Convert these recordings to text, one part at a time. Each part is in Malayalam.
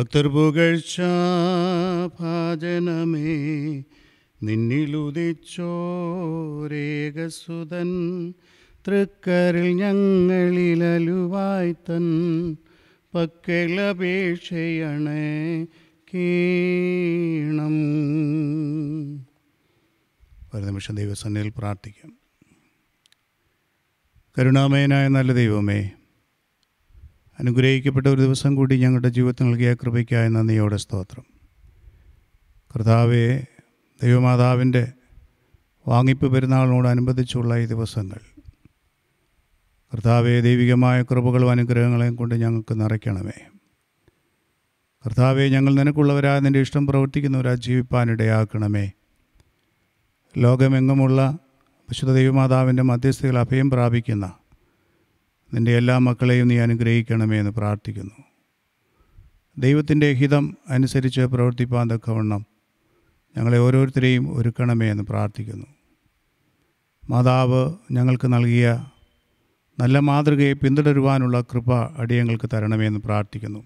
ഭക്തർ പുകഴ്ച ഭാജനമേ നിന്നിലുദിച്ചോരേകസുതൻ തൃക്കരിൽ ഞങ്ങളിലലുവായി തൻ പക്കലപേക്ഷയണേ കീണം. ഒരു നിമിഷം ദൈവസന്നിധിയിൽ പ്രാർത്ഥിക്കാം. കരുണാമയനായ നല്ല ദൈവമേ അനുഗ്രഹിക്കപ്പെട്ട ഒരു ദിവസം കൂടി ഞങ്ങളുടെ ജീവിതത്തിൽ നൽകിയ കൃപയ്ക്കായ നന്ദിയോടെ സ്തോത്രം. കർത്താവെ ദൈവമാതാവിന്റെ വാങ്ങിപ്പ് പെരുന്നാളിനോടനുബന്ധിച്ചുള്ള ഈ ദിവസങ്ങൾ കർത്താവെ ദൈവികമായ കൃപകളും അനുഗ്രഹങ്ങളെയും കൊണ്ട് ഞങ്ങൾക്ക് നിറയ്ക്കണമേ. കർത്താവെ ഞങ്ങൾ നിനക്കുള്ളവരായ നിന്റെ ഇഷ്ടം പ്രവർത്തിക്കുന്നവരാ ജീവിപ്പാനിടയാക്കണമേ. ലോകമെങ്ങുമുള്ള വിശുദ്ധ ദൈവമാതാവിന്റെ മധ്യസ്ഥയിൽ അഭയം പ്രാപിക്കുന്ന നിന്റെ എല്ലാ മക്കളെയും നീ അനുഗ്രഹിക്കണമേ എന്ന് പ്രാർത്ഥിക്കുന്നു. ദൈവത്തിന്റെ ഹിതം അനുസരിച്ച് പ്രവർത്തിപ്പാൻ തക്കവണ്ണം ഞങ്ങളെ ഓരോരുത്തരെയും ഒരുക്കണമേ എന്ന് പ്രാർത്ഥിക്കുന്നു. മാതാവ് ഞങ്ങൾക്ക് നൽകിയ നല്ല മാതൃകയെ പിന്തുടരുവാനുള്ള കൃപ അടിയങ്ങൾക്ക് തരണമേ എന്ന് പ്രാർത്ഥിക്കുന്നു.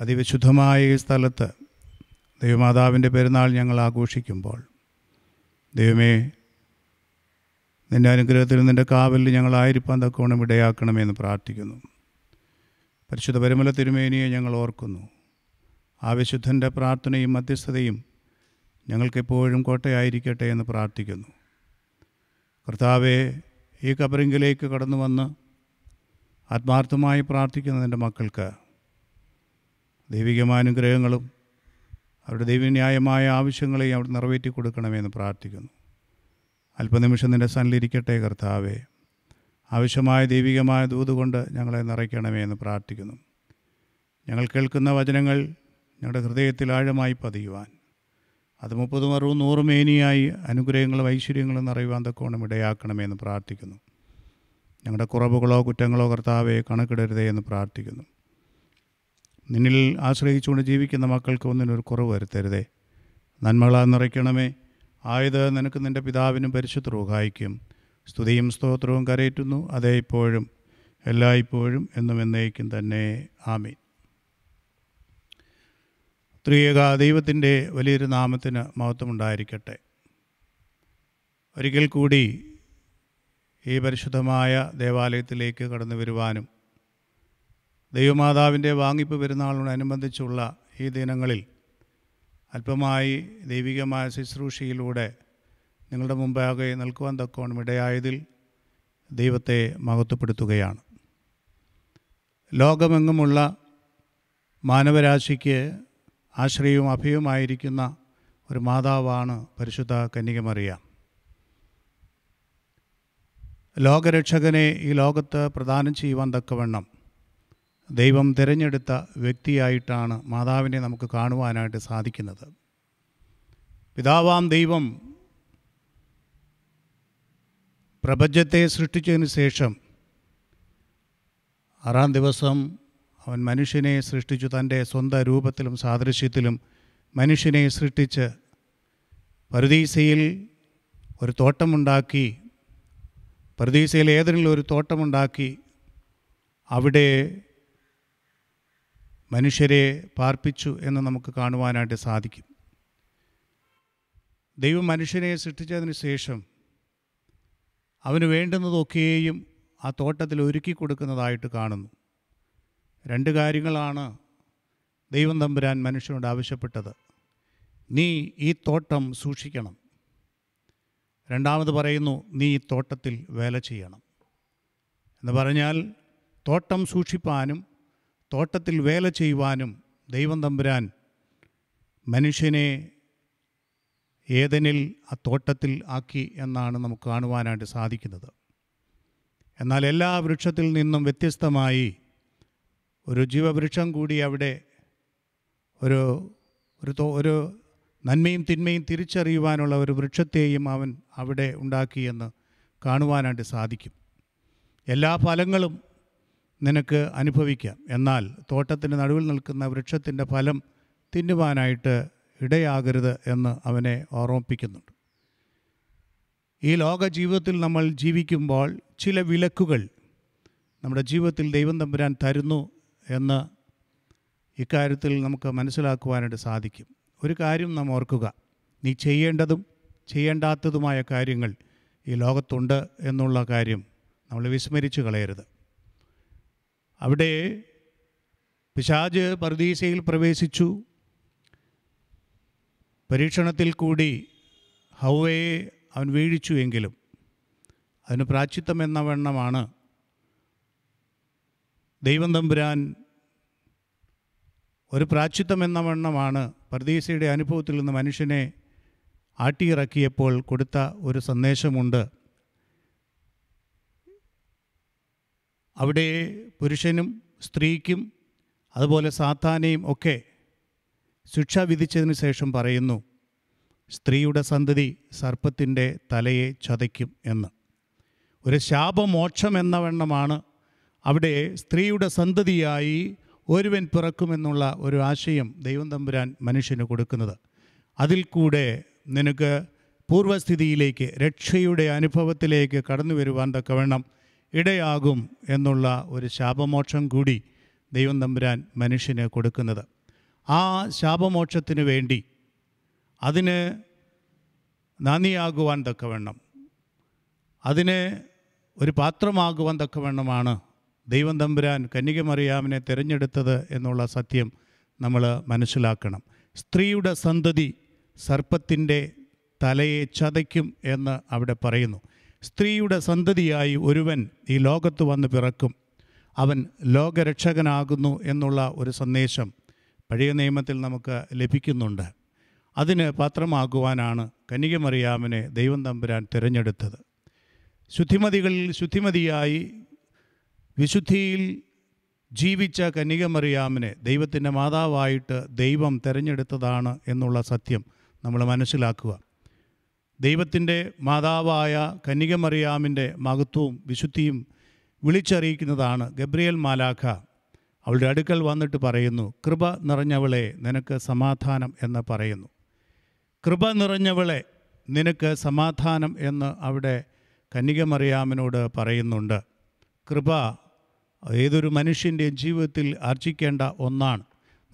അതിവിശുദ്ധമായ ഈ സ്ഥലത്ത് ദൈവമാതാവിന്റെ പെരുന്നാൾ ഞങ്ങൾ ആഘോഷിക്കുമ്പോൾ ദൈവമേ നിന്റെ അനുഗ്രഹത്തിൽ നിന്റെ കാവലിൽ ആയിരിപ്പാൻ തക്കവണ്ണം ഇടയാക്കണമെന്ന് പ്രാർത്ഥിക്കുന്നു. പരിശുദ്ധ പരിമല തിരുമേനിയെ ഞങ്ങൾ ഓർക്കുന്നു. ആവിശുദ്ധന്റെ പ്രാർത്ഥനയും മധ്യസ്ഥതയും ഞങ്ങൾക്കെപ്പോഴും കോട്ടയായിരിക്കട്ടെ എന്ന് പ്രാർത്ഥിക്കുന്നു. കർത്താവെ ഈ കബറിങ്കിലേക്ക് കടന്നു വന്ന് ആത്മാർത്ഥമായി പ്രാർത്ഥിക്കുന്ന എന്റെ മക്കൾക്ക് ദൈവികമായ അനുഗ്രഹങ്ങളും അവരുടെ ദൈവന്യായമായ ആവശ്യങ്ങളെയും അവിടെ നിറവേറ്റി കൊടുക്കണമെന്ന് പ്രാർത്ഥിക്കുന്നു. അല്പനിമിഷം നിന്റെ സന്നിലിരിക്കട്ടെ കർത്താവെ. ആവശ്യമായ ദൈവികമായ ദൂത് കൊണ്ട് ഞങ്ങളെ നിറയ്ക്കണമേ എന്ന് പ്രാർത്ഥിക്കുന്നു. ഞങ്ങൾ കേൾക്കുന്ന വചനങ്ങൾ ഞങ്ങളുടെ ഹൃദയത്തിൽ ആഴമായി പതിയുവാൻ. അത് മുപ്പതും അറുപതും നൂറും മേനിയായി അനുഗ്രഹങ്ങളും ഐശ്വര്യങ്ങളും നിറയുവാൻ തക്കോണം ഇടയാക്കണമേ എന്ന് പ്രാർത്ഥിക്കുന്നു. ഞങ്ങളുടെ കുറവുകളോ കുറ്റങ്ങളോ കർത്താവെ കണക്കിടരുതേ എന്ന് പ്രാർത്ഥിക്കുന്നു. നിന്നിൽ ആശ്രയിച്ചുകൊണ്ട് ജീവിക്കുന്ന മക്കൾക്ക് ഒന്നിനൊരു കുറവ് വരുത്തരുതേ. നന്മകളാൽ നിറയ്ക്കണമേ. ആയത് നിനക്ക് നിന്റെ പിതാവിനും പരിശുദ്ധ റൂഹായിക്കും സ്തുതിയും സ്തോത്രവും കരയറ്റുന്നു അതേ ഇപ്പോഴും എല്ലായ്പ്പോഴും എന്നും എന്നേക്കും തന്നെ. ആമീൻ. ത്രിയേക ദൈവത്തിന്റെ വലിയൊരു നാമത്തിന് മഹത്വമുണ്ടായിരിക്കട്ടെ. ഒരിക്കൽ കൂടി ഈ പരിശുദ്ധമായ ദേവാലയത്തിലേക്ക് കടന്നു വരുവാനും ദൈവമാതാവിന്റെ വാങ്ങിപ്പ് പെരുന്നാളിനോടനുബന്ധിച്ചുള്ള ഈ ദിനങ്ങളിൽ അല്പമായി ദൈവികമായ ശുശ്രൂഷയിലൂടെ നിങ്ങളുടെ മുമ്പാകെ നിൽക്കുവാൻ തക്കോണം ഇടയായതിൽ ദൈവത്തെ മഹത്വപ്പെടുത്തുകയാണ്. ലോകമെങ്ങുമുള്ള മാനവരാശിക്ക് ആശ്രയവും അഭയവുമായിരിക്കുന്ന ഒരു മാതാവാണ് പരിശുദ്ധ കന്യകമറിയ. ലോകരക്ഷകനെ ഈ ലോകത്ത് പ്രദാനം ചെയ്യുവാൻ തക്കവണ്ണം ദൈവം തിരഞ്ഞെടുത്ത വ്യക്തിയായിട്ടാണ് മാതാവിനെ നമുക്ക് കാണുവാനായിട്ട് സാധിക്കുന്നത്. പിതാവാം ദൈവം പ്രപഞ്ചത്തെ സൃഷ്ടിച്ചതിന് ശേഷം ആറാം ദിവസം അവൻ മനുഷ്യനെ സൃഷ്ടിച്ചു തന്റെ സ്വന്തം രൂപത്തിലും സാദൃശ്യത്തിലും മനുഷ്യനെ സൃഷ്ടിച്ച് പരുദീസയിൽ ഒരു തോട്ടമുണ്ടാക്കി പരുദീസയിൽ ഏതെങ്കിലും ഒരു തോട്ടമുണ്ടാക്കി അവിടെ മനുഷ്യരെ പാർപ്പിച്ചു എന്ന് നമുക്ക് കാണുവാനായിട്ട് സാധിക്കും. ദൈവം മനുഷ്യനെ സൃഷ്ടിച്ചതിന് ശേഷം അവന് വേണ്ടുന്നതൊക്കെയും ആ തോട്ടത്തിൽ ഒരുക്കി കൊടുക്കുന്നതായിട്ട് കാണുന്നു. രണ്ട് കാര്യങ്ങളാണ് ദൈവം തമ്പുരാൻ മനുഷ്യനോട് ആവശ്യപ്പെട്ടത്. നീ ഈ തോട്ടം സൂക്ഷിക്കണം. രണ്ടാമത് പറയുന്നു നീ ഈ തോട്ടത്തിൽ വേല ചെയ്യണം. എന്ന് പറഞ്ഞാൽ തോട്ടം സൂക്ഷിപ്പാനും തോട്ടത്തിൽ വേല ചെയ്യുവാനും ദൈവം തമ്പുരാൻ മനുഷ്യനെ ഏതനിൽ ആ തോട്ടത്തിൽ ആക്കി എന്നാണ് നമുക്ക് കാണുവാനായിട്ട് സാധിക്കുന്നത്. എന്നാൽ എല്ലാ വൃക്ഷത്തിൽ നിന്നും വ്യത്യസ്തമായി ഒരു ജീവവൃക്ഷം കൂടി അവിടെ ഒരു ഒരു ഒരു നന്മയും തിന്മയും തിരിച്ചറിയുവാനുള്ള ഒരു വൃക്ഷത്തെയും അവൻ അവിടെ ഉണ്ടാക്കിയെന്ന് കാണുവാനായിട്ട് സാധിക്കും. എല്ലാ ഫലങ്ങളും നിനക്ക് അനുഭവിക്കാം. എന്നാൽ തോട്ടത്തിന്റെ നടുവിൽ നിൽക്കുന്ന വൃക്ഷത്തിന്റെ ഫലം തിന്നുവാനായിട്ട് ഇടയാകരുത് എന്ന് അവനെ ഓർമ്മിപ്പിക്കുന്നുണ്ട്. ഈ ലോക ജീവിതത്തിൽ നമ്മൾ ജീവിക്കുമ്പോൾ ചില വിലക്കുകൾ നമ്മുടെ ജീവിതത്തിൽ ദൈവം തമ്പുരാൻ തരുന്നു എന്ന് ഇക്കാര്യത്തിൽ നമുക്ക് മനസ്സിലാക്കുവാനായിട്ട് സാധിക്കും. ഒരു കാര്യം നാം ഓർക്കുക. നീ ചെയ്യേണ്ടതും ചെയ്യേണ്ടാത്തതുമായ കാര്യങ്ങൾ ഈ ലോകത്തുണ്ട് എന്നുള്ള കാര്യം നമ്മൾ വിസ്മരിച്ചു കളയരുത്. അവിടെ പിശാജ് പർദീസയിൽ പ്രവേശിച്ചു. പരീക്ഷണത്തിൽ കൂടി ഹൗവയെ അവൻ വീഴിച്ചു എങ്കിലും അതിന് പ്രാച്ചിത്വം എന്ന വണ്ണമാണ്. ദൈവം തമ്പുരാൻ ഒരു പ്രാച്ചിത്വം എന്ന വണ്ണമാണ് പർദീസയുടെ അനുഭവത്തിൽ നിന്ന് മനുഷ്യനെ ആട്ടിയിറക്കിയപ്പോൾ കൊടുത്ത ഒരു സന്ദേശമുണ്ട്. അവിടെ പുരുഷനും സ്ത്രീക്കും അതുപോലെ സാത്താനെയും ഒക്കെ ശിക്ഷ വിധിച്ചതിന് ശേഷം പറയുന്നു സ്ത്രീയുടെ സന്തതി സർപ്പത്തിന്റെ തലയെ ചതയ്ക്കും എന്ന്. ഒരു ശാപമോക്ഷം എന്ന വണ്ണമാണ് അവിടെ സ്ത്രീയുടെ സന്തതിയായി ഒരുവൻ പിറക്കുമെന്നുള്ള ഒരു ആശയം ദൈവം തമ്പുരാൻ മനുഷ്യന് കൊടുക്കുന്നത്. അതിൽ കൂടെ നിനക്ക് പൂർവസ്ഥിതിയിലേക്ക് രക്ഷയുടെ അനുഭവത്തിലേക്ക് കടന്നു വരുവാൻ തക്കവണ്ണം ഇടയാകും എന്നുള്ള ഒരു ശാപമോക്ഷം കൂടി ദൈവം തമ്പുരാൻ മനുഷ്യന് കൊടുക്കുന്നത്. ആ ശാപമോക്ഷത്തിന് വേണ്ടി അതിന് നന്ദിയാകുവാൻ തക്കവണ്ണം അതിന് ഒരു പാത്രമാകുവാൻ തക്കവണ്ണമാണ് ദൈവം തമ്പുരാൻ കന്യകമറിയാമിനെ തിരഞ്ഞെടുത്തത് എന്നുള്ള സത്യം നമ്മൾ മനസ്സിലാക്കണം. സ്ത്രീയുടെ സന്തതി സർപ്പത്തിന്റെ തലയെ ചതയ്ക്കും എന്ന് അവിടെ പറയുന്നു. സ്ത്രീയുടെ സന്തതിയായി ഒരുവൻ ഈ ലോകത്ത് വന്ന് പിറക്കും. അവൻ ലോകരക്ഷകനാകുന്നു എന്നുള്ള ഒരു സന്ദേശം പഴയ നിയമത്തിൽ നമുക്ക് ലഭിക്കുന്നുണ്ട്. അതിന് പാത്രമാകുവാനാണ് കനികമറിയാമനെ ദൈവം തമ്പുരാൻ തിരഞ്ഞെടുത്തത്. ശുദ്ധിമതികളിൽ ശുദ്ധിമതിയായി വിശുദ്ധിയിൽ ജീവിച്ച കന്യകമറിയാമിനെ ദൈവത്തിന്റെ മാതാവായിട്ട് ദൈവം തിരഞ്ഞെടുത്തതാണ് എന്നുള്ള സത്യം നമ്മൾ മനസ്സിലാക്കുക. ദൈവത്തിന്റെ മാതാവായ കന്യകമറിയാമിന്റെ മഹത്വവും വിശുദ്ധിയും വിളിച്ചറിയിക്കുന്നതാണ് ഗബ്രിയേൽ മാലാഖ. അവളുടെ അടുക്കൽ വന്നിട്ട് പറയുന്നു കൃപ നിറഞ്ഞവളെ നിനക്ക് സമാധാനം എന്ന് പറയുന്നു. കൃപ നിറഞ്ഞവളെ നിനക്ക് സമാധാനം എന്ന് അവിടെ കന്യകമറിയാമിനോട് പറയുന്നുണ്ട്. കൃപ ഏതൊരു മനുഷ്യന്റെയും ജീവിതത്തിൽ ആർജിക്കേണ്ട ഒന്നാണ്.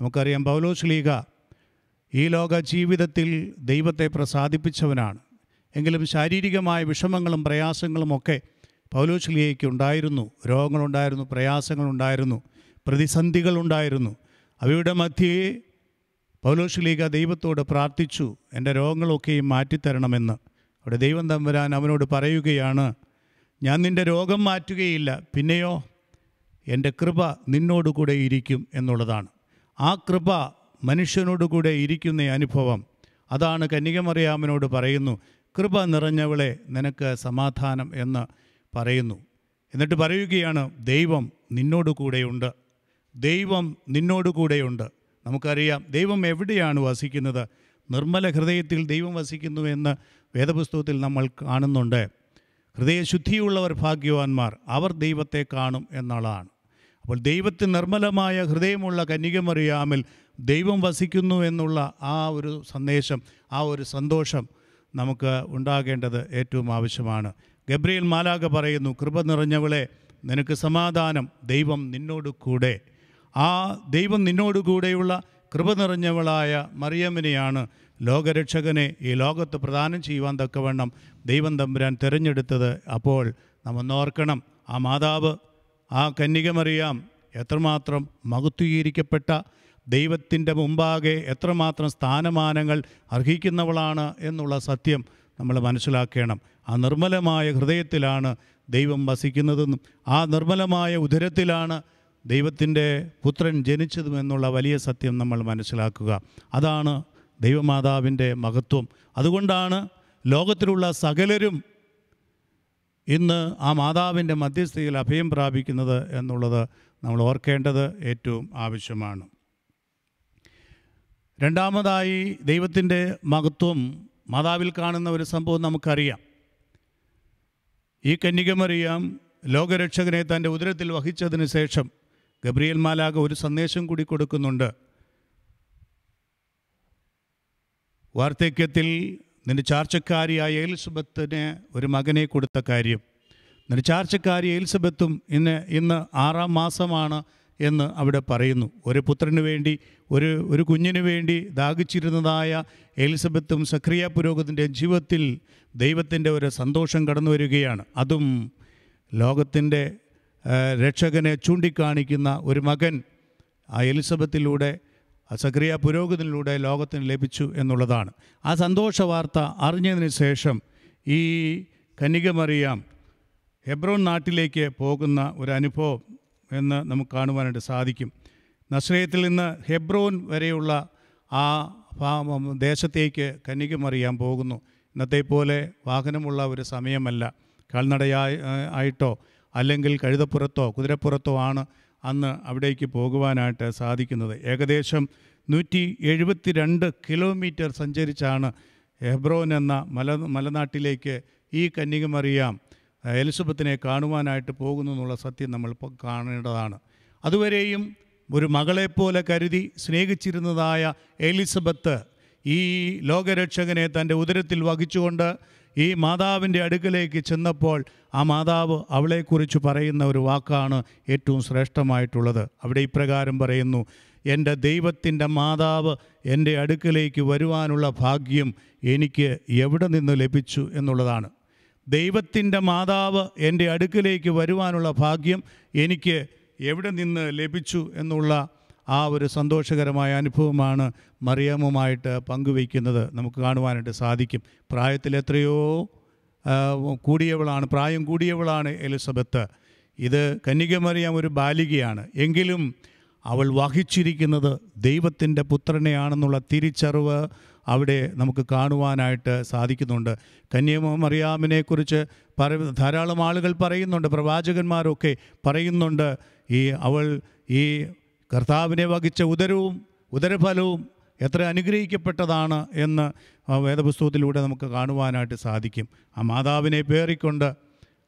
നമുക്കറിയാം പൗലോസ് ലീഗ ഈ ലോക ജീവിതത്തിൽ ദൈവത്തെ പ്രസാദിപ്പിച്ചവനാണ്. എങ്കിലും ശാരീരികമായ വിഷമങ്ങളും പ്രയാസങ്ങളുമൊക്കെ പൗലോശ്ലിയയ്ക്ക് ഉണ്ടായിരുന്നു. രോഗങ്ങളുണ്ടായിരുന്നു പ്രയാസങ്ങളുണ്ടായിരുന്നു പ്രതിസന്ധികളുണ്ടായിരുന്നു. അവയുടെ മധ്യേ പൗലോശ്ലീക ദൈവത്തോട് പ്രാർത്ഥിച്ചു എന്റെ രോഗങ്ങളൊക്കെയും മാറ്റിത്തരണമെന്ന്. അവിടെ ദൈവം തമ്പുരാൻ അവനോട് പറയുകയാണ് ഞാൻ നിന്റെ രോഗം മാറ്റുകയില്ല പിന്നെയോ എന്റെ കൃപ നിന്നോടുകൂടെ ഇരിക്കും എന്നുള്ളതാണ്. ആ കൃപ മനുഷ്യനോടുകൂടെ ഇരിക്കുന്ന അനുഭവം. അതാണ് കന്യകമറിയാമനോട് പറയുന്നു കൃപ നിറഞ്ഞവളെ നിനക്ക് സമാധാനം എന്ന് പറയുന്നു. എന്നിട്ട് പറയുകയാണ് ദൈവം നിന്നോട് കൂടെയുണ്ട്. ദൈവം നിന്നോട് കൂടെയുണ്ട്. നമുക്കറിയാം ദൈവം എവിടെയാണ് വസിക്കുന്നത്? നിർമ്മല ഹൃദയത്തിൽ ദൈവം വസിക്കുന്നു എന്ന് വേദപുസ്തകത്തിൽ നമ്മൾ കാണുന്നുണ്ട്. ഹൃദയശുദ്ധിയുള്ളവർ ഭാഗ്യവാന്മാർ അവർ ദൈവത്തെ കാണും എന്നുള്ളതാണ് അപ്പോൾ ദൈവത്തിന് നിർമ്മലമായ ഹൃദയമുള്ള കന്യകമറിയാമിൽ ദൈവം വസിക്കുന്നു എന്നുള്ള ആ ഒരു സന്ദേശം ആ ഒരു സന്തോഷം നമുക്ക് ഉണ്ടാകേണ്ടത് ഏറ്റവും ആവശ്യമാണ്. ഗബ്രിയേൽ മാലാഖ പറയുന്നു കൃപ നിറഞ്ഞവളെ നിനക്ക് സമാധാനം ദൈവം നിന്നോട് കൂടെ. ആ ദൈവം നിന്നോട് കൂടെയുള്ള കൃപ നിറഞ്ഞവളായ മറിയമ്മിനെയാണ് ലോകരക്ഷകനെ ഈ ലോകത്ത് പ്രദാനം ചെയ്യുവാൻ തക്കവണ്ണം ദൈവം തമ്പുരാൻ തിരഞ്ഞെടുത്തത്. അപ്പോൾ നമ്മൊന്നോർക്കണം ഓർക്കണം ആ മാതാവ് ആ കന്യകമറിയാം എത്രമാത്രം മഹത്വീകരിക്കപ്പെട്ട ദൈവത്തിന്റെ മുമ്പാകെ എത്രമാത്രം സ്ഥാനമാനങ്ങൾ അർഹിക്കുന്നവളാണ് എന്നുള്ള സത്യം നമ്മൾ മനസ്സിലാക്കണം. ആ നിർമ്മലമായ ഹൃദയത്തിലാണ് ദൈവം വസിക്കുന്നതെന്നും ആ നിർമ്മലമായ ഉദരത്തിലാണ് ദൈവത്തിന്റെ പുത്രൻ ജനിച്ചതും എന്നുള്ള വലിയ സത്യം നമ്മൾ മനസ്സിലാക്കുക. അതാണ് ദൈവമാതാവിന്റെ മഹത്വം. അതുകൊണ്ടാണ് ലോകത്തിലുള്ള സകലരും ഇന്ന് ആ മാതാവിന്റെ മധ്യസ്ഥയിൽ അഭയം പ്രാപിക്കുന്നത് എന്നുള്ളത് നമ്മൾ ഓർക്കേണ്ടത് ഏറ്റവും ആവശ്യമാണ്. രണ്ടാമതായി ദൈവത്തിന്റെ മഹത്വം മാതാവിൽ കാണുന്ന ഒരു സംഭവം നമുക്കറിയാം. ഈ കന്യകമറിയാം ലോകരക്ഷകനെ തന്റെ ഉദരത്തിൽ വഹിച്ചതിന് ശേഷം ഗബ്രിയൽ മാലാക ഒരു സന്ദേശം കൂടി കൊടുക്കുന്നുണ്ട്. വാർദ്ധക്യത്തിൽ നിന്റെ ചാർച്ചക്കാരിയായ എലിസബത്തിന് ഒരു മകനെ കൊടുത്ത കാര്യം. നിന്റെ ചാർച്ചക്കാരി എലിസബത്തും ഇന്ന് ഇന്ന് ആറാം മാസമാണ് എന്ന് അവിടെ പറയുന്നു. ഒരു പുത്രന് വേണ്ടി ഒരു ഒരു കുഞ്ഞിന് വേണ്ടി ദാഹിച്ചിരുന്നതായ എലിസബത്തും സക്രിയ പുരോഗതിന്റെ ജീവിതത്തിൽ ദൈവത്തിന്റെ ഒരു സന്തോഷം കടന്നു വരികയാണ്. അതും ലോകത്തിന്റെ രക്ഷകനെ ചൂണ്ടിക്കാണിക്കുന്ന ഒരു മകൻ ആ എലിസബത്തിലൂടെ സക്രിയ പുരോഗതിയിലൂടെ ലോകത്തിന് ലഭിച്ചു എന്നുള്ളതാണ്. ആ സന്തോഷ വാർത്ത അറിഞ്ഞതിന് ശേഷം ഈ കന്യകമറിയാം ഹെബ്രോൻ നാട്ടിലേക്ക് പോകുന്ന ഒരു അനുഭവം എന്ന് നമുക്ക് കാണുവാനായിട്ട് സാധിക്കും. നസ്രയത്തിൽ നിന്ന് ഹെബ്രോൻ വരെയുള്ള ആ ദേശത്തേക്ക് കന്യകമറിയാൻ പോകുന്നു. ഇന്നത്തെ പോലെ വാഹനമുള്ള ഒരു സമയമല്ല. കാൽനടയായി ആയിട്ടോ അല്ലെങ്കിൽ കഴുതപ്പുറത്തോ കുതിരപ്പുറത്തോ ആണ് അന്ന് അവിടേക്ക് പോകുവാനായിട്ട് സാധിക്കുന്നത്. ഏകദേശം നൂറ്റി എഴുപത്തി രണ്ട് കിലോമീറ്റർ സഞ്ചരിച്ചാണ് ഹെബ്രോൻ എന്ന മല മലനാട്ടിലേക്ക് ഈ കന്യകമറിയാം. എലിസബത്തിനെ കാണുവാനായിട്ട് പോകുന്നു എന്നുള്ള സത്യം നമ്മൾ കാണേണ്ടതാണ്. അതുവരെയും ഒരു മകളെപ്പോലെ കരുതി സ്നേഹിച്ചിരുന്നതായ എലിസബത്ത് ഈ ലോകരക്ഷകനെ തന്റെ ഉദരത്തിൽ വഹിച്ചുകൊണ്ട് ഈ മാതാവിന്റെ അടുക്കലേക്ക് ചെന്നപ്പോൾ ആ മാതാവ് അവളെക്കുറിച്ച് പറയുന്ന ഒരു വാക്കാണ് ഏറ്റവും ശ്രേഷ്ഠമായിട്ടുള്ളത്. അവിടെ ഇപ്രകാരം പറയുന്നു എന്റെ ദൈവത്തിന്റെ മാതാവ് എന്റെ അടുക്കലേക്ക് വരുവാനുള്ള ഭാഗ്യം എനിക്ക് എവിടെ നിന്ന് ലഭിച്ചു? എന്നുള്ളതാണ്. ദൈവത്തിന്റെ മാതാവ് എന്റെ അടുക്കിലേക്ക് വരുവാനുള്ള ഭാഗ്യം എനിക്ക് എവിടെ നിന്ന് ലഭിച്ചു എന്നുള്ള ആ ഒരു സന്തോഷകരമായ അനുഭവമാണ് മറിയാമുമായിട്ട് പങ്കുവയ്ക്കുന്നത്. നമുക്ക് കാണുവാനായിട്ട് സാധിക്കും. പ്രായത്തിൽ എത്രയോ കൂടിയവളാണ് പ്രായം കൂടിയവളാണ് എലിസബത്ത്. ഇത് കന്യകമറിയാം ഒരു ബാലികയാണ്. എങ്കിലും അവൾ വഹിച്ചിരിക്കുന്നത് ദൈവത്തിന്റെ പുത്രനെയാണെന്നുള്ള തിരിച്ചറിവ് അവിടെ നമുക്ക് കാണുവാനായിട്ട് സാധിക്കുന്നുണ്ട്. കന്യാമറിയാമിനെക്കുറിച്ച് പറ ധാരാളം ആളുകൾ പറയുന്നുണ്ട്. പ്രവാചകന്മാരൊക്കെ പറയുന്നുണ്ട്. ഈ അവൾ ഈ കർത്താവിനെ വഹിച്ച ഉദരവും ഉദരഫലവും എത്ര അനുഗ്രഹിക്കപ്പെട്ടതാണ് എന്ന് വേദപുസ്തകത്തിലൂടെ നമുക്ക് കാണുവാനായിട്ട് സാധിക്കും. ആ മാതാവിനെ പേറിക്കൊണ്ട്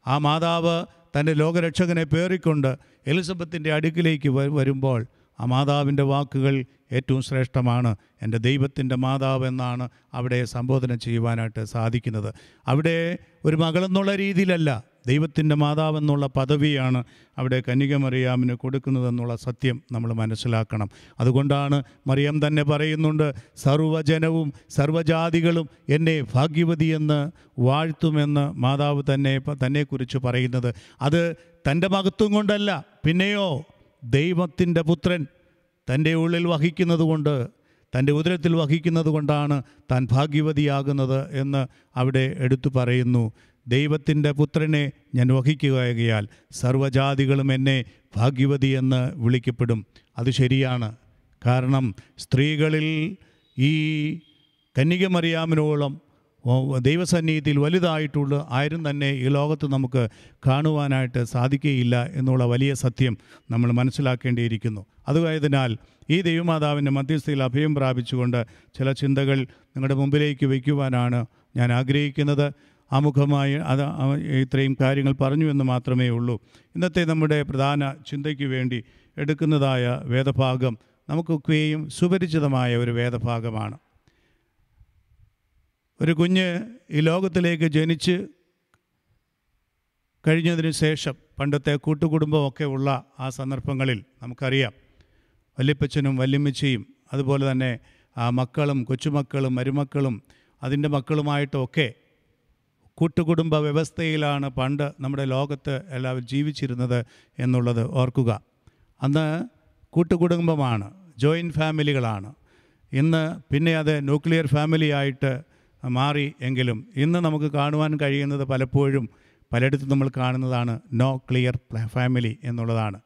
ആ മാതാവ് തന്റെ ലോകരക്ഷകനെ പേറിക്കൊണ്ട് എലിസബത്തിന്റെ അടുക്കിലേക്ക് വരുമ്പോൾ ആ മാതാവിന്റെ വാക്കുകൾ ഏറ്റവും ശ്രേഷ്ഠമാണ്. എന്റെ ദൈവത്തിന്റെ മാതാവ് എന്നാണ് അവിടെ സംബോധന ചെയ്യുവാനായിട്ട് സാധിക്കുന്നത്. അവിടെ ഒരു മകളെന്നുള്ള രീതിയിലല്ല ദൈവത്തിന്റെ മാതാവ് എന്നുള്ള പദവിയാണ് അവിടെ കന്യകമറിയാമിന് കൊടുക്കുന്നതെന്നുള്ള സത്യം നമ്മൾ മനസ്സിലാക്കണം. അതുകൊണ്ടാണ് മറിയം തന്നെ പറയുന്നുണ്ട് സർവജനവും സർവജാതികളും എന്നെ ഭാഗ്യവതി എന്ന് വാഴ്ത്തുമെന്ന് മാതാവ് തന്നെ തന്നെക്കുറിച്ച് പറയുന്നത്. അത് തന്റെ മഹത്വം കൊണ്ടല്ല പിന്നെയോ ദൈവത്തിന്റെ പുത്രൻ തന്റെ ഉള്ളിൽ വഹിക്കുന്നത് കൊണ്ട് തന്റെ ഉദരത്തിൽ വഹിക്കുന്നത് കൊണ്ടാണ് താൻ ഭാഗ്യവതിയാകുന്നത് എന്ന് അവിടെ എടുത്തു പറയുന്നു. ദൈവത്തിന്റെ പുത്രനെ ഞാൻ വഹിക്കുകയാൽ സർവജാതികളും എന്നെ ഭാഗ്യവതി എന്ന് വിളിക്കപ്പെടും. അത് ശരിയാണ്. കാരണം സ്ത്രീകളിൽ ഈ കന്യകമറിയാമിനോളം ദൈവസന്നിധിയിൽ വലുതായിട്ടുള്ള ആരും തന്നെ ഈ ലോകത്ത് നമുക്ക് കാണുവാനായിട്ട് സാധിക്കുകയില്ല എന്നുള്ള വലിയ സത്യം നമ്മൾ മനസ്സിലാക്കേണ്ടിയിരിക്കുന്നു. അതുമായതിനാൽ ഈ ദൈവമാതാവിന്റെ മധ്യസ്ഥയിൽ അഭയം പ്രാപിച്ചുകൊണ്ട് ചില ചിന്തകൾ നിങ്ങളുടെ മുമ്പിലേക്ക് വയ്ക്കുവാനാണ് ഞാൻ ആഗ്രഹിക്കുന്നത്. ആമുഖമായി അത് ഇത്രയും കാര്യങ്ങൾ പറഞ്ഞു എന്ന് മാത്രമേ ഉള്ളൂ. ഇന്നത്തെ നമ്മുടെ പ്രധാന ചിന്തയ്ക്ക് വേണ്ടി എടുക്കുന്നതായ വേദഭാഗം നമുക്കൊക്കെയും സുപരിചിതമായ ഒരു വേദഭാഗമാണ്. ഒരു കുഞ്ഞ് ഈ ലോകത്തിലേക്ക് ജനിച്ച് കഴിഞ്ഞതിന് ശേഷം പണ്ടത്തെ കൂട്ടുകുടുംബമൊക്കെ ഉള്ള ആ സന്ദർഭങ്ങളിൽ നമുക്കറിയാം. വല്യപ്പച്ചനും വല്യമ്മച്ചിയും അതുപോലെ തന്നെ ആ മക്കളും കൊച്ചുമക്കളും മരുമക്കളും അതിന്റെ മക്കളുമായിട്ടൊക്കെ കൂട്ടുകുടുംബ വ്യവസ്ഥയിലാണ് പണ്ട് നമ്മുടെ ലോകത്ത് എല്ലാവരും ജീവിച്ചിരുന്നത് എന്നുള്ളത് ഓർക്കുക. അന്ന് കൂട്ടുകുടുംബമാണ് ജോയിന്റ് ഫാമിലികളാണ്. ഇന്ന് പിന്നെ അത് ന്യൂക്ലിയർ ഫാമിലി ആയിട്ട് മാറി എങ്കിലും ഇന്ന് നമുക്ക് കാണുവാൻ കഴിയുന്നത് പലപ്പോഴും പലയിടത്തും നമ്മൾ കാണുന്നതാണ് നോ ക്ലിയർ ഫാമിലി എന്നുള്ളതാണ്.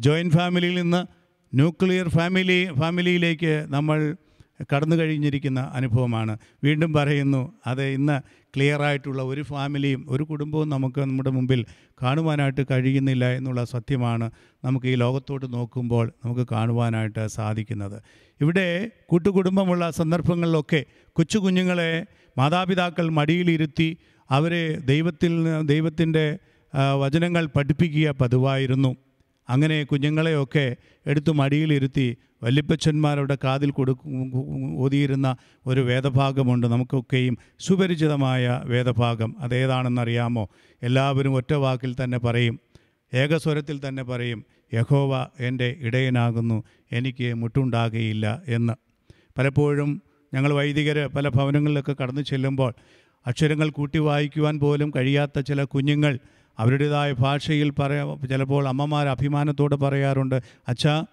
ജോയിന്റ് ഫാമിലിയിൽ നിന്ന് ന്യൂക്ലിയർ ഫാമിലി ഫാമിലിയിലേക്ക് നമ്മൾ കടന്നു കഴിഞ്ഞിരിക്കുന്ന അനുഭവമാണ്. വീണ്ടും പറയുന്നു അത് ഇന്ന് ക്ലിയർ ആയിട്ടുള്ള ഒരു ഫാമിലിയും ഒരു കുടുംബവും നമുക്ക് നമ്മുടെ മുമ്പിൽ കാണുവാനായിട്ട് കഴിയുന്നില്ല എന്നുള്ള സത്യമാണ് നമുക്ക് ഈ ലോകത്തോട്ട് നോക്കുമ്പോൾ നമുക്ക് കാണുവാനായിട്ട് സാധിക്കുന്നത്. ഇവിടെ കൂട്ടുകുടുംബമുള്ള സന്ദർഭങ്ങളിലൊക്കെ കൊച്ചു കുഞ്ഞുങ്ങളെ മാതാപിതാക്കൾ മടിയിലിരുത്തി അവരെ ദൈവത്തിൽ ദൈവത്തിന്റെ വചനങ്ങൾ പഠിപ്പിക്കുക പതിവായിരുന്നു. അങ്ങനെ കുഞ്ഞുങ്ങളെയൊക്കെ എടുത്തു മടിയിലിരുത്തി വല്യപ്പച്ചന്മാരുടെ കാതിൽ കൊടുക്കും ഓതിയിരുന്ന ഒരു വേദഭാഗമുണ്ട്. നമുക്കൊക്കെയും സുപരിചിതമായ വേദഭാഗം. അതേതാണെന്നറിയാമോ? എല്ലാവരും ഒറ്റ വാക്കിൽ തന്നെ പറയും. ഏകസ്വരത്തിൽ തന്നെ പറയും യഹോവ എന്റെ ഇടയനാകുന്നു എനിക്ക് മുട്ടുണ്ടാകുകയില്ല എന്ന്. പലപ്പോഴും ഞങ്ങൾ വൈദികർ പല ഭവനങ്ങളിലൊക്കെ കടന്നു ചെല്ലുമ്പോൾ അക്ഷരങ്ങൾ കൂട്ടി വായിക്കുവാൻ പോലും കഴിയാത്ത ചില കുഞ്ഞുങ്ങൾ അവരുടേതായ ഭാഷയിൽ പറയാ ചിലപ്പോൾ അമ്മമാർ അഭിമാനത്തോടെ പറയാറുണ്ട് അച്ഛാ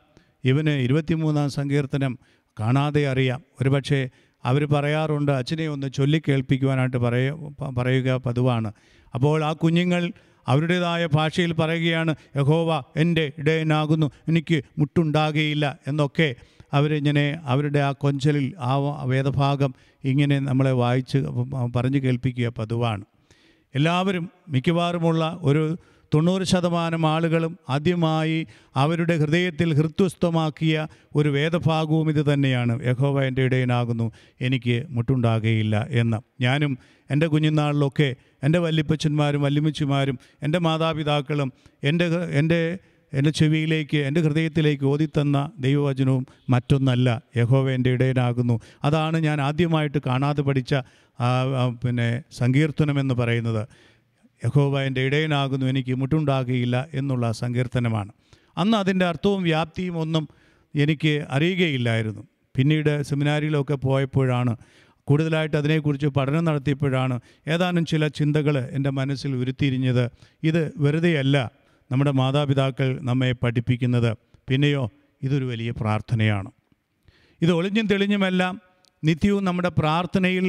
ഇവന് ഇരുപത്തിമൂന്നാം സങ്കീർത്തനം കാണാതെ അറിയാം. ഒരുപക്ഷെ അവർ പറയാറുണ്ട് അച്ഛനെ ഒന്ന് ചൊല്ലിക്കേൾപ്പിക്കുവാനായിട്ട് പറയ പറയുക പതിവാണ്. അപ്പോൾ ആ കുഞ്ഞുങ്ങൾ അവരുടേതായ ഭാഷയിൽ പറയുകയാണ് യഹോവ എന്റെ ഇടയനാകുന്നു എനിക്ക് മുട്ടുണ്ടാകുകയില്ല എന്നൊക്കെ അവരിങ്ങനെ അവരുടെ ആ കൊഞ്ചലിൽ ആ വേദഭാഗം ഇങ്ങനെ നമ്മളെ വായിച്ച് പറഞ്ഞു കേൾപ്പിക്കുക പതിവാണ്. എല്ലാവരും മിക്കവാറുമുള്ള ഒരു തൊണ്ണൂറ് ശതമാനം ആളുകളും ആദ്യമായി അവരുടെ ഹൃദയത്തിൽ ഹൃത്വസ്ഥമാക്കിയ ഒരു വേദഭാഗവും ഇത് തന്നെയാണ്. യഹോവ എന്റെ ഇടയനാകുന്നു എനിക്ക് മുട്ടുണ്ടാകുകയില്ല എന്ന്. ഞാനും എന്റെ കുഞ്ഞുനാളിലൊക്കെ എന്റെ വല്ലിപ്പച്ചന്മാരും വല്യമ്മച്ചിമാരും എന്റെ മാതാപിതാക്കളും എന്റെ എന്റെ എന്റെ ചെവിയിലേക്ക് എന്റെ ഹൃദയത്തിലേക്ക് ഓതിത്തന്ന ദൈവവചനവും മറ്റൊന്നല്ല. യഹോവ എന്റെ ഇടയനാകുന്നു. അതാണ് ഞാൻ ആദ്യമായിട്ട് കാണാതെ പഠിച്ച ആ, പിന്നെ സങ്കീർത്തനം എന്ന് പറയുന്നത് യഹോബ എന്റെ ഇടയനാകുന്നു എനിക്ക് മുട്ടുണ്ടാകുകയില്ല എന്നുള്ള സങ്കീർത്തനമാണ്. അന്ന് അതിന്റെ അർത്ഥവും വ്യാപ്തിയും ഒന്നും എനിക്ക് അറിയുകയില്ലായിരുന്നു. പിന്നീട് സെമിനാരിയിലൊക്കെ പോയപ്പോഴാണ് കൂടുതലായിട്ട് അതിനെക്കുറിച്ച് പഠനം നടത്തിയപ്പോഴാണ് ഏതാനും ചില ചിന്തകൾ എന്റെ മനസ്സിൽ ഉരുത്തിരിഞ്ഞത്. ഇത് വെറുതെയല്ല നമ്മുടെ മാതാപിതാക്കൾ നമ്മെ പഠിപ്പിക്കുന്നത്. പിന്നെയോ ഇതൊരു വലിയ പ്രാർത്ഥനയാണ്. ഇത് ഒളിഞ്ഞും തെളിഞ്ഞുമെല്ലാം നിത്യവും നമ്മുടെ പ്രാർത്ഥനയിൽ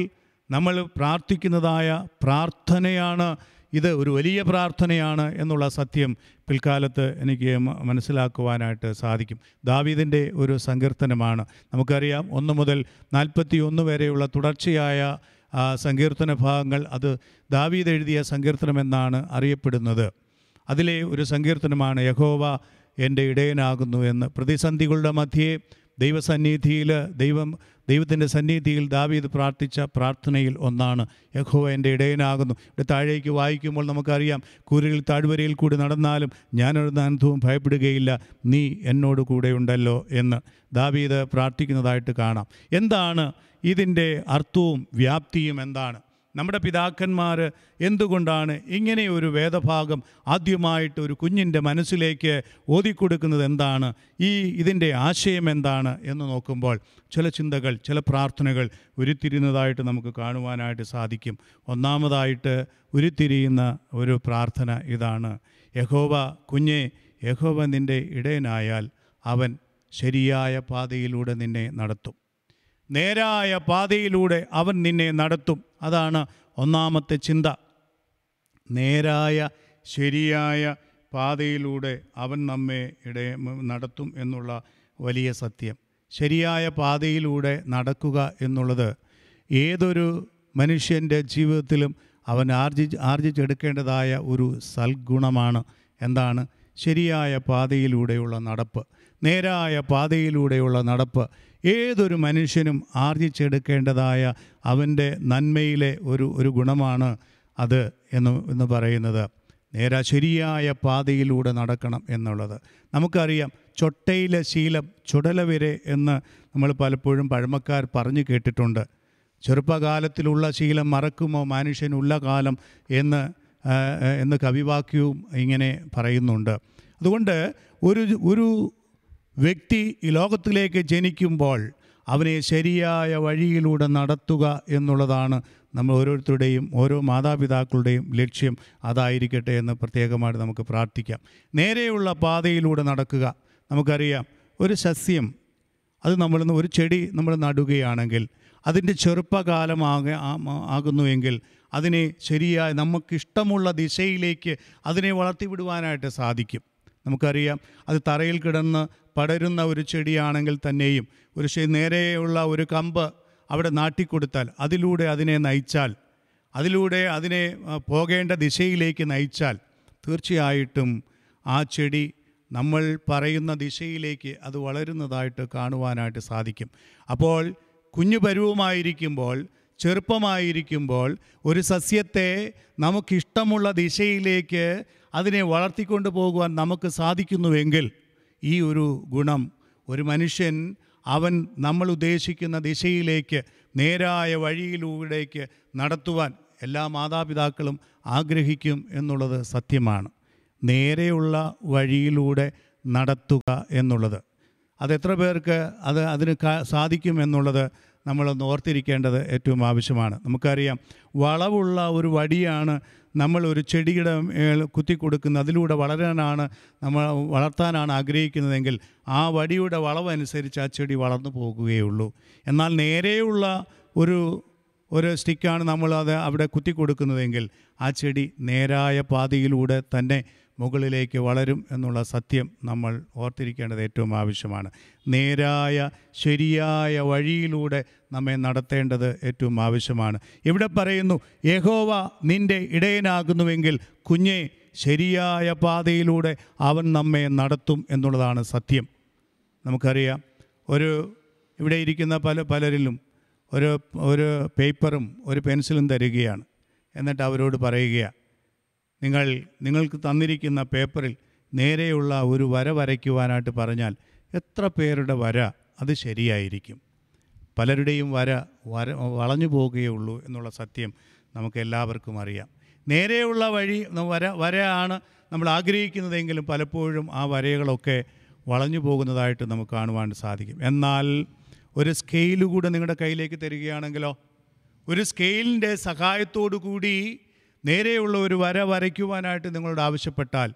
നമ്മൾ പ്രാർത്ഥിക്കുന്നതായ പ്രാർത്ഥനയാണ്. ഇത് ഒരു വലിയ പ്രാർത്ഥനയാണ് എന്നുള്ള സത്യം പിൽക്കാലത്ത് എനിക്ക് മനസ്സിലാക്കുവാനായിട്ട് സാധിക്കും. ദാവീദിന്റെ ഒരു സങ്കീർത്തനമാണ്. നമുക്കറിയാം ഒന്ന് മുതൽ നാൽപ്പത്തി ഒന്ന് വരെയുള്ള തുടർച്ചയായ സങ്കീർത്തന ഭാഗങ്ങൾ അത് ദാവീദ് എഴുതിയ സങ്കീർത്തനമെന്നാണ് അറിയപ്പെടുന്നത്. അതിലെ ഒരു സങ്കീർത്തനമാണ് യഹോവ എന്റെ ഇടയനാകുന്നു എന്ന്. പ്രതിസന്ധികളുടെ മധ്യേ ദൈവസന്നിധിയിൽ ദൈവം ദൈവത്തിന്റെ സന്നിധിയിൽ ദാവീദ് പ്രാർത്ഥിച്ച പ്രാർത്ഥനയിൽ ഒന്നാണ്. യഹോവ എന്റെ ഇടയനാകുന്നു. ഇവിടെ താഴേക്ക് വായിക്കുമ്പോൾ നമുക്കറിയാം കൂരിൽ താഴ്വരയിൽ കൂടി നടന്നാലും ഞാനൊരു അനന്തവും ഭയപ്പെടുകയില്ല. നീ എന്നോട് കൂടെ ഉണ്ടല്ലോ എന്ന് ദാവീദ് പ്രാർത്ഥിക്കുന്നതായിട്ട് കാണാം. എന്താണ് ഇതിന്റെ അർത്ഥവും വ്യാപ്തിയും എന്താണ്? നമ്മുടെ പിതാക്കന്മാർ എന്തുകൊണ്ടാണ് ഇങ്ങനെ ഒരു വേദഭാഗം ആദ്യമായിട്ട് ഒരു കുഞ്ഞിന്റെ മനസ്സിലേക്ക് ഓതിക്കൊടുക്കുന്നത് എന്താണ്? ഈ ഇതിന്റെ ആശയം എന്താണ് എന്ന് നോക്കുമ്പോൾ ചില ചിന്തകൾ ചില പ്രാർത്ഥനകൾ ഉരുത്തിരിയുന്നതായിട്ട് നമുക്ക് കാണുവാനായിട്ട് സാധിക്കും. ഒന്നാമതായിട്ട് ഉരുത്തിരിയുന്ന ഒരു പ്രാർത്ഥന ഇതാണ്. യഹോവ കുഞ്ഞെ യഹോവ നിന്റെ ഇടയനായാൽ അവൻ ശരിയായ പാതയിലൂടെ നിന്നെ നടത്തും. നേരായ പാതയിലൂടെ അവൻ നിന്നെ നടത്തും. അതാണ് ഒന്നാമത്തെ ചിന്ത. നേരായ ശരിയായ പാതയിലൂടെ അവൻ നമ്മെ ഇട നടത്തും എന്നുള്ള വലിയ സത്യം. ശരിയായ പാതയിലൂടെ നടക്കുക എന്നുള്ളത് ഏതൊരു മനുഷ്യന്റെ ജീവിതത്തിലും അവൻ ആർജി ആർജിച്ചെടുക്കേണ്ടതായ ഒരു സൽഗുണമാണ്. എന്താണ്? ശരിയായ പാതയിലൂടെയുള്ള നടപ്പ്. നേരായ പാതയിലൂടെയുള്ള നടപ്പ്. ഏതൊരു മനുഷ്യനും ആർജിച്ചെടുക്കേണ്ടതായ അവന്റെ നന്മയിലെ ഒരു ഒരു ഗുണമാണ് അത് എന്ന് എന്ന് പറയുന്നത്. നേരെ ശരിയായ പാതയിലൂടെ നടക്കണം എന്നുള്ളത്. നമുക്കറിയാം ചൊട്ടയിലെ ശീലം ചുടലവരെ എന്ന് നമ്മൾ പലപ്പോഴും പഴമക്കാർ പറഞ്ഞു കേട്ടിട്ടുണ്ട്. ചെറുപ്പകാലത്തിലുള്ള ശീലം മറക്കുമോ മനുഷ്യനുള്ള കാലം എന്ന് എന്ന് കവിവാക്യവും ഇങ്ങനെ പറയുന്നുണ്ട്. അതുകൊണ്ട് ഒരു ഒരു വ്യക്തി ഈ ലോകത്തിലേക്ക് ജനിക്കുമ്പോൾ അവനെ ശരിയായ വഴിയിലൂടെ നടത്തുക എന്നുള്ളതാണ് നമ്മൾ ഓരോരുത്തരുടെയും ഓരോ മാതാപിതാക്കളുടെയും ലക്ഷ്യം. അതായിരിക്കട്ടെ എന്ന് പ്രത്യേകമായിട്ട് നമുക്ക് പ്രാർത്ഥിക്കാം. നേരെയുള്ള പാതയിലൂടെ നടക്കുക. നമുക്കറിയാം ഒരു സസ്യം അത് നമ്മൾ ഒരു ചെടി നമ്മൾ നടുകയാണെങ്കിൽ അതിന്റെ ചെറുപ്പകാലമാക ആകുന്നുവെങ്കിൽ അതിനെ ശരിയായി നമുക്കിഷ്ടമുള്ള ദിശയിലേക്ക് അതിനെ വളർത്തിവിടുവാനായിട്ട് സാധിക്കും. നമുക്കറിയാം. അത് തറയിൽ കിടന്ന് പടരുന്ന ഒരു ചെടിയാണെങ്കിൽ തന്നെയും ഒരു നേരെയുള്ള ഒരു കമ്പ് അവിടെ നാട്ടിക്കൊടുത്താൽ അതിലൂടെ അതിനെ നയിച്ചാൽ അതിലൂടെ അതിനെ പോകേണ്ട ദിശയിലേക്ക് നയിച്ചാൽ തീർച്ചയായിട്ടും ആ ചെടി നമ്മൾ പറയുന്ന ദിശയിലേക്ക് അത് വളരുന്നതായിട്ട് കാണുവാനായിട്ട് സാധിക്കും. അപ്പോൾ കുഞ്ഞു പരുവുമായിരിക്കുമ്പോൾ ചെറുപ്പമായിരിക്കുമ്പോൾ ഒരു സസ്യത്തെ നമുക്കിഷ്ടമുള്ള ദിശയിലേക്ക് അതിനെ വളർത്തിക്കൊണ്ട് പോകുവാൻ നമുക്ക് സാധിക്കുന്നുവെങ്കിൽ ഈ ഒരു ഗുണം ഒരു മനുഷ്യൻ അവൻ നമ്മൾ ഉദ്ദേശിക്കുന്ന ദിശയിലേക്ക് നേരായ വഴിയിലൂടേക്ക് നടത്തുവാൻ എല്ലാ മാതാപിതാക്കളും ആഗ്രഹിക്കും എന്നുള്ളത് സത്യമാണ്. നേരെയുള്ള വഴിയിലൂടെ നടത്തുക എന്നുള്ളത്. അതെത്ര പേർക്ക് അത് അതിന് സാധിക്കും എന്നുള്ളത് നമ്മളൊന്ന് ഓർത്തിരിക്കേണ്ടത് ഏറ്റവും ആവശ്യമാണ്. നമുക്കറിയാം വളവുള്ള ഒരു വടിയാണ് നമ്മൾ ഒരു ചെടിയുടെ കുത്തി കൊടുക്കുന്ന അതിലൂടെ വളരാനാണ് നമ്മൾ വളർത്താനാണ് ആഗ്രഹിക്കുന്നതെങ്കിൽ ആ വടിയുടെ വളവനുസരിച്ച് ആ ചെടി വളർന്നു പോകുകയുള്ളൂ. എന്നാൽ നേരെയുള്ള ഒരു ഒരു സ്റ്റിക്കാണ് നമ്മൾ അത് അവിടെ കുത്തി കൊടുക്കുന്നതെങ്കിൽ ആ ചെടി നേരായ പാതയിലൂടെ തന്നെ മുകളിലേക്ക് വളരും എന്നുള്ള സത്യം നമ്മൾ ഓർത്തിരിക്കേണ്ടത് ഏറ്റവും ആവശ്യമാണ്. നേരായ ശരിയായ വഴിയിലൂടെ നമ്മെ നടത്തേണ്ടത് ഏറ്റവും ആവശ്യമാണ്. ഇവിടെ പറയുന്നു യഹോവ നിന്റെ ഇടയനാകുന്നുവെങ്കിൽ കുഞ്ഞെ ശരിയായ പാതയിലൂടെ അവൻ നമ്മെ നടത്തും എന്നുള്ളതാണ് സത്യം. നമുക്കറിയാം ഒരു ഇവിടെ ഇരിക്കുന്ന പല പലരിലും ഒരു ഒരു പേപ്പറും ഒരു പെൻസിലും തരികയാണ്. എന്നിട്ട് അവരോട് പറയുകയാണ് നിങ്ങൾ നിങ്ങൾക്ക് തന്നിരിക്കുന്ന പേപ്പറിൽ നേരെയുള്ള ഒരു വര വരയ്ക്കുവാനായിട്ട് പറഞ്ഞാൽ എത്ര പേരുടെ വര അത് ശരിയായിരിക്കും. പലരുടെയും വര വര വളഞ്ഞു പോവുകയുള്ളൂ എന്നുള്ള സത്യം നമുക്ക് എല്ലാവർക്കും അറിയാം. നേരെയുള്ള വഴി വര വരയാണ് നമ്മൾ ആഗ്രഹിക്കുന്നതെങ്കിലും പലപ്പോഴും ആ വരകളൊക്കെ വളഞ്ഞു പോകുന്നതായിട്ട് നമുക്ക് കാണുവാൻ സാധിക്കും. എന്നാൽ ഒരു സ്കെയിൽ കൂടെ നിങ്ങളുടെ കയ്യിലേക്ക് തരികയാണെങ്കിലോ ഒരു സ്കെയിലിന്റെ സഹായത്തോടു കൂടി നേരെയുള്ള ഒരു വര വരയ്ക്കുവാനായിട്ട് നിങ്ങളോട് ആവശ്യപ്പെട്ടാൽ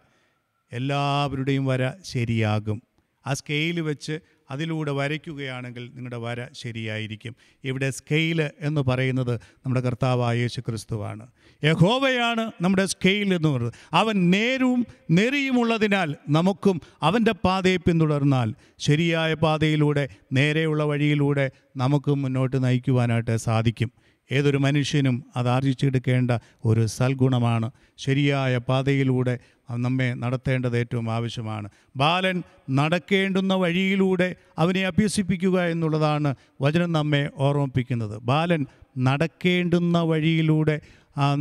എല്ലാവരുടെയും വര ശരിയാകും. ആ സ്കെയിൽ വെച്ച് അതിലൂടെ വരയ്ക്കുകയാണെങ്കിൽ നിങ്ങളുടെ വര ശരിയായിരിക്കും. ഇവിടെ സ്കെയിൽ എന്ന് പറയുന്നത് നമ്മുടെ കർത്താവായ യേശു ക്രിസ്തുവാണ് യഹോവയാണ് നമ്മുടെ സ്കെയിൽ എന്ന് പറയുന്നത്. അവൻ നേരും നെറിയുമുള്ളതിനാൽ നമുക്കും അവന്റെ പാതയെ പിന്തുടർന്നാൽ ശരിയായ പാതയിലൂടെ നേരെയുള്ള വഴിയിലൂടെ നമുക്ക് മുന്നോട്ട് നയിക്കുവാനായിട്ട് സാധിക്കും. ഏതൊരു മനുഷ്യനും അത് ആർജിച്ചെടുക്കേണ്ട ഒരു സൽഗുണമാണ്. ശരിയായ പാതയിലൂടെ നമ്മെ നടത്തേണ്ടത് ഏറ്റവും ആവശ്യമാണ്. ബാലൻ നടക്കേണ്ടുന്ന വഴിയിലൂടെ അവനെ അഭ്യസിപ്പിക്കുക എന്നുള്ളതാണ് വചനം നമ്മെ ഓർമ്മിപ്പിക്കുന്നത്. ബാലൻ നടക്കേണ്ടുന്ന വഴിയിലൂടെ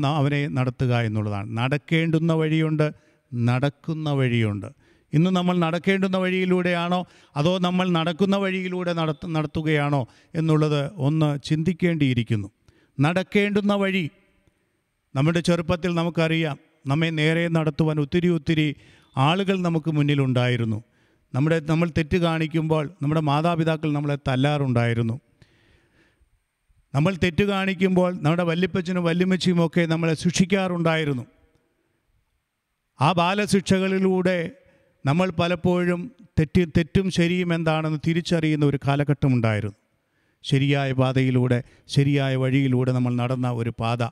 അവനെ നടത്തുക എന്നുള്ളതാണ്. നടക്കേണ്ടുന്ന വഴിയുണ്ട് നടക്കുന്ന വഴിയുണ്ട്. ഇന്ന് നമ്മൾ നടക്കേണ്ടുന്ന വഴിയിലൂടെയാണോ അതോ നമ്മൾ നടക്കുന്ന വഴിയിലൂടെ നടത്ത നടത്തുകയാണോ എന്നുള്ളത് ഒന്ന് ചിന്തിക്കേണ്ടിയിരിക്കുന്നു. നടക്കേണ്ടുന്ന വഴി. നമ്മുടെ ചെറുപ്പത്തിൽ നമുക്കറിയാം നമ്മെ നേരെ നടത്തുവാൻ ഒത്തിരി ഒത്തിരി ആളുകൾ നമുക്ക് മുന്നിലുണ്ടായിരുന്നു. നമ്മുടെ നമ്മൾ തെറ്റ് കാണിക്കുമ്പോൾ നമ്മുടെ മാതാപിതാക്കൾ നമ്മളെ തല്ലാറുണ്ടായിരുന്നു. നമ്മൾ തെറ്റ് കാണിക്കുമ്പോൾ നമ്മുടെ വല്ലിപ്പച്ചനും വല്യമ്മച്ചിയും ഒക്കെ നമ്മളെ ശിക്ഷിക്കാറുണ്ടായിരുന്നു. ആ ബാലശിക്ഷകളിലൂടെ നമ്മൾ പലപ്പോഴും തെറ്റി തെറ്റും ശരിയും എന്താണെന്ന് തിരിച്ചറിയുന്ന ഒരു കാലഘട്ടമുണ്ടായിരുന്നു. ശരിയായ പാതയിലൂടെ ശരിയായ വഴിയിലൂടെ നമ്മൾ നടന്ന ഒരു പാത.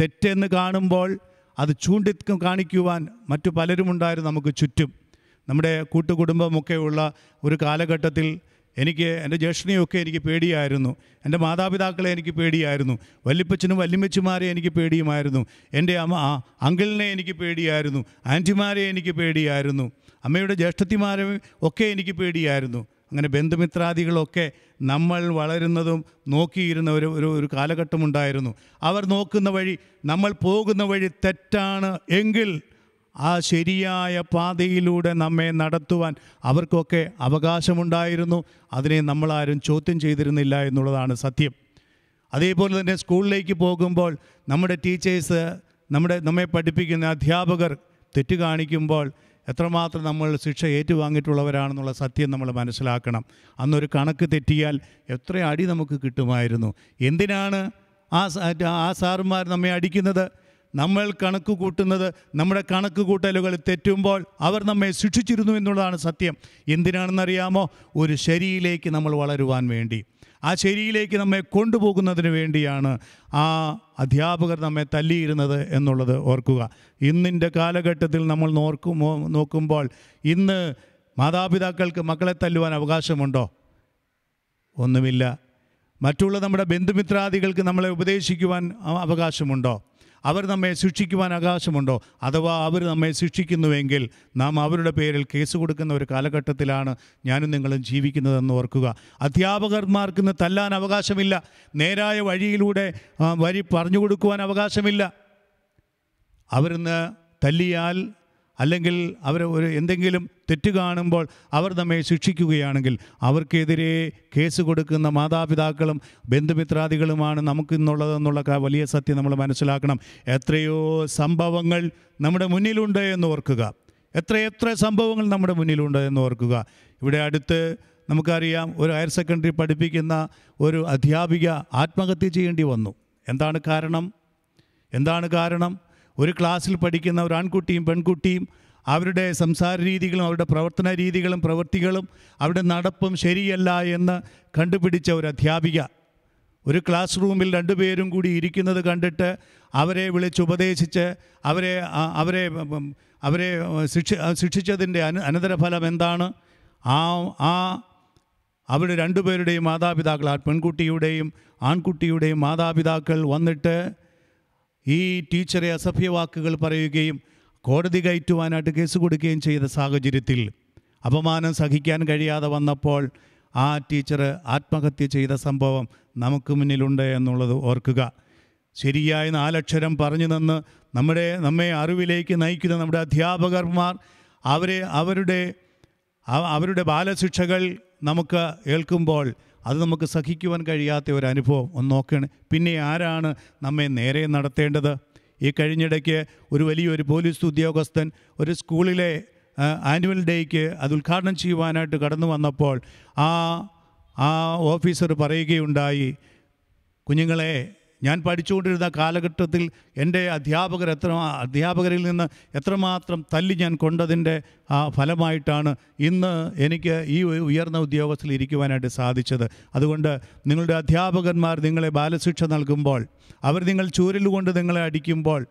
തെറ്റെന്ന് കാണുമ്പോൾ അത് ചൂണ്ടി കാണിക്കുവാൻ മറ്റു പലരുമുണ്ടായിരുന്നു നമുക്ക് ചുറ്റും. നമ്മുടെ കൂട്ടുകുടുംബമൊക്കെ ഉള്ള ഒരു കാലഘട്ടത്തിൽ എനിക്ക് എന്റെ ജ്യേഷ്ഠനെയൊക്കെ എനിക്ക് പേടിയായിരുന്നു. എന്റെ മാതാപിതാക്കളെ എനിക്ക് പേടിയായിരുന്നു. വല്യപ്പച്ചനും വല്യമ്മച്ചുമാരെ എനിക്ക് പേടിയുമായിരുന്നു. എന്റെ അമ്മ അങ്കിളിനെ എനിക്ക് പേടിയായിരുന്നു. ആന്റിമാരെ എനിക്ക് പേടിയായിരുന്നു. അമ്മയുടെ ജ്യേഷ്ഠത്തിമാരെ ഒക്കെ എനിക്ക് പേടിയായിരുന്നു. അങ്ങനെ ബന്ധുമിത്രാദികളൊക്കെ നമ്മൾ വളരുന്നതും നോക്കിയിരുന്ന ഒരു ഒരു ഒരു കാലഘട്ടമുണ്ടായിരുന്നു. അവർ നോക്കുന്ന വഴി നമ്മൾ പോകുന്ന വഴി തെറ്റാണ് എങ്കിൽ ആ ശരിയായ പാതയിലൂടെ നമ്മെ നടത്തുവാൻ അവർക്കൊക്കെ അവകാശമുണ്ടായിരുന്നു. അതിനെ നമ്മളാരും ചോദ്യം ചെയ്തിരുന്നില്ല എന്നുള്ളതാണ് സത്യം. അതേപോലെ തന്നെ സ്കൂളിലേക്ക് പോകുമ്പോൾ നമ്മുടെ ടീച്ചേഴ്സ് നമ്മുടെ നമ്മെ പഠിപ്പിക്കുന്ന അധ്യാപകർ തെറ്റ് കാണിക്കുമ്പോൾ എത്രമാത്രം നമ്മൾ ശിക്ഷ ഏറ്റുവാങ്ങിയിട്ടുള്ളവരാണെന്നുള്ള സത്യം നമ്മൾ മനസ്സിലാക്കണം. അന്നൊരു കണക്ക് തെറ്റിയാൽ എത്ര അടി നമുക്ക് കിട്ടുമായിരുന്നു. എന്തിനാണ് ആ ആ സാറുമാർ നമ്മെ അടിക്കുന്നത്? നമ്മൾ കണക്ക് കൂട്ടുന്നത് നമ്മുടെ കണക്ക് കൂട്ടലുകൾ തെറ്റുമ്പോൾ അവർ നമ്മെ ശിക്ഷിച്ചിരുന്നു എന്നുള്ളതാണ് സത്യം. എന്തിനാണെന്നറിയാമോ? ഒരു ശരിയിലേക്ക് നമ്മൾ വളരുവാൻ വേണ്ടി. ആ ശരിയിലേക്ക് നമ്മെ കൊണ്ടുപോകുന്നതിന് വേണ്ടിയാണ് ആ അധ്യാപകർ നമ്മെ തല്ലിയിരുന്നത് എന്നുള്ളത് ഓർക്കുക. ഇന്നിന്റെ കാലഘട്ടത്തിൽ നമ്മൾ നോർക്കുമോ നോക്കുമ്പോൾ ഇന്ന് മാതാപിതാക്കൾക്ക് മക്കളെ തല്ലുവാൻ അവകാശമുണ്ടോ? ഒന്നുമില്ല. മറ്റുള്ള നമ്മുടെ ബന്ധുമിത്രാദികൾക്ക് നമ്മളെ ഉപദേശിക്കുവാൻ അവകാശമുണ്ടോ? അവർ നമ്മെ ശിക്ഷിക്കുവാൻ ആകാശമുണ്ടോ? അഥവാ അവർ നമ്മെ ശിക്ഷിക്കുന്നുവെങ്കിൽ നാം അവരുടെ പേരിൽ കേസ് കൊടുക്കുന്ന ഒരു കാലഘട്ടത്തിലാണ് ഞാനും നിങ്ങളും ജീവിക്കുന്നതെന്ന് ഓർക്കുക. അധ്യാപകന്മാർക്ക് ഇന്ന് തല്ലാൻ അവകാശമില്ല. നേരായ വഴിയിലൂടെ വഴി പറഞ്ഞു കൊടുക്കുവാൻ അവകാശമില്ല. അവരിന്ന് തല്ലിയാൽ അല്ലെങ്കിൽ അവർ ഒരു എന്തെങ്കിലും തെറ്റ് കാണുമ്പോൾ അവർ നമ്മെ ശിക്ഷിക്കുകയാണെങ്കിൽ അവർക്കെതിരെ കേസ് കൊടുക്കുന്ന മാതാപിതാക്കളും ബന്ധുമിത്രാദികളുമാണ് നമുക്കിന്നുള്ളതെന്നുള്ള വലിയ സത്യം നമ്മൾ മനസ്സിലാക്കണം. എത്രയോ സംഭവങ്ങൾ നമ്മുടെ മുന്നിലുണ്ട് എന്ന് ഓർക്കുക. എത്രയെത്ര സംഭവങ്ങൾ നമ്മുടെ മുന്നിലുണ്ട് എന്ന് ഓർക്കുക. ഇവിടെ അടുത്ത് നമുക്കറിയാം ഒരു ഹയർ സെക്കൻഡറി പഠിപ്പിക്കുന്ന ഒരു അധ്യാപിക ആത്മഹത്യ ചെയ്യേണ്ടി വന്നു. എന്താണ് കാരണം? എന്താണ് കാരണം? ഒരു ക്ലാസ്സിൽ പഠിക്കുന്ന ഒരു ആൺകുട്ടിയും പെൺകുട്ടിയും അവരുടെ സംസാര രീതികളും അവരുടെ പ്രവർത്തന രീതികളും പ്രവൃത്തികളും അവരുടെ നടപ്പും ശരിയല്ല എന്ന് കണ്ടുപിടിച്ച ഒരു അധ്യാപിക. ഒരു ക്ലാസ് റൂമിൽ രണ്ടുപേരും കൂടി ഇരിക്കുന്നത് കണ്ടിട്ട് അവരെ വിളിച്ചുപദേശിച്ച് അവരെ അവരെ അവരെ ശിക്ഷ ശിക്ഷിച്ചതിന്റെ അന അനന്തരഫലം എന്താണ്? ആ ആ അവരുടെ രണ്ടുപേരുടെയും മാതാപിതാക്കൾ ആ പെൺകുട്ടിയുടെയും ആൺകുട്ടിയുടെയും മാതാപിതാക്കൾ വന്നിട്ട് ഈ ടീച്ചറെ അസഭ്യവാക്കുകൾ പറയുകയും കോടതി കയറ്റുവാനായിട്ട് കേസ് കൊടുക്കുകയും ചെയ്ത സാഹചര്യത്തിൽ അപമാനം സഹിക്കാൻ കഴിയാതെ വന്നപ്പോൾ ആ ടീച്ചർ ആത്മഹത്യ ചെയ്ത സംഭവം നമുക്ക് മുന്നിലുണ്ട് എന്നുള്ളത് ഓർക്കുക. ശരിയായ നാലക്ഷരം പറഞ്ഞു നിന്ന് നമ്മുടെ നമ്മെ അറിവിലേക്ക് നയിക്കുന്ന നമ്മുടെ അധ്യാപകർമാർ അവരെ അവരുടെ അവരുടെ ബാലശിക്ഷകൾ നമുക്ക് ഏൽക്കുമ്പോൾ അത് നമുക്ക് സഹിക്കുവാൻ കഴിയാത്ത ഒരു അനുഭവം. ഒന്ന് നോക്കണേ. പിന്നെ ആരാണ് നമ്മെ നേരെ നടത്തേണ്ടത്? ഈ കഴിഞ്ഞിടയ്ക്ക് ഒരു വലിയൊരു പോലീസ് ഉദ്യോഗസ്ഥൻ ഒരു സ്കൂളിലെ ആനുവൽ ഡേക്ക് അത് ഉദ്ഘാടനം ചെയ്യുവാനായിട്ട് കടന്നു വന്നപ്പോൾ ആ ആ ഓഫീസർ പറയുകയുണ്ടായി കുഞ്ഞുങ്ങളെ ഞാൻ പഠിച്ചുകൊണ്ടിരുന്ന കാലഘട്ടത്തിൽ എന്റെ അധ്യാപകർ എത്ര അധ്യാപകരിൽ നിന്ന് എത്രമാത്രം തല്ലി ഞാൻ കൊണ്ടതിന്റെ ആ ഫലമായിട്ടാണ് ഇന്ന് എനിക്ക് ഈ ഉയർന്ന ഉദ്യോഗസ്ഥയിൽ ഇരിക്കുവാനായിട്ട് സാധിച്ചത്. അതുകൊണ്ട് നിങ്ങളുടെ അധ്യാപകന്മാർ നിങ്ങളെ ബാലശിക്ഷ നൽകുമ്പോൾ അവർ നിങ്ങൾ ചൂരലുകൊണ്ട് നിങ്ങളെ അടിക്കുമ്പോൾ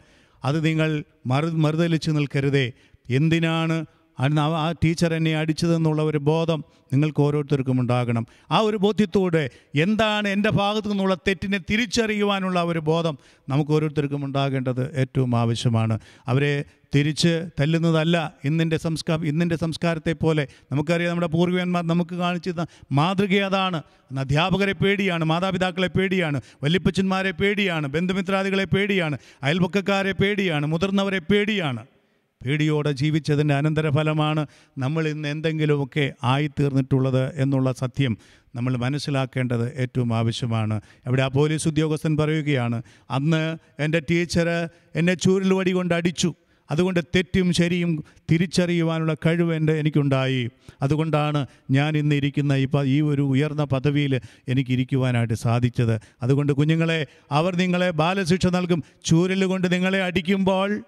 അത് നിങ്ങൾ മറു മറുതലിച്ച് നിൽക്കരുതേ. എന്തിനാണ് ആ- ടീച്ചർ എന്നെ അടിച്ചതെന്നുള്ള ഒരു ബോധം നിങ്ങൾക്ക് ഓരോരുത്തർക്കും ഉണ്ടാകണം. ആ ഒരു ബോധ്യത്തോടെ എന്താണ് എന്റെ ഭാഗത്തു നിന്നുള്ള തെറ്റിനെ തിരിച്ചറിയുവാനുള്ള ഒരു ബോധം നമുക്ക് ഓരോരുത്തർക്കും ഉണ്ടാകേണ്ടത് ഏറ്റവും ആവശ്യമാണ്. അവരെ തിരിച്ച് തല്ലുന്നതല്ല ഇന്നിന്റെ സംസ്കാരം ഇന്നിന്റെ സംസ്കാരത്തെ പോലെ. നമുക്കറിയാം നമ്മുടെ പൂർവികന്മാർ നമുക്ക് കാണിച്ചിരുന്ന മാതൃക അതാണ്. അധ്യാപകരെ പേടിയാണ് മാതാപിതാക്കളെ പേടിയാണ് വല്യപ്പച്ചന്മാരെ പേടിയാണ് ബന്ധുമിത്രാദികളെ പേടിയാണ് അയൽപക്കക്കാരെ പേടിയാണ് മുതിർന്നവരെ പേടിയാണ്. പേടിയോടെ ജീവിച്ചതിന്റെ അനന്തരഫലമാണ് നമ്മൾ ഇന്ന് എന്തെങ്കിലുമൊക്കെ ആയിത്തീർന്നിട്ടുള്ളത് എന്നുള്ള സത്യം നമ്മൾ മനസ്സിലാക്കേണ്ടത് ഏറ്റവും ആവശ്യമാണ്. അവിടെ ആ പോലീസ് ഉദ്യോഗസ്ഥൻ പറയുകയാണ് അന്ന് എന്റെ ടീച്ചർ എന്നെ ചൂരൽ വടി കൊണ്ട് അടിച്ചു. അതുകൊണ്ട് തെറ്റും ശരിയും തിരിച്ചറിയുവാനുള്ള കഴിവ് എന്റെ എനിക്കുണ്ടായി. അതുകൊണ്ടാണ് ഞാൻ ഇന്ന് ഇരിക്കുന്ന ഈ ഈ ഒരു ഉയർന്ന പദവിയിൽ എനിക്കിരിക്കുവാനായിട്ട് സാധിച്ചത്. അതുകൊണ്ട് കുഞ്ഞുങ്ങളെ അവർ നിങ്ങളെ ബാലശിക്ഷ നൽകും. ചൂരൽ കൊണ്ട് നിങ്ങളെ അടിക്കുമ്പോൾ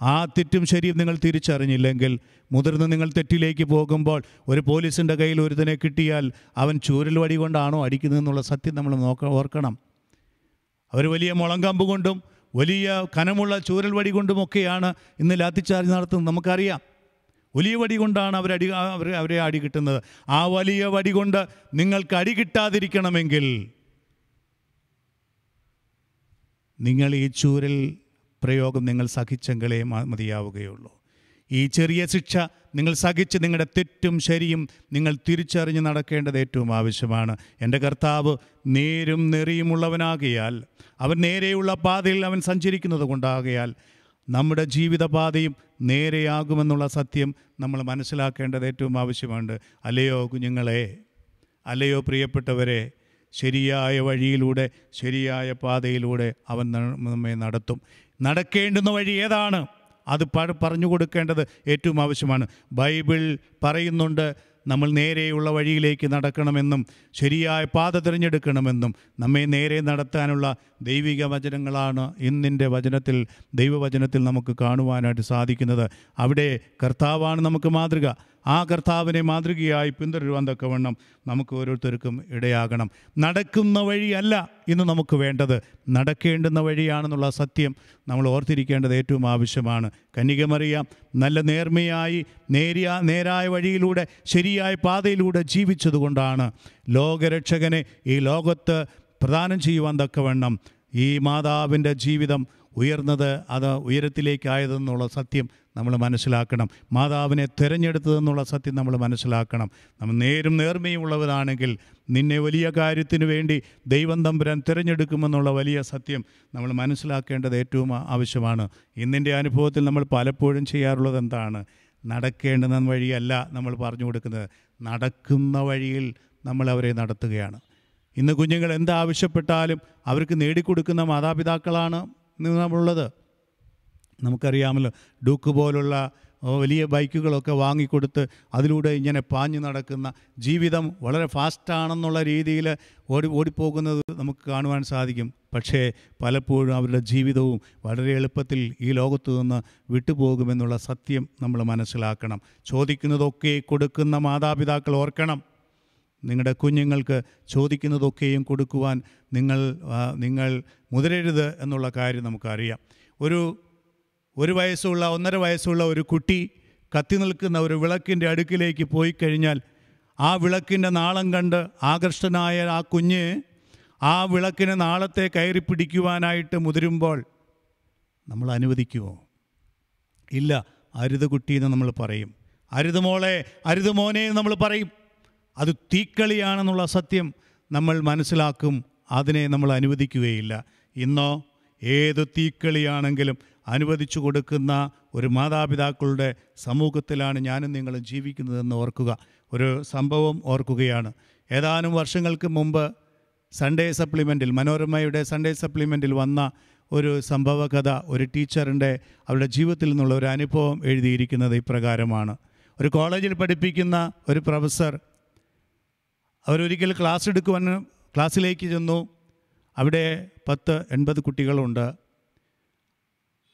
ആ തെറ്റും ശരിയും നിങ്ങൾ തിരിച്ചറിഞ്ഞില്ലെങ്കിൽ മുതിർന്ന് നിങ്ങൾ തെറ്റിലേക്ക് പോകുമ്പോൾ ഒരു പോലീസിന്റെ കയ്യിൽ ഒരുതിനെ കിട്ടിയാൽ അവൻ ചൂരൽ വടി കൊണ്ടാണോ അടിക്കുന്നതെന്നുള്ള സത്യം നമ്മൾ നോക്ക ഓർക്കണം. അവർ വലിയ മുളങ്കമ്പ് കൊണ്ടും വലിയ കനമുള്ള ചൂരൽ വടി കൊണ്ടുമൊക്കെയാണ് ഇന്ന് ലാത്തിച്ചാർജ് നടത്തുന്നത്. നമുക്കറിയാം. വലിയ വടി കൊണ്ടാണ് അവരടി അവർ അവരെ അടി കിട്ടുന്നത്. ആ വലിയ വടി കൊണ്ട് നിങ്ങൾക്ക് അടി കിട്ടാതിരിക്കണമെങ്കിൽ നിങ്ങൾ ഈ ചൂരൽ പ്രയോഗം നിങ്ങൾ സഹിച്ചെങ്കിലേ മതിയാവുകയുള്ളൂ. ഈ ചെറിയ ശിക്ഷ നിങ്ങൾ സഹിച്ച് നിങ്ങളുടെ തെറ്റും ശരിയും നിങ്ങൾ തിരിച്ചറിഞ്ഞ് നടക്കേണ്ടത് ഏറ്റവും ആവശ്യമാണ്. എന്റെ കർത്താവ് നേരും നെറിയുമുള്ളവനാകിയാൽ അവൻ നേരെയുള്ള പാതയിൽ അവൻ സഞ്ചരിക്കുന്നത് കൊണ്ടാകിയാൽ നമ്മുടെ ജീവിതപാതയും നേരെയാകുമെന്നുള്ള സത്യം നമ്മൾ മനസ്സിലാക്കേണ്ടത് ഏറ്റവും ആവശ്യമുണ്ട് അല്ലയോ കുഞ്ഞുങ്ങളെ അല്ലയോ പ്രിയപ്പെട്ടവരെ ശരിയായ വഴിയിലൂടെ ശരിയായ പാതയിലൂടെ അവൻ നമ്മെ നടത്തും. നടക്കേണ്ടുന്ന വഴി ഏതാണ്? അത് പറഞ്ഞു കൊടുക്കേണ്ടത് ഏറ്റവും ആവശ്യമാണ്. ബൈബിൾ പറയുന്നുണ്ട് നമ്മൾ നേരെയുള്ള വഴിയിലേക്ക് നടക്കണമെന്നും ശരിയായ പാത തിരഞ്ഞെടുക്കണമെന്നും നമ്മെ നേരെ നടത്താനുള്ള ദൈവിക വചനങ്ങളാണ് ഇന്നിന്റെ വചനത്തിൽ ദൈവവചനത്തിൽ നമുക്ക് കാണുവാനായിട്ട് സാധിക്കുന്നത്. അവിടെ കർത്താവാണ് നമുക്ക് മാതൃക. ആ കർത്താവിനെ മാതൃകയായി പിന്തുടരുവാൻ തക്കവണ്ണം നമുക്ക് ഓരോരുത്തർക്കും ഇടയാകണം. നടക്കുന്ന വഴിയല്ല ഇന്ന് നമുക്ക് വേണ്ടത്. നടക്കേണ്ടുന്ന വഴിയാണെന്നുള്ള സത്യം നമ്മൾ ഓർത്തിരിക്കേണ്ടത് ഏറ്റവും ആവശ്യമാണ്. കന്യകമറിയാം നല്ല നേർമയായി നേരിയ നേരായ വഴിയിലൂടെ ശരിയായ പാതയിലൂടെ ജീവിച്ചതുകൊണ്ടാണ് ലോകരക്ഷകനെ ഈ ലോകത്ത് പ്രദാനം ചെയ്യുവാൻ തക്കവണ്ണം ഈ മാതാവിന്റെ ജീവിതം ഉയർന്നത് അത് ഉയരത്തിലേക്കായതെന്നുള്ള സത്യം നമ്മൾ മനസ്സിലാക്കണം. മാതാവിനെ തിരഞ്ഞെടുത്തതെന്നുള്ള സത്യം നമ്മൾ മനസ്സിലാക്കണം. നമ്മൾ നേരും നേർമയും ഉള്ളവരാണെങ്കിൽ നിന്നെ വലിയ കാര്യത്തിന് വേണ്ടി ദൈവം തമ്പുരാൻ തിരഞ്ഞെടുക്കുമെന്നുള്ള വലിയ സത്യം നമ്മൾ മനസ്സിലാക്കേണ്ടത് ഏറ്റവും ആവശ്യമാണ്. ഇന്നിന്റെ അനുഭവത്തിൽ നമ്മൾ പലപ്പോഴും ചെയ്യാറുള്ളത് എന്താണ്? നടക്കേണ്ടുന്ന വഴിയല്ല നമ്മൾ പറഞ്ഞു കൊടുക്കുന്നത്. നടക്കുന്ന വഴിയിൽ നമ്മൾ അവരെ നടത്തുകയാണ്. ഇന്ന് കുഞ്ഞുങ്ങൾ എന്താവശ്യപ്പെട്ടാലും അവർക്ക് നേടിക്കൊടുക്കുന്ന മാതാപിതാക്കളാണ്. ഇന്ന് നമ്മളുള്ളത്. നമുക്കറിയാമല്ലോ ഡൂക്ക് പോലുള്ള വലിയ ബൈക്കുകളൊക്കെ വാങ്ങിക്കൊടുത്ത് അതിലൂടെ ഇങ്ങനെ പാഞ്ഞു നടക്കുന്ന ജീവിതം വളരെ ഫാസ്റ്റാണെന്നുള്ള രീതിയിൽ ഓടി ഓടിപ്പോകുന്നത് നമുക്ക് കാണുവാൻ സാധിക്കും. പക്ഷേ പലപ്പോഴും അവരുടെ ജീവിതവും വളരെ എളുപ്പത്തിൽ ഈ ലോകത്തു നിന്ന് വിട്ടുപോകുമെന്നുള്ള സത്യം നമ്മൾ മനസ്സിലാക്കണം. ചോദിക്കുന്നതൊക്കെ കൊടുക്കുന്ന മാതാപിതാക്കൾ ഓർക്കണം. നിങ്ങളുടെ കുഞ്ഞുങ്ങൾക്ക് ചോദിക്കുന്നതൊക്കെയും കൊടുക്കുവാൻ നിങ്ങൾ നിങ്ങൾ മുതിരരുത് എന്നുള്ള കാര്യം നമുക്കറിയാം. ഒരു ഒരു വയസ്സുള്ള ഒന്നര വയസ്സുള്ള ഒരു കുട്ടി കത്തി നിൽക്കുന്ന ഒരു വിളക്കിന്റെ അടുക്കിലേക്ക് പോയി കഴിഞ്ഞാൽ ആ വിളക്കിന്റെ നാളം കണ്ട് ആകർഷ്ടനായ ആ കുഞ്ഞ് ആ വിളക്കിന് നാളത്തെ കയറി പിടിക്കുവാനായിട്ട് മുതിരുമ്പോൾ നമ്മൾ അനുവദിക്കുമോ ഇല്ല. അരുത് കുട്ടി എന്ന് നമ്മൾ പറയും. അരുത് മോളെ അരുത് മോനെ നമ്മൾ പറയും. അത് തീക്കളിയാണെന്നുള്ള സത്യം നമ്മൾ മനസ്സിലാക്കും അതിനെ നമ്മൾ അനുവദിക്കുകയില്ല. ഇന്നോ ഏത് തീക്കളിയാണെങ്കിലും അനുവദിച്ചു കൊടുക്കുന്ന ഒരു മാതാപിതാക്കളുടെ സമൂഹത്തിലാണ് ഞാനും നിങ്ങളും ജീവിക്കുന്നതെന്ന് ഓർക്കുക. ഒരു സംഭവം ഓർക്കുകയാണ്. ഏതാനും വർഷങ്ങൾക്ക് മുമ്പ് സൺഡേ സപ്ലിമെന്റിൽ മനോരമയുടെ സൺഡേ സപ്ലിമെന്റിൽ വന്ന ഒരു സംഭവകഥ ഒരു ടീച്ചറിന്റെ അവരുടെ ജീവിതത്തിൽ നിന്നുള്ള ഒരു അനുഭവം എഴുതിയിരിക്കുന്നത് ഇപ്രകാരമാണ്. ഒരു കോളേജിൽ പഠിപ്പിക്കുന്ന ഒരു പ്രൊഫസർ അവരൊരിക്കൽ ക്ലാസ് എടുക്കുവാൻ ക്ലാസ്സിലേക്ക് ചെന്നു. അവിടെ പത്ത് എൺപത് കുട്ടികളുണ്ട്.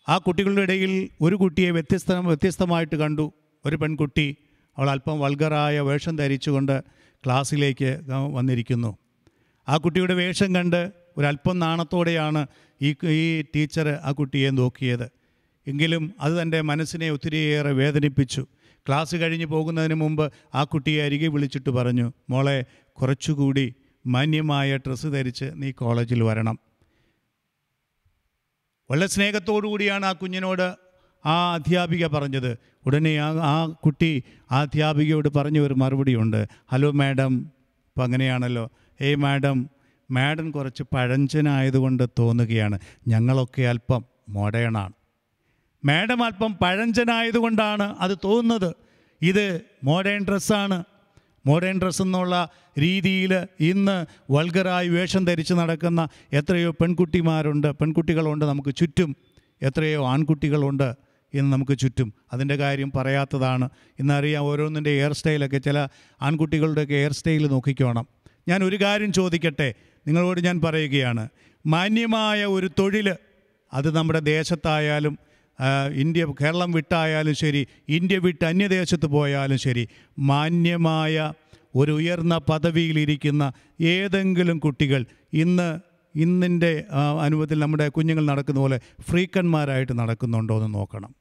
ആ കുട്ടികളുടെ ഇടയിൽ ഒരു കുട്ടിയെ വ്യത്യസ്ത വ്യത്യസ്തമായിട്ട് കണ്ടു. ഒരു പെൺകുട്ടി അവൾ അല്പം വൾഗറായ വേഷം ധരിച്ചുകൊണ്ട് ക്ലാസ്സിലേക്ക് വന്നിരിക്കുന്നു. ആ കുട്ടിയുടെ വേഷം കണ്ട് ഒരല്പം നാണത്തോടെയാണ് ഈ ഈ ടീച്ചർ ആ കുട്ടിയെ നോക്കിയത്. എങ്കിലും അത് തന്റെ മനസ്സിനെ ഒത്തിരിയേറെ വേദനിപ്പിച്ചു. ക്ലാസ് കഴിഞ്ഞ് പോകുന്നതിന് മുമ്പ് ആ കുട്ടിയെ അരികെ വിളിച്ചിട്ട് പറഞ്ഞു മോളെ കുറച്ചുകൂടി മാന്യമായ ഡ്രസ്സ് ധരിച്ച് നീ കോളേജിൽ വരണം. വളരെ സ്നേഹത്തോടു കൂടിയാണ് ആ കുഞ്ഞിനോട് ആ അധ്യാപിക പറഞ്ഞത്. ഉടനെ ആ ആ കുട്ടി ആ അധ്യാപികയോട് പറഞ്ഞ ഒരു മറുപടിയുണ്ട്. Hello madam. ഇപ്പം അങ്ങനെയാണല്ലോ. ഏയ് മാഡം മാഡം കുറച്ച് പഴഞ്ചനായതുകൊണ്ട് തോന്നുകയാണ്. ഞങ്ങളൊക്കെ അല്പം മോഡേണാണ് മാഡം അല്പം പഴഞ്ചനായതുകൊണ്ടാണ് അത് തോന്നുന്നത്. ഇത് മോഡേൺ ഡ്രസ്സാണ്. മോഡേൺ ഡ്രസ്സ് എന്നുള്ള രീതിയിൽ ഇന്ന് വൾഗറായി വേഷം ധരിച്ച് നടക്കുന്ന എത്രയോ പെൺകുട്ടിമാരുണ്ട്. പെൺകുട്ടികളുണ്ട് നമുക്ക് ചുറ്റും. എത്രയോ ആൺകുട്ടികളുണ്ട് ഇന്ന് നമുക്ക് ചുറ്റും. അതിന്റെ കാര്യം പറയാത്തതാണ്. ഇന്നറിയാം ഓരോന്നിന്റെ ഹെയർ സ്റ്റൈലൊക്കെ ചില ആൺകുട്ടികളുടെയൊക്കെ ഹെയർ സ്റ്റൈൽ നോക്കിക്കോണം. ഞാൻ ഒരു കാര്യം ചോദിക്കട്ടെ? നിങ്ങളോട് ഞാൻ പറയുകയാണ്. മാന്യമായ ഒരു തൊഴിൽ അത് നമ്മുടെ ദേശത്തായാലും ഇന്ത്യ കേരളം വിട്ടായാലും ശരി ഇന്ത്യ വിട്ട് അന്യദേശത്ത് പോയാലും ശരി മാന്യമായ ഒരു ഉയർന്ന പദവിയിലിരിക്കുന്ന ഏതെങ്കിലും കുട്ടികൾ ഇന്ന് ഇന്നിന്റെ അനുഭവത്തിൽ നമ്മുടെ കുഞ്ഞുങ്ങൾ നടക്കുന്ന പോലെ ഫ്രീക്കന്മാരായിട്ട് നടക്കുന്നുണ്ടോ എന്ന് നോക്കണം.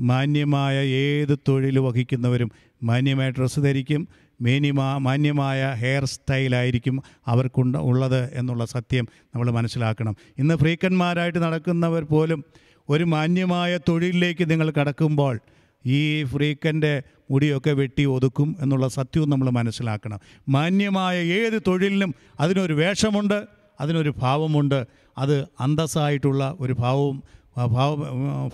മാന്യമായ ഏത് തൊഴിൽ വഹിക്കുന്നവരും മാന്യമായ ഡ്രസ്സ് ധരിക്കും മേനിമാ മാന്യമായ ഹെയർ സ്റ്റൈലായിരിക്കും അവർക്കുണ്ട് ഉള്ളത് എന്നുള്ള സത്യം നമ്മൾ മനസ്സിലാക്കണം. ഇന്ന് ഫ്രീക്കന്മാരായിട്ട് നടക്കുന്നവർ പോലും ഒരു മാന്യമായ തൊഴിലിലേക്ക് നിങ്ങൾ കടക്കുമ്പോൾ ഈ ഫ്രീക്കന്റെ മുടിയൊക്കെ വെട്ടി ഒതുക്കും എന്നുള്ള സത്യവും നമ്മൾ മനസ്സിലാക്കണം. മാന്യമായ ഏത് തൊഴിലിനും അതിനൊരു വേഷമുണ്ട് അതിനൊരു ഭാവമുണ്ട്. അത് അന്തസ്സായിട്ടുള്ള ഒരു ഭാവവും ഭാവ ഭാവ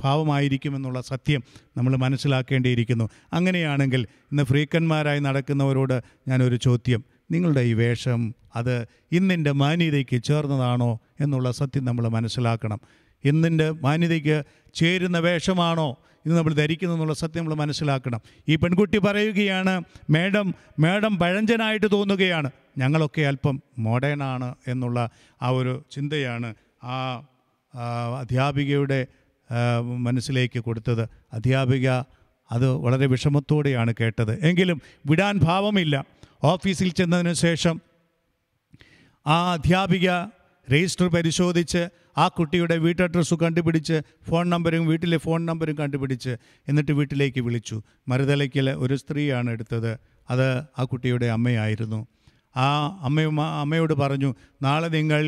ഭാവമായിരിക്കുമെന്നുള്ള സത്യം നമ്മൾ മനസ്സിലാക്കേണ്ടിയിരിക്കുന്നു. അങ്ങനെയാണെങ്കിൽ ഇന്ന് ഫ്രീക്കന്മാരായി നടക്കുന്നവരോട് ഞാനൊരു ചോദ്യം. നിങ്ങളുടെ ഈ വേഷം അത് ഇന്നിന്റെ മാന്യതയ്ക്ക് ചേർന്നതാണോ എന്നുള്ള സത്യം നമ്മൾ മനസ്സിലാക്കണം. ഇന്നിന്റെ മാന്യതയ്ക്ക് ചേരുന്ന വേഷമാണോ ഇത് നമ്മൾ ധരിക്കുന്നു എന്നുള്ള സത്യം നമ്മൾ മനസ്സിലാക്കണം. ഈ പെൺകുട്ടി പറയുകയാണ് മേഡം മേഡം പഴഞ്ചനായിട്ട് തോന്നുകയാണ്. ഞങ്ങളൊക്കെ അല്പം മോഡേണാണ് എന്നുള്ള ആ ഒരു ചിന്തയാണ് ആ, അധ്യാപികയുടെ മനസ്സിലേക്ക് കൊടുത്തത്. അധ്യാപിക അത് വളരെ വിഷമത്തോടെയാണ് കേട്ടത്. എങ്കിലും വിടാൻ ഭാവമില്ല. ഓഫീസിൽ ചെന്നതിന് ശേഷം ആ അധ്യാപിക രജിസ്റ്റർ പരിശോധിച്ച് ആ കുട്ടിയുടെ വീട്ട് അഡ്രസ്സ് കണ്ടുപിടിച്ച് ഫോൺ നമ്പരും വീട്ടിലെ ഫോൺ നമ്പരും കണ്ടുപിടിച്ച് എന്നിട്ട് വീട്ടിലേക്ക് വിളിച്ചു. മരുതലയ്ക്കൽ ഒരു സ്ത്രീയാണ് എടുത്തത്. അത് ആ കുട്ടിയുടെ അമ്മയായിരുന്നു. ആ അമ്മയും അമ്മയോട് പറഞ്ഞു നാളെ നിങ്ങൾ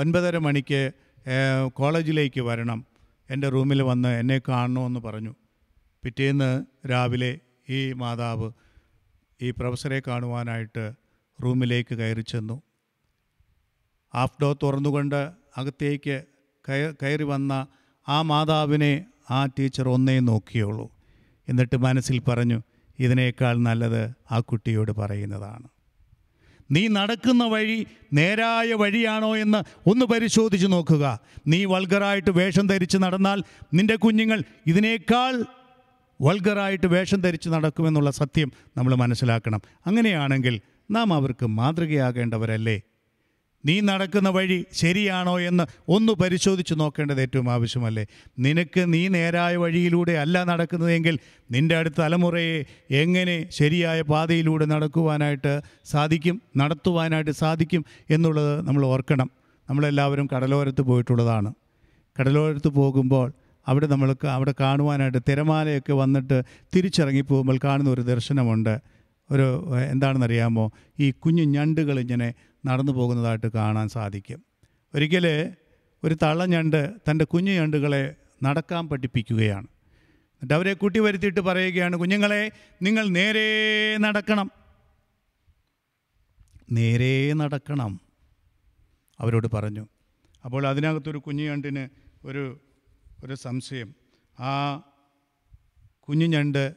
ഒൻപതര മണിക്ക് കോളേജിലേക്ക് വരണം. എന്റെ റൂമിൽ വന്ന് എന്നെ കാണണമെന്ന് പറഞ്ഞു. പിറ്റേന്ന് രാവിലെ ഈ മാതാവ് ഈ പ്രൊഫസറെ കാണുവാനായിട്ട് റൂമിലേക്ക് കയറി ചെന്നു. ഹാഫ് ഡോ തുറന്നുകൊണ്ട് അകത്തേക്ക് കയറി വന്ന ആ മാതാവിനെ ആ ടീച്ചർ ഒന്നേ നോക്കിയുള്ളൂ. എന്നിട്ട് മനസ്സിൽ പറഞ്ഞു ഇതിനേക്കാൾ നല്ലത് ആ കുട്ടിയോട് പറയുന്നതാണ്. നീ നടക്കുന്ന വഴി നേരായ വഴിയാണോ എന്ന് ഒന്ന് പരിശോധിച്ച് നോക്കുക. നീ വൾഗറായിട്ട് വേഷം ധരിച്ച് നടന്നാൽ നിന്റെ കുഞ്ഞുങ്ങൾ ഇതിനേക്കാൾ വൾഗറായിട്ട് വേഷം ധരിച്ച് നടക്കുമെന്നുള്ള സത്യം നമ്മൾ മനസ്സിലാക്കണം. അങ്ങനെയാണെങ്കിൽ നാം അവർക്ക് മാതൃകയാകേണ്ടവരല്ലേ? നീ നടക്കുന്ന വഴി ശരിയാണോ എന്ന് ഒന്ന് പരിശോധിച്ച് നോക്കേണ്ടത് ഏറ്റവും ആവശ്യമല്ലേ? നിനക്ക് നീ നേരായ വഴിയിലൂടെ അല്ല നടക്കുന്നതെങ്കിൽ നിന്റെ അടുത്ത തലമുറയെ എങ്ങനെ ശരിയായ പാതയിലൂടെ നടക്കുവാനായിട്ട് സാധിക്കും നടത്തുവാനായിട്ട് സാധിക്കും എന്നുള്ളത് നമ്മൾ ഓർക്കണം. നമ്മളെല്ലാവരും കടലോരത്ത് പോയിട്ടുള്ളതാണ്. കടലോരത്ത് പോകുമ്പോൾ അവിടെ നമ്മൾക്ക് അവിടെ കാണുവാനായിട്ട് തിരമാലയൊക്കെ വന്നിട്ട് തിരിച്ചിറങ്ങി പോകുമ്പോൾ കാണുന്ന ഒരു ദർശനമുണ്ട്. ഒരു എന്താണെന്നറിയാമോ? ഈ കുഞ്ഞു ഞണ്ടുകൾ ഇങ്ങനെ നടന്നു പോകുന്നതായിട്ട് കാണാൻ സാധിക്കും. ഒരിക്കൽ ഒരു തള്ളഞ്ഞണ്ട് തന്റെ കുഞ്ഞു ഞണ്ടുകളെ നടക്കാൻ പഠിപ്പിക്കുകയാണ്. എന്നിട്ട് അവരെ കൂട്ടി വരുത്തിയിട്ട് പറയുകയാണ് കുഞ്ഞുങ്ങളെ നിങ്ങൾ നേരെ നടക്കണം. നേരെ നടക്കണം അവരോട് പറഞ്ഞു. അപ്പോൾ അതിനകത്തൊരു കുഞ്ഞു ഞണ്ടിന് ഒരു ഒരു സംശയം. ആ കുഞ്ഞു ഞണ്ട്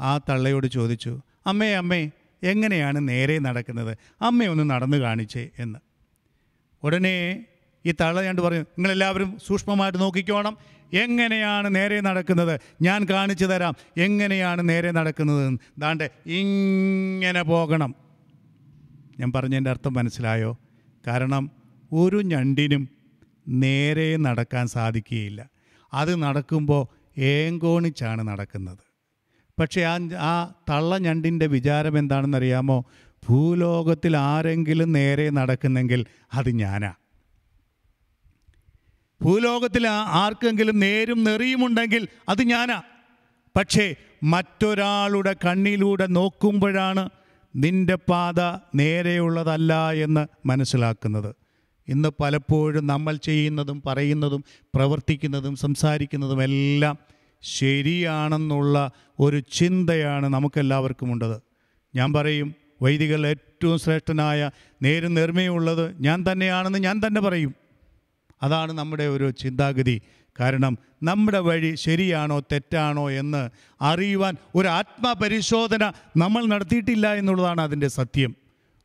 ആ തള്ളയോട് ചോദിച്ചു അമ്മേ അമ്മേ എങ്ങനെയാണ് നേരെ നടക്കുന്നത്? അമ്മയൊന്ന് നടന്നു കാണിച്ചേ എന്ന്. ഉടനെ ഈ തള്ള കണ്ട് പറഞ്ഞു നിങ്ങളെല്ലാവരും സൂക്ഷ്മമായിട്ട് നോക്കിക്കോണം. എങ്ങനെയാണ് നേരെ നടക്കുന്നത്? ഞാൻ കാണിച്ചു തരാം. എങ്ങനെയാണ് നേരെ നടക്കുന്നത് ദാണ്ട് ഇങ്ങനെ പോകണം. ഞാൻ പറഞ്ഞതിന്റെ അർത്ഥം മനസ്സിലായോ? കാരണം ഒരു ഞണ്ടിനും നേരെ നടക്കാൻ സാധിക്കുകയില്ല. അത് നടക്കുമ്പോൾ ഏങ്കോണിച്ചാണ് നടക്കുന്നത്. പക്ഷേ ആ ആ തള്ള ഞണ്ടിന്റെ വിചാരം എന്താണെന്നറിയാമോ? ഭൂലോകത്തിൽ ആരെങ്കിലും നേരെ നടക്കുന്നെങ്കിൽ അത് ഞാനാ. ഭൂലോകത്തിൽ ആർക്കെങ്കിലും നേരും നെറിയുമുണ്ടെങ്കിൽ അത് ഞാനാ. പക്ഷേ മറ്റൊരാളുടെ കണ്ണിലൂടെ നോക്കുമ്പോഴാണ് നിന്റെ പാത നേരെയുള്ളതല്ല എന്ന് മനസ്സിലാക്കുന്നത്. ഇന്ന് പലപ്പോഴും നമ്മൾ ചെയ്യുന്നതും പറയുന്നതും പ്രവർത്തിക്കുന്നതും സംസാരിക്കുന്നതും എല്ലാം ശരിയാണെന്നുള്ള ഒരു ചിന്തയാണ് നമുക്കെല്ലാവർക്കും ഉണ്ടത്. ഞാൻ പറയും വൈദികൾ ഏറ്റവും ശ്രേഷ്ഠനായ നേരും നേർമയുള്ളത് ഞാൻ തന്നെയാണെന്ന് ഞാൻ തന്നെ പറയും. അതാണ് നമ്മുടെ ഒരു ചിന്താഗതി. കാരണം നമ്മുടെ വഴി ശരിയാണോ തെറ്റാണോ എന്ന് അറിയുവാൻ ഒരു ആത്മപരിശോധന നമ്മൾ നടത്തിയിട്ടില്ല എന്നുള്ളതാണ് അതിന്റെ സത്യം.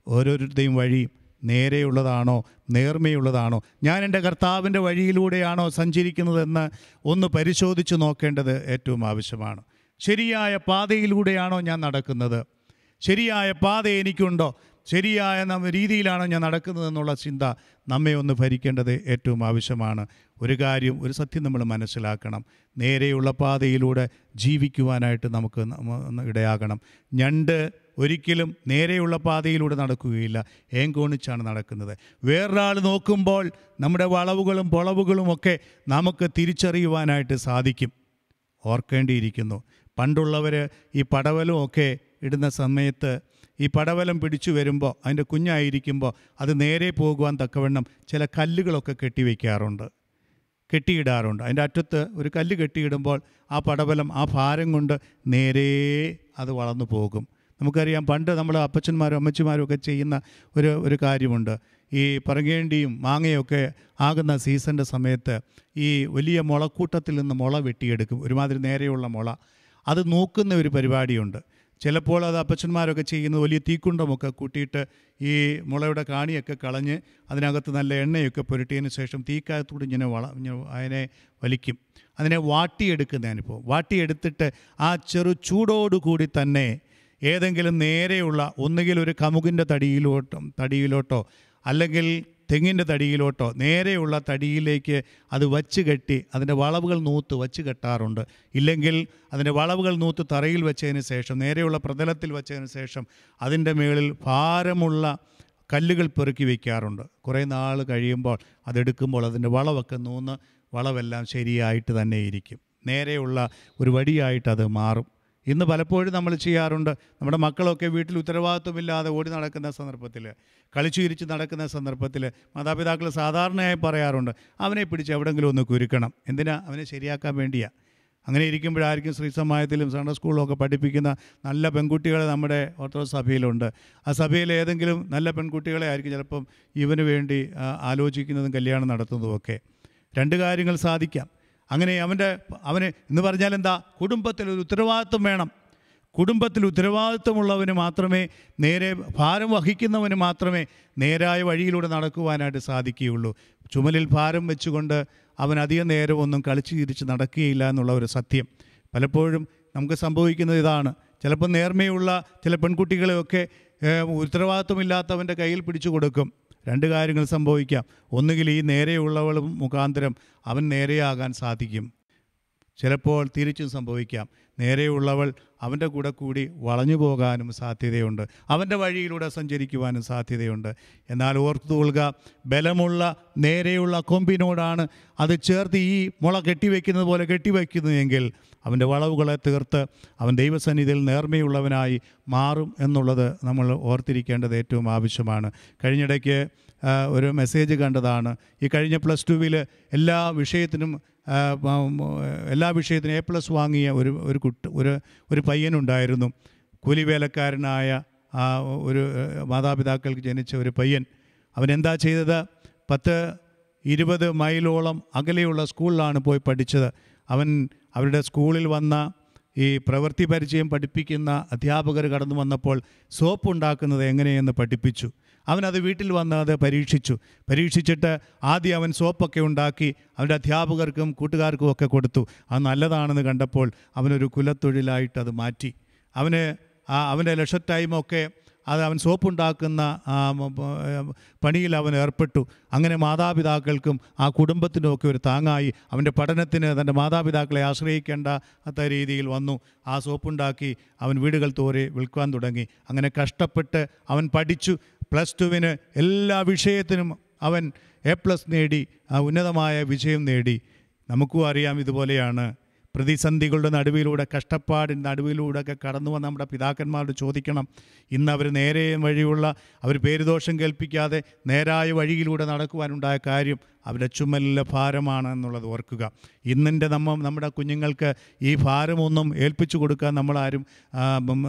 ഓരോരുത്തരുടെയും വഴി നേരെയുള്ളതാണോ നേർമയുള്ളതാണോ? ഞാൻ എന്റെ കർത്താവിന്റെ വഴിയിലൂടെയാണോ സഞ്ചരിക്കുന്നതെന്ന് ഒന്ന് പരിശോധിച്ച് നോക്കേണ്ടത് ഏറ്റവും ആവശ്യമാണ്. ശരിയായ പാതയിലൂടെയാണോ ഞാൻ നടക്കുന്നത്? ശരിയായ പാത എനിക്കുണ്ടോ? ശരിയായ രീതിയിലാണോ ഞാൻ നടക്കുന്നതെന്നുള്ള ചിന്ത നമ്മെ ഒന്ന് ഭരിക്കേണ്ടത് ഏറ്റവും ആവശ്യമാണ്. ഒരു കാര്യം ഒരു സത്യം നമ്മൾ മനസ്സിലാക്കണം. നേരെയുള്ള പാതയിലൂടെ ജീവിക്കുവാനായിട്ട് നമുക്ക് ഇടയാകണം. ഞണ്ട് ഒരിക്കലും നേരെയുള്ള പാതയിലൂടെ നടക്കുകയില്ല. ഏങ്കോണിച്ചാണ് നടക്കുന്നത്. വേറൊരാൾ നോക്കുമ്പോൾ നമ്മുടെ വളവുകളും പൊളവുകളും ഒക്കെ നമുക്ക് തിരിച്ചറിയുവാനായിട്ട് സാധിക്കും. ഓർക്കേണ്ടിയിരിക്കുന്നു. പണ്ടുള്ളവർ ഈ പടവലും ഒക്കെ ഇടുന്ന സമയത്ത് ഈ പടവലം പിടിച്ചു വരുമ്പോൾ അതിന്റെ കുഞ്ഞായിരിക്കുമ്പോൾ അത് നേരെ പോകുവാൻ തക്കവണ്ണം ചില കല്ലുകളൊക്കെ കെട്ടിവെക്കാറുണ്ട് കെട്ടിയിടാറുണ്ട്. അതിന്റെ അറ്റത്ത് ഒരു കല്ല് കെട്ടിയിടുമ്പോൾ ആ പടവലം ആ ഭാരം കൊണ്ട് നേരെ അത് വളർന്നു പോകും. നമുക്കറിയാം പണ്ട് നമ്മൾ അപ്പച്ചന്മാരും അമ്മച്ചിമാരും ഒക്കെ ചെയ്യുന്ന ഒരു ഒരു കാര്യമുണ്ട്. ഈ പറങ്ങേണ്ടിയും മാങ്ങയൊക്കെ ആകുന്ന സീസണിന്റെ സമയത്ത് ഈ വലിയ മുളക്കൂട്ടത്തിൽ നിന്ന് മുള വെട്ടിയെടുക്കും ഒരുമാതിരി നേരെയുള്ള മുള. അത് നോക്കുന്ന ഒരു പരിപാടിയുണ്ട്. ചിലപ്പോൾ അത് അപ്പച്ചന്മാരൊക്കെ ചെയ്യുന്നത് വലിയ തീക്കുണ്ടമൊക്കെ കൂട്ടിയിട്ട് ഈ മുളയുടെ കാണിയൊക്കെ കളഞ്ഞ് അതിനകത്ത് നല്ല എണ്ണയൊക്കെ പുരട്ടിയതിന് ശേഷം തീക്കകത്തൂടെ ഇങ്ങനെ വള അതിനെ വലിക്കും. അതിനെ വാട്ടിയെടുക്കുന്ന അനുഭവം. വാട്ടിയെടുത്തിട്ട് ആ ചെറു ചൂടോടുകൂടി തന്നെ ഏതെങ്കിലും നേരെയുള്ള ഒന്നുകിൽ ഒരു കമുകിന്റെ തടിയിലോട്ടോ തടിയിലോട്ടോ അല്ലെങ്കിൽ തെങ്ങിന്റെ തടിയിലോട്ടോ നേരെയുള്ള തടിയിലേക്ക് അത് വച്ച് കെട്ടി അതിന്റെ വളവുകൾ നൂത്ത് വച്ച് കെട്ടാറുണ്ട്. ഇല്ലെങ്കിൽ അതിന്റെ വളവുകൾ നൂത്ത് തറയിൽ വെച്ചതിന് ശേഷം നേരെയുള്ള പ്രതലത്തിൽ വെച്ചതിന് ശേഷം അതിന്റെ മുകളിൽ ഭാരമുള്ള കല്ലുകൾ പെറുക്കി വയ്ക്കാറുണ്ട് കുറേ നാൾ കഴിയുമ്പോൾ അതെടുക്കുമ്പോൾ അതിന്റെ വളവൊക്കെ നൂന്ന് വളവെല്ലാം ശരിയായിട്ട് തന്നെ ഇരിക്കും. നേരെയുള്ള ഒരു വടിയായിട്ട് അത് മാറും. ഇന്ന് പലപ്പോഴും നമ്മൾ ചെയ്യാറുണ്ട്. നമ്മുടെ മക്കളൊക്കെ വീട്ടിൽ ഉത്തരവാദിത്വമില്ലാതെ ഓടി നടക്കുന്ന സന്ദർഭത്തിൽ കളിച്ചു ചിരിച്ച് നടക്കുന്ന സന്ദർഭത്തിൽ മാതാപിതാക്കൾ സാധാരണയായി പറയാറുണ്ട് അവനെ പിടിച്ച് എവിടെങ്കിലും ഒന്ന് കുരുക്കണം. എന്തിനാ? അവനെ ശരിയാക്കാൻ വേണ്ടിയാണ് അങ്ങനെ ഇരിക്കുമ്പോഴായിരിക്കും ശ്രീ സമായത്തിലും സൺഡേ സ്കൂളിലും ഒക്കെ പഠിപ്പിക്കുന്ന നല്ല പെൺകുട്ടികൾ നമ്മുടെ ഓർത്തഡോക്സ് സഭയിലുണ്ട്. ആ സഭയിൽ ഏതെങ്കിലും നല്ല പെൺകുട്ടികളെ ആയിരിക്കും ചിലപ്പം ഇവന് വേണ്ടി ആലോചിക്കുന്നതും കല്യാണം നടത്തുന്നതും ഒക്കെ. രണ്ട് കാര്യങ്ങൾ സാധിക്കാം. അങ്ങനെ അവന്റെ അവന് എന്ന് പറഞ്ഞാൽ എന്താ? കുടുംബത്തിൽ ഒരു ഉത്തരവാദിത്വം വേണം. കുടുംബത്തിൽ ഉത്തരവാദിത്വമുള്ളവന് മാത്രമേ നേരെ ഭാരം വഹിക്കുന്നവന് മാത്രമേ നേരായ വഴിയിലൂടെ നടക്കുവാനായിട്ട് സാധിക്കുകയുള്ളൂ. ചുമലിൽ ഭാരം വെച്ചുകൊണ്ട് അവൻ അധികം നേരം ഒന്നും കളിച്ചു തിരിച്ച് നടക്കുകയില്ല എന്നുള്ള ഒരു സത്യം. പലപ്പോഴും നമുക്ക് സംഭവിക്കുന്നത് ഇതാണ്. ചിലപ്പോൾ നേർമയുള്ള ചില പെൺകുട്ടികളെയൊക്കെ ഉത്തരവാദിത്വമില്ലാത്തവന്റെ കയ്യിൽ പിടിച്ചു കൊടുക്കും. രണ്ട് കാര്യങ്ങൾ സംഭവിക്കാം. ഒന്നുകിൽ ഈ നേരെയുള്ളവൾ മുഖാന്തരം അവൻ നേരെയാകാൻ സാധിക്കും. ചിലപ്പോൾ തിരിച്ചും സംഭവിക്കാം. നേരെയുള്ളവൾ അവന്റെ കൂടെ കൂടി വളഞ്ഞു പോകാനും സാധ്യതയുണ്ട്. അവന്റെ വഴിയിലൂടെ സഞ്ചരിക്കുവാനും സാധ്യതയുണ്ട്. എന്നാൽ ഓർത്തു കൊള്ളുക ബലമുള്ള നേരെയുള്ള കൊമ്പിനോടാണ് അത് ചേർത്ത് ഈ മുള കെട്ടിവെക്കുന്നത് പോലെ കെട്ടിവെക്കുന്നതെങ്കിൽ അവന്റെ വളവുകളെ തീർത്ത് അവൻ ദൈവസന്നിധിയിൽ നേർമയുള്ളവനായി മാറും എന്നുള്ളത് നമ്മൾ ഓർത്തിരിക്കേണ്ടത് ഏറ്റവും ആവശ്യമാണ്. കഴിഞ്ഞിടയ്ക്ക് ഒരു മെസ്സേജ് കണ്ടതാണ്. ഈ കഴിഞ്ഞ പ്ലസ് ടുവിൽ എല്ലാ വിഷയത്തിനും എല്ലാ വിഷയത്തിനും എ പ്ലസ് വാങ്ങിയ ഒരു ഒരു കുട്ടി ഒരു ഒരു പയ്യനുണ്ടായിരുന്നു. കൂലിവേലക്കാരനായ ഒരു മാതാപിതാക്കൾക്ക് ജനിച്ച ഒരു പയ്യൻ. അവൻ എന്താ ചെയ്തത്? പത്ത് ഇരുപത് മൈലോളം അകലെയുള്ള സ്കൂളിലാണ് പോയി പഠിച്ചത്. അവൻ അവരുടെ സ്കൂളിൽ വന്ന ഈ പ്രവൃത്തി പരിചയം പഠിപ്പിക്കുന്ന അധ്യാപകർ കടന്നു വന്നപ്പോൾ സോപ്പ് ഉണ്ടാക്കുന്നത് എങ്ങനെയെന്ന് പഠിപ്പിച്ചു. അവനത് വീട്ടിൽ വന്ന് അത് പരീക്ഷിച്ചു. പരീക്ഷിച്ചിട്ട് ആദ്യം അവൻ സോപ്പൊക്കെ ഉണ്ടാക്കി അവന്റെ അധ്യാപകർക്കും കൂട്ടുകാർക്കും ഒക്കെ കൊടുത്തു. അത് നല്ലതാണെന്ന് കണ്ടപ്പോൾ അവനൊരു കുലത്തൊഴിലായിട്ട് അത് മാറ്റി. അവന് ആ അവന്റെ ലക്ഷ ടൈമൊക്കെ അത് അവൻ സോപ്പുണ്ടാക്കുന്ന പണിയിൽ അവൻ ഏർപ്പെട്ടു. അങ്ങനെ മാതാപിതാക്കൾക്കും ആ കുടുംബത്തിനുമൊക്കെ ഒരു താങ്ങായി. അവന്റെ പഠനത്തിന് തന്റെ മാതാപിതാക്കളെ ആശ്രയിക്കേണ്ടാത്ത രീതിയിൽ വന്നു. ആ സോപ്പുണ്ടാക്കി അവൻ വീടുകൾ തോരെ വിൽക്കാൻ തുടങ്ങി. അങ്ങനെ കഷ്ടപ്പെട്ട് അവൻ പഠിച്ചു. പ്ലസ് ടുവിന് എല്ലാ വിഷയത്തിനും അവൻ എ പ്ലസ് നേടി ആ ഉന്നതമായ വിജയം നേടി. നമുക്കും അറിയാം ഇതുപോലെയാണ് പ്രതിസന്ധികളുടെ നടുവിലൂടെ കഷ്ടപ്പാടിന്റെ നടുവിലൂടെ ഒക്കെ കടന്നു വന്ന നമ്മുടെ പിതാക്കന്മാരോട് ചോദിക്കണം. ഇന്ന് അവർ നേരെ വഴിയുള്ള അവർ പേരുദോഷം കേൾപ്പിക്കാതെ നേരായ വഴിയിലൂടെ നടക്കുവാനുണ്ടായ കാര്യം അവരുടെ ചുമലിലെ ഭാരമാണ് എന്നുള്ളത് ഓർക്കുക. ഇന്നിന്റെ നമ്മ നമ്മുടെ കുഞ്ഞുങ്ങൾക്ക് ഈ ഭാരമൊന്നും ഏൽപ്പിച്ചു കൊടുക്കാൻ നമ്മളാരും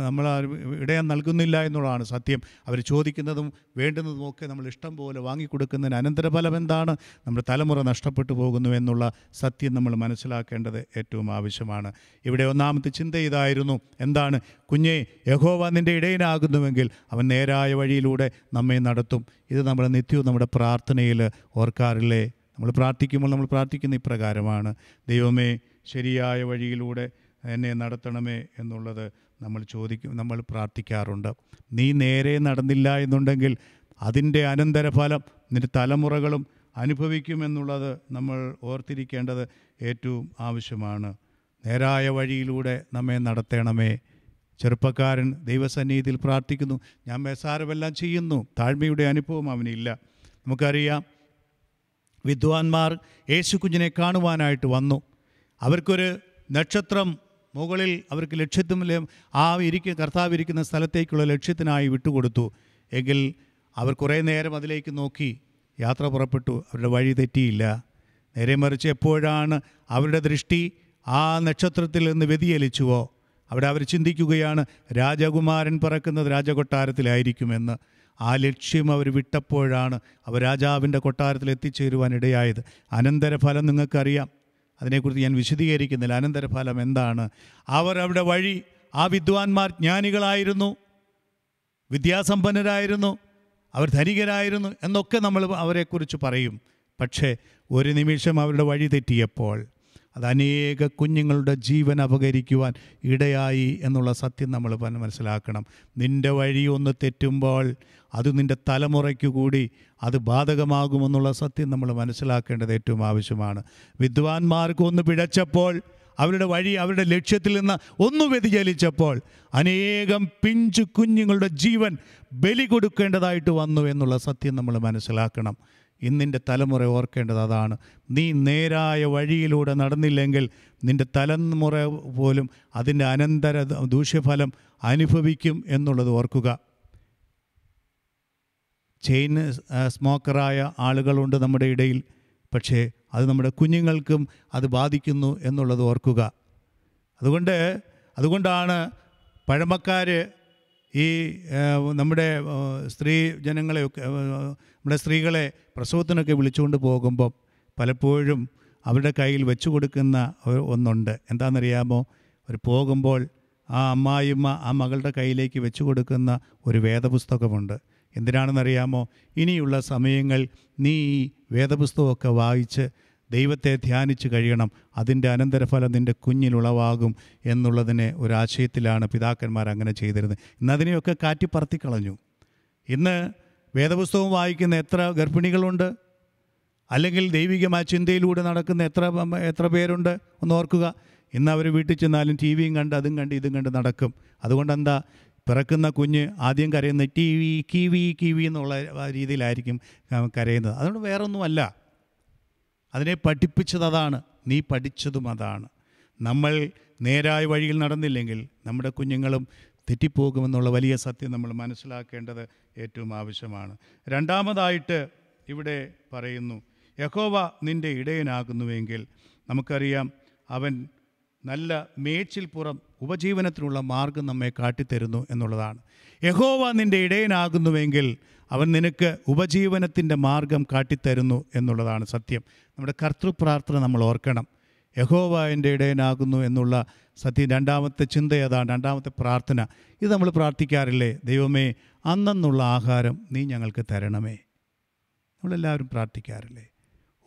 നമ്മളാരും ഇടയം നൽകുന്നില്ല എന്നുള്ളതാണ് സത്യം. അവർ ചോദിക്കുന്നതും വേണ്ടുന്നതും ഒക്കെ നമ്മൾ ഇഷ്ടം പോലെ വാങ്ങിക്കൊടുക്കുന്നതിന് അനന്തരഫലം എന്താണ്? നമ്മുടെ തലമുറ നഷ്ടപ്പെട്ടു പോകുന്നു എന്നുള്ള സത്യം നമ്മൾ മനസ്സിലാക്കേണ്ടത് ഏറ്റവും ആവശ്യമാണ്. ഇവിടെ ഒന്നാമത്തെ ചിന്ത ഇതായിരുന്നു. എന്താണ്? കുഞ്ഞെ യഹോവ നിന്റെ ഇടയനാകുന്നുവെങ്കിൽ അവൻ നേരായ വഴിയിലൂടെ നമ്മെ നടത്തും. ഇത് നമ്മൾ നിത്യവും നമ്മുടെ പ്രാർത്ഥനയിൽ ഓർക്കാറില്ലേ? നമ്മൾ പ്രാർത്ഥിക്കുമ്പോൾ നമ്മൾ പ്രാർത്ഥിക്കുന്ന ഇപ്രകാരമാണ്. ദൈവമേ ശരിയായ വഴിയിലൂടെ എന്നെ നടത്തണമേ എന്നുള്ളത് നമ്മൾ ചോദിക്കും നമ്മൾ പ്രാർത്ഥിക്കാറുണ്ട്. നീ നേരെ നടന്നില്ല എന്നുണ്ടെങ്കിൽ അതിന്റെ അനന്തരഫലം നിന്റെ തലമുറകളും അനുഭവിക്കുമെന്നുള്ളത് നമ്മൾ ഓർത്തിരിക്കേണ്ടത് ഏറ്റവും ആവശ്യമാണ്. നേരായ വഴിയിലൂടെ നമ്മെ നടത്തണമേ ചെറുപ്പക്കാരൻ ദൈവസന്നിധിയിൽ പ്രാർത്ഥിക്കുന്നു. ഞാൻ മേസാരമെല്ലാം ചെയ്യുന്നു. താഴ്മയുടെ അനുഭവം അവനില്ല. നമുക്കറിയാം വിദ്വാൻമാർ യേശു കുഞ്ഞിനെ കാണുവാനായിട്ട് വന്നു. അവർക്കൊരു നക്ഷത്രം മുകളിൽ അവർക്ക് ലക്ഷ്യത്തിലെ ആ ഇരിക്ക കർത്താവ് ഇരിക്കുന്ന സ്ഥലത്തേക്കുള്ള ലക്ഷ്യത്തിനായി വിട്ടുകൊടുത്തു. എങ്കിൽ അവർ കുറേ നേരം അതിലേക്ക് നോക്കി. യാത്ര പുറപ്പെട്ടു. അവരുടെ വഴി തെറ്റിയില്ല. നേരെ മറിച്ച് എപ്പോഴാണ് അവരുടെ ദൃഷ്ടി ആ നക്ഷത്രത്തിൽ നിന്ന് വ്യതിചലിച്ചുവോ? അവിടെ അവർ ചിന്തിക്കുകയാണ് രാജകുമാരൻ പറക്കുന്നത് രാജകൊട്ടാരത്തിലായിരിക്കുമെന്ന്. ആ ലക്ഷ്യം അവർ വിട്ടപ്പോഴാണ് അവർ രാജാവിന്റെ കൊട്ടാരത്തിൽ എത്തിച്ചേരുവാൻ ഇടയായത്. അനന്തരഫലം നിങ്ങൾക്കറിയാം. അതിനെക്കുറിച്ച് ഞാൻ വിശദീകരിക്കുന്നില്ല. അനന്തരഫലം എന്താണ്? അവർ അവിടെ വഴി ആ വിദ്വാൻമാർ ജ്ഞാനികളായിരുന്നു. വിദ്യാസമ്പന്നരായിരുന്നു. അവർ ധനികരായിരുന്നു എന്നൊക്കെ നമ്മൾ അവരെക്കുറിച്ച് പറയും. പക്ഷേ ഒരു നിമിഷം അവരുടെ വഴി തെറ്റിയപ്പോൾ അത് അനേക കുഞ്ഞുങ്ങളുടെ ജീവൻ അപകരിക്കുവാൻ ഇടയായി എന്നുള്ള സത്യം നമ്മൾ മനസ്സിലാക്കണം. നിന്റെ വഴി ഒന്ന് തെറ്റുമ്പോൾ അത് നിന്റെ തലമുറയ്ക്ക് കൂടി അത് ബാധകമാകുമെന്നുള്ള സത്യം നമ്മൾ മനസ്സിലാക്കേണ്ടത് ഏറ്റവും ആവശ്യമാണ്. വിദ്വാൻമാർക്ക് ഒന്ന് പിഴച്ചപ്പോൾ അവരുടെ വഴി അവരുടെ ലക്ഷ്യത്തിൽ നിന്ന് ഒന്ന് വ്യതിചലിച്ചപ്പോൾ അനേകം പിഞ്ചു കുഞ്ഞുങ്ങളുടെ ജീവൻ ബലി കൊടുക്കേണ്ടതായിട്ട് വന്നു എന്നുള്ള സത്യം നമ്മൾ മനസ്സിലാക്കണം. ഇന്നിന്റെ തലമുറ ഓർക്കേണ്ടത് അതാണ്. നീ നേരായ വഴിയിലൂടെ നടന്നില്ലെങ്കിൽ നിന്റെ തലമുറ പോലും അതിന്റെ അനന്തര ദൂഷ്യഫലം അനുഭവിക്കും എന്നുള്ളത് ഓർക്കുക. ചെയിൻ സ്മോക്കറായ ആളുകളുണ്ട് നമ്മുടെ ഇടയിൽ. പക്ഷേ അത് നമ്മുടെ കുഞ്ഞുങ്ങൾക്കും അത് ബാധിക്കുന്നു എന്നുള്ളത് ഓർക്കുക. അതുകൊണ്ട് അതുകൊണ്ടാണ് പഴമക്കാർ ഈ നമ്മുടെ സ്ത്രീ ജനങ്ങളെയൊക്കെ നമ്മുടെ സ്ത്രീകളെ പ്രസവത്തിനൊക്കെ വിളിച്ചുകൊണ്ട് പോകുമ്പം പലപ്പോഴും അവരുടെ കയ്യിൽ വെച്ചു കൊടുക്കുന്ന ഒന്നുണ്ട്. എന്താണെന്നറിയാമോ? അവർ പോകുമ്പോൾ ആ അമ്മായിമ്മ ആ മകളുടെ കയ്യിലേക്ക് വെച്ചു കൊടുക്കുന്ന ഒരു വേദപുസ്തകമുണ്ട്. എന്തിനാണെന്നറിയാമോ? ഇനിയുള്ള സമയങ്ങൾ നീ ഈ വേദപുസ്തകമൊക്കെ വായിച്ച് ദൈവത്തെ ധ്യാനിച്ച് കഴിയണം. അതിന്റെ അനന്തരഫലം നിന്റെ കുഞ്ഞിലുളവാകും എന്നുള്ളതിനെ ഒരാശയത്തിലാണ് പിതാക്കന്മാർ അങ്ങനെ ചെയ്തിരുന്നത്. ഇന്ന് അതിനെയൊക്കെ കാറ്റിപ്പറത്തി കളഞ്ഞു. ഇന്ന് വേദപുസ്തകം വായിക്കുന്ന എത്ര ഗർഭിണികളുണ്ട്? അല്ലെങ്കിൽ ദൈവികമായ ചിന്തയിലൂടെ നടക്കുന്ന എത്ര എത്ര പേരുണ്ട്? ഒന്ന് ഓർക്കുക. ഇന്ന് അവർ വീട്ടിൽ ചെന്നാലും ടി വിയും കണ്ട് അതും കണ്ട് ഇതും കണ്ട് നടക്കും. അതുകൊണ്ട് എന്താ പിറക്കുന്ന കുഞ്ഞ് ആദ്യം കരയുന്ന ടി വി കിവി കിവി എന്നുള്ള രീതിയിലായിരിക്കും കരയുന്നത്. അതുകൊണ്ട് വേറൊന്നുമല്ല. അതിനെ പഠിപ്പിച്ചത് അതാണ്. നീ പഠിച്ചതും അതാണ്. നമ്മൾ നേരായ വഴിയിൽ നടന്നില്ലെങ്കിൽ നമ്മുടെ കുഞ്ഞുങ്ങളും തെറ്റിപ്പോകുമെന്നുള്ള വലിയ സത്യം നമ്മൾ മനസ്സിലാക്കേണ്ടത് ഏറ്റവും ആവശ്യമാണ്. രണ്ടാമതായിട്ട് ഇവിടെ പറയുന്നു യഹോവ നിന്റെ ഇടയനാകുന്നുവെങ്കിൽ നമുക്കറിയാം അവൻ നല്ല മേച്ചിൽ പുറം ഉപജീവനത്തിനുള്ള മാർഗം നമ്മെ കാട്ടിത്തരുന്നു എന്നുള്ളതാണ്. യഹോവ നിന്റെ ഇടയനാകുന്നുവെങ്കിൽ അവൻ നിനക്ക് ഉപജീവനത്തിന്റെ മാർഗം കാട്ടിത്തരുന്നു എന്നുള്ളതാണ് സത്യം. നമ്മുടെ കർത്തൃപ്രാർത്ഥന നമ്മൾ ഓർക്കണം. യഹോവ എന്റെ ഇടയനാകുന്നു എന്നുള്ള സത്യം രണ്ടാമത്തെ ചിന്ത ഏതാണ്? രണ്ടാമത്തെ പ്രാർത്ഥന. ഇത് നമ്മൾ പ്രാർത്ഥിക്കാറില്ലേ? ദൈവമേ അന്നെന്നുള്ള ആഹാരം നീ ഞങ്ങൾക്ക് തരണമേ. നമ്മളെല്ലാവരും പ്രാർത്ഥിക്കാറില്ലേ?